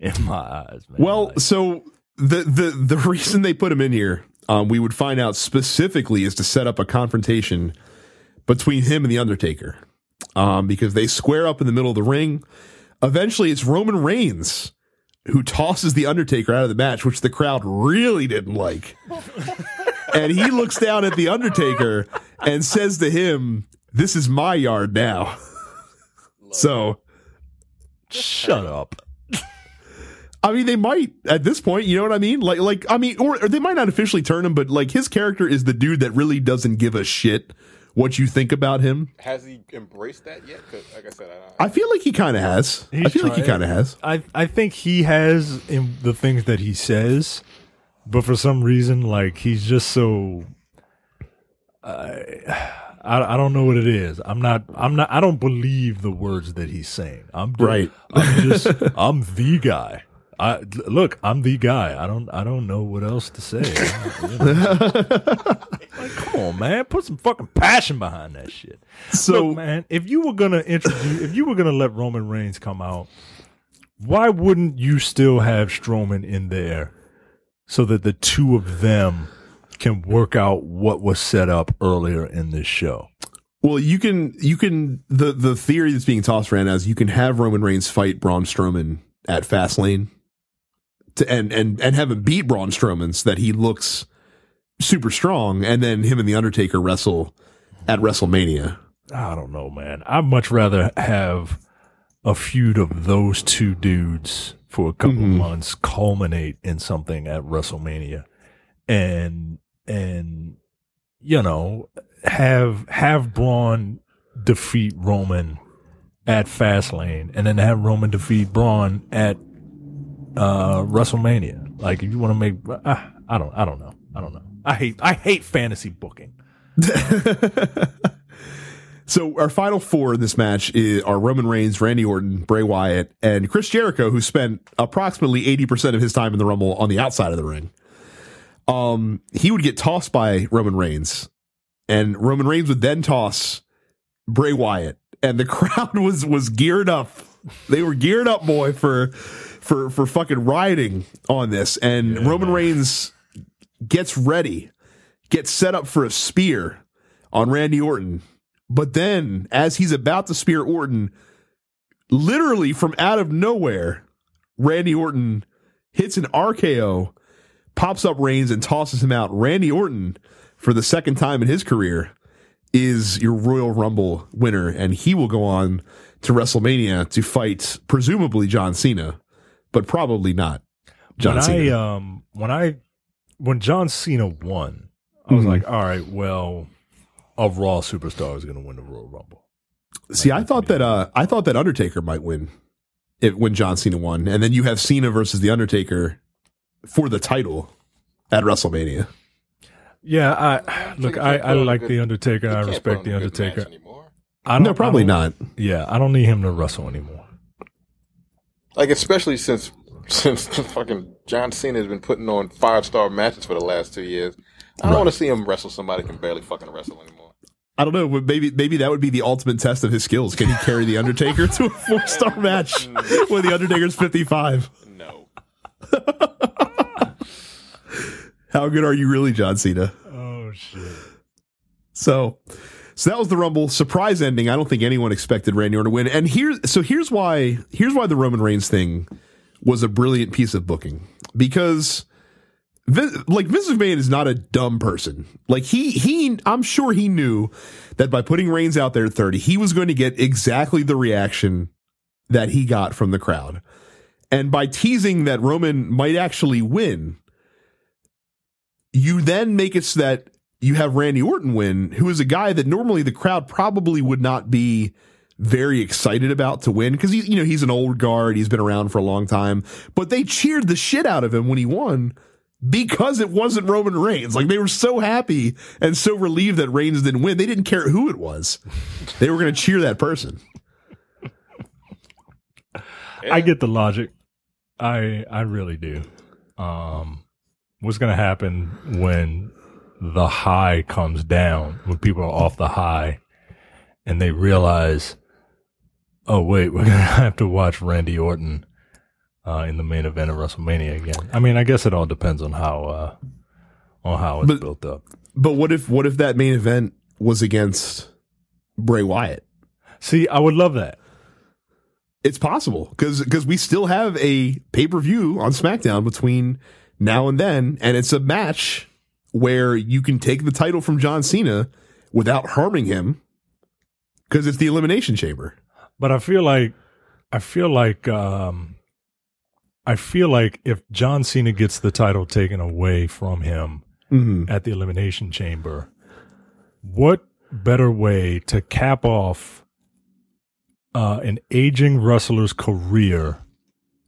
in my eyes, man. Well, Like, so the the the [LAUGHS] reason they put him in here, um, we would find out specifically, is to set up a confrontation between him and the Undertaker, um, because they square up in the middle of the ring. Eventually, it's Roman Reigns who tosses the Undertaker out of the match, which the crowd really didn't like. [LAUGHS] and he looks down at the Undertaker and says to him, "This is my yard now." [LAUGHS] so. shut up. I mean, they might at this point. You know what I mean? Like, like I mean, or, or they might not officially turn him, but like his character is the dude that really doesn't give a shit what you think about him. Has he embraced that yet? 'Cause like I said, I, I feel like he kind of has. I He's feel like he kind of has. I I think he has in the things that he says, but for some reason, like he's just so. I, I I don't know what it is. I'm not. I'm not. I don't believe the words that he's saying. I'm ju- Right. I'm just. I'm the guy. I look. I'm the guy. I don't. I don't know what else to say. You [LAUGHS] know? like, come on, man. Put some fucking passion behind that shit. So, Look, man, if you were gonna introduce, if you were gonna let Roman Reigns come out, why wouldn't you still have Strowman in there so that the two of them can work out what was set up earlier in this show? well, you can you can the the theory that's being tossed around as you can have Roman Reigns fight Braun Strowman at Fastlane, to and and and have him beat Braun Strowman so that he looks super strong, and then him and the Undertaker wrestle at WrestleMania. I don't know, man. I'd much rather have a feud of those two dudes for a couple Mhm. months culminate in something at WrestleMania and and you know have have Braun defeat Roman at Fastlane and then have Roman defeat Braun at uh WrestleMania. Like if you want to make uh, I don't I don't know. I don't know. I hate I hate fantasy booking. [LAUGHS] So our final four in this match are Roman Reigns, Randy Orton, Bray Wyatt, and Chris Jericho, who spent approximately eighty percent of his time in the Rumble on the outside of the ring. Um, he would get tossed by Roman Reigns, and Roman Reigns would then toss Bray Wyatt, and the [LAUGHS] crowd was was geared up. They were geared up, boy, for for for fucking riding on this. And Roman Reigns gets ready, gets set up for a spear on Randy Orton. But then, as he's about to spear Orton, literally from out of nowhere, Randy Orton hits an RKO, pops up Reigns, and tosses him out. Randy Orton, for the second time in his career, is your Royal Rumble winner, and he will go on to WrestleMania to fight presumably John Cena, but probably not John when Cena. I um when I when John Cena won, I was Mhm. like, all right, well, a Raw superstar is going to win the Royal Rumble. See, I thought that uh, I thought that Undertaker might win if when John Cena won, and then you have Cena versus the Undertaker for the title at WrestleMania. Yeah, I look, I, I like on a the Undertaker. I respect the a good match Undertaker. I don't, No, probably I don't- not. Yeah, I don't need him to wrestle anymore. Like especially since [LAUGHS] since fucking John Cena has been putting on five star matches for the last two years. I don't want to see him wrestle somebody who can barely fucking wrestle anymore. I don't know, but maybe maybe that would be the ultimate test of his skills. Can he carry the Undertaker to a [LAUGHS] four star match when the Undertaker's fifty five? No. [LAUGHS] How good are you really, John Cena? Oh shit! So, so that was the Rumble surprise ending. I don't think anyone expected Randy Orton to win. And here, so here's why. Here's why the Roman Reigns thing was a brilliant piece of booking because, like Vince McMahon is not a dumb person. Like he he, I'm sure he knew that by putting Reigns out there at 30, he was going to get exactly the reaction that he got from the crowd. And by teasing that Roman might actually win, you then make it so that you have Randy Orton win, who is a guy that normally the crowd probably would not be very excited about to win because you know he's an old guard, he's been around for a long time, but they cheered the shit out of him when he won because it wasn't Roman Reigns. Like they were so happy and so relieved that Reigns didn't win, they didn't care who it was. They were going to cheer that person. I get the logic. I I really do. um, what's going to happen when the high comes down, when people are off the high and they realize, oh, wait, [LAUGHS] we're going to have to watch Randy Orton uh, in the main event of WrestleMania again. I mean, I guess it all depends on how, uh, on how it's But- built up. But what if what if that main event was against Bray Wyatt? See, I would love that. It's possible because we still have a pay per view on SmackDown between now and then, and it's a match where you can take the title from John Cena without harming him because it's the Elimination Chamber. But I feel like I feel like um I feel like if John Cena gets the title taken away from him Mm-hmm. at the elimination chamber, what better way to cap off uh an aging wrestler's career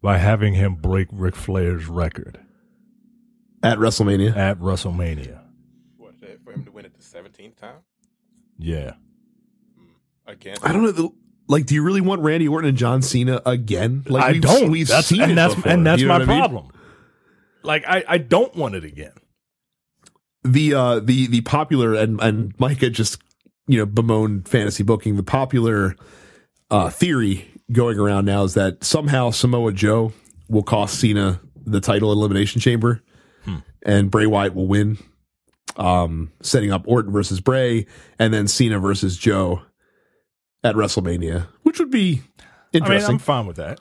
by having him break Ric Flair's record At WrestleMania, at WrestleMania? What, for him to win it the 17th time? Yeah. Again? I don't know. The, like, do you really want Randy Orton and John Cena again? Like, I we've- don't. We've that's, seen and it that's before. and that's You know my what I mean? problem. Like I, I don't want it again. the uh the the popular and and Micah just you know bemoaned fantasy booking. The popular uh theory going around now is that somehow Samoa Joe will cost Cena the title Elimination Chamber, and Bray Wyatt will win. Um, setting up Orton versus Bray, and then Cena versus Joe at WrestleMania, which would be I mean, interesting. I'm fine with that.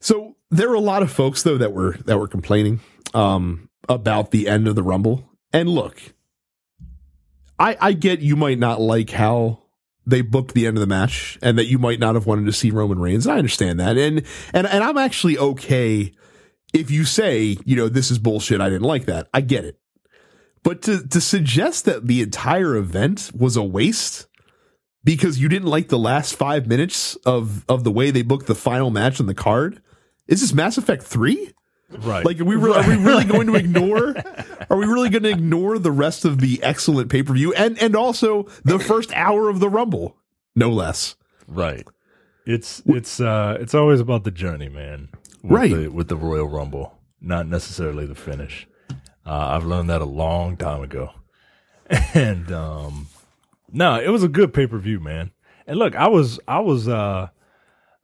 So there were a lot of folks though that were that were complaining um, about the end of the Rumble. And look, I I get you might not like how they booked the end of the match and that you might not have wanted to see Roman Reigns. I understand that. And and and I'm actually okay if you say, you know, this is bullshit, I didn't like that. I get it. But to to suggest that the entire event was a waste because you didn't like the last five minutes of of the way they booked the final match on the card. Is this Mass Effect three? Right. Like, are we re- are we really going to ignore? [LAUGHS] Are we really going to ignore the rest of the excellent pay per view and and also the first hour of the Rumble, no less? Right. It's it's uh it's always about the journey, man. With Right. The, with the Royal Rumble, not necessarily the finish. Uh, I've learned that a long time ago. [LAUGHS] And um no, it was a good pay per view, man. And look, I was I was uh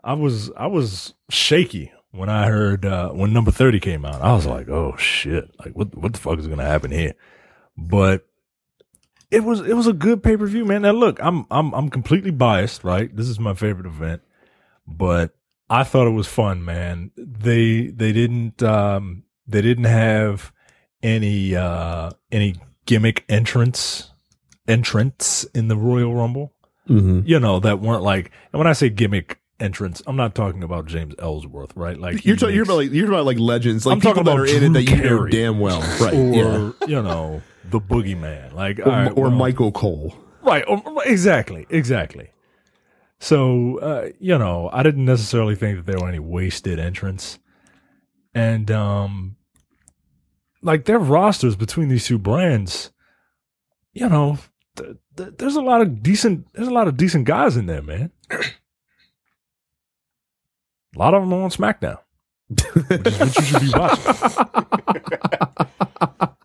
I was I was shaky when I heard uh when number 30 came out. I was like, "Oh shit. Like what what the fuck is going to happen here?" But it was it was a good pay per view, man. Now look, I'm I'm I'm completely biased, right? This is my favorite event, but I thought it was fun, man. They they didn't um they didn't have any uh any gimmick entrance entrance in the Royal Rumble. Mm-hmm. You know that weren't like. And when I say gimmick entrance, I'm not talking about James Ellsworth, right? Like You're he talking you're about like you're about like legends, like I'm people talking that about are in it that Drew you know damn well, [LAUGHS] right? or yeah, you know the boogeyman, like or, all right, or well- Michael Cole. Right. or- Exactly. Exactly. So, uh, you know, I didn't necessarily think that there were any wasted entrants. And, um, like their rosters between these two brands, you know, th- th- there's a lot of decent, there's a lot of decent guys in there, man. [CLEARS THROAT] a lot of them are on SmackDown, which is what you should be watching. [LAUGHS]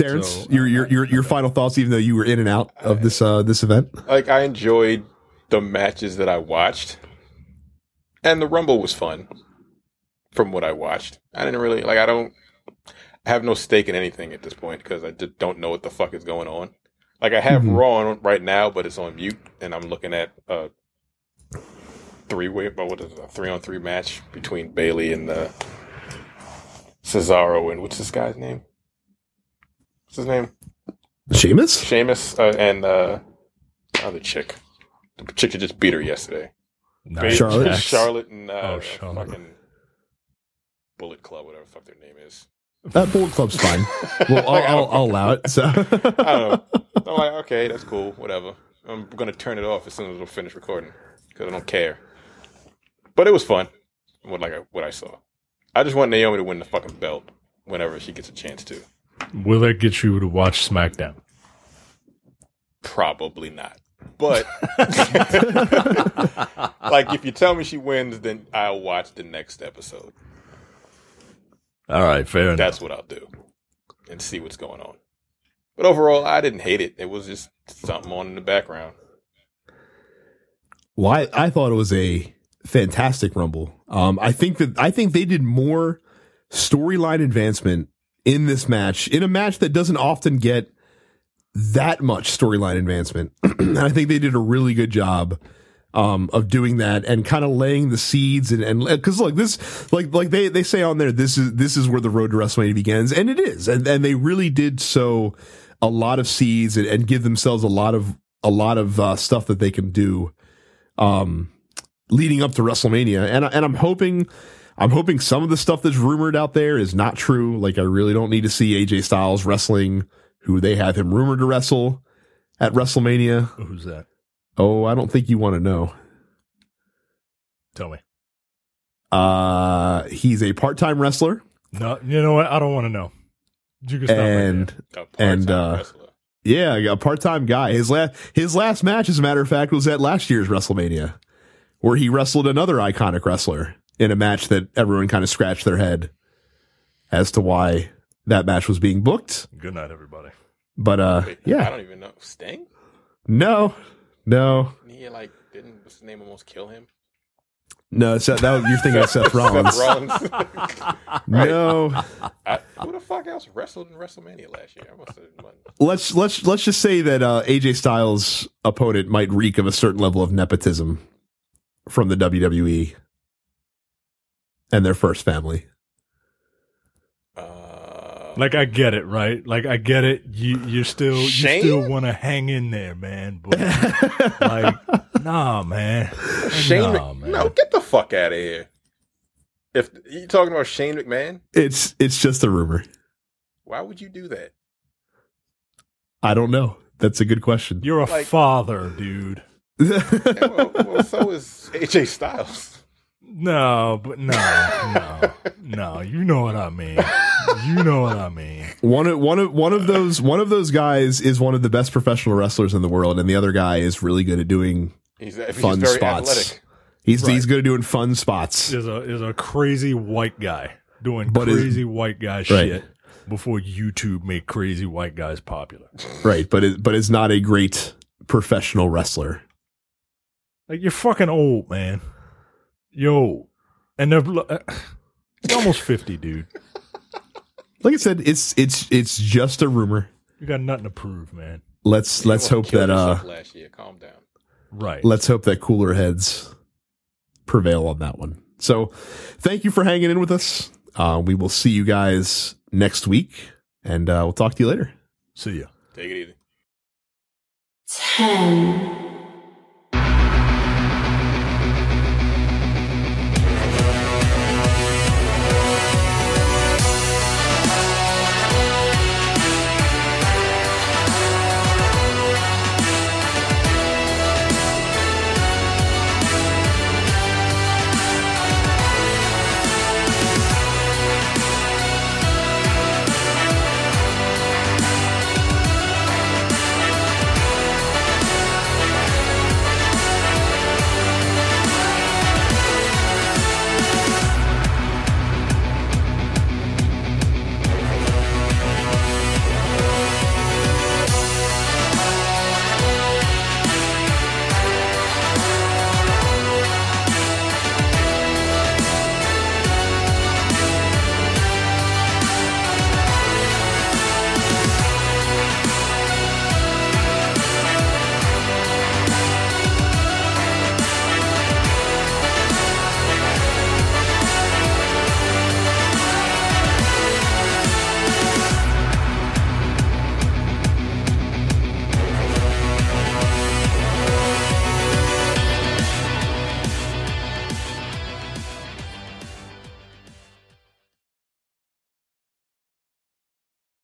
Terrence, So, your, your your your final thoughts, even though you were in and out of this uh this event. like I enjoyed the matches that I watched, and the Rumble was fun. From what I watched, I didn't really like. I don't I have no stake in anything at this point because I just don't know what the fuck is going on. Like I have Mhm. Raw on right now, but it's on mute, and I'm looking at a three way, but what is it, a three on three match between Bayley and the Cesaro and what's this guy's name? What's his name? Sheamus? Sheamus uh, and uh, other chick, the chick that just beat her yesterday. Nice. Charlotte? Jax. Charlotte and uh, Oh, Charlotte. fucking Bullet Club, whatever the fuck their name is. That Bullet Club's fine. Well, I'll, [LAUGHS] Like, I I'll, I'll allow it. So I don't know. [LAUGHS] I'm like, okay, that's cool, whatever. I'm gonna turn it off as soon as we'll finish recording because I don't care. But it was fun. What like what I saw. I just want Naomi to win the fucking belt whenever she gets a chance to. Will that get you to watch SmackDown? Probably not. But [LAUGHS] like if you tell me she wins, then I'll watch the next episode. All right, fair enough. That's what I'll do, and see what's going on. But overall, I didn't hate it. It was just something on in the background. Well, I, I thought it was a fantastic Rumble. Um, I think that I think they did more storyline advancement in this match, in a match that doesn't often get that much storyline advancement. [CLEARS THROAT] and I think they did a really good job um, of doing that and kind of laying the seeds and and because like this like like they they say on there this is this is where the road to WrestleMania begins and it is and and they really did sow a lot of seeds and, and give themselves a lot of a lot of uh, stuff that they can do um, leading up to WrestleMania, and I- and I'm hoping. I'm hoping some of the stuff that's rumored out there is not true. Like I really don't need to see AJ Styles wrestling who they have him rumored to wrestle at WrestleMania. Who's that? Oh, I don't think you want to know. Tell me. Uh, he's a part-time wrestler No, you know what? I don't want to know. You can stop and there. And, uh, wrestler. yeah, a part-time guy. His last his last match, as a matter of fact, was at last year's WrestleMania, where he wrestled another iconic wrestler in a match that everyone kind of scratched their head as to why that match was being booked. Good night, everybody. But uh, Wait, I don't even know. Sting? no, no, He like didn't what's his name almost kill him? no. Seth, that was, you're thinking of Seth [LAUGHS] Rollins. Seth Rollins. [LAUGHS] [LAUGHS] No, I, who the fuck else wrestled in WrestleMania last year? I must have. let's let's let's just say that uh, AJ Styles' opponent might reek of a certain level of nepotism from the WWE and their first family. Uh, Like I get it, right? Like I get it. You you still you still want to hang in there, man. But like, [LAUGHS] nah, man. Shane, nah, man. no, get the fuck out of here. If you talking about Shane McMahon, It's it's just a rumor. why would you do that? I don't know. That's a good question. You're a Like- father, dude. Yeah, well, [LAUGHS] well, so is AJ Styles. No, but no, no, no. You know what I mean. You know what I mean. one of one of one of those one of those guys is one of the best professional wrestlers in the world, and the other guy is really good at doing. He's, he's Fun very spots. athletic. He's Right. he's good at doing fun spots. Is a is a crazy white guy doing But is- crazy white guy shit before YouTube made crazy white guys popular. Right, but it, but is not a great professional wrestler. Like you're fucking old, man. Yo, and they're uh, [SIGHS] you're almost fifty, dude. Like I said, it's it's it's just a rumor. You got nothing to prove, man. Let's You let's hope that uh last year. Calm down. Right. let's hope that cooler heads prevail on that one. So, thank you for hanging in with us. Uh, we will see you guys next week, and uh, we'll talk to you later. See ya. Take it easy. Ten,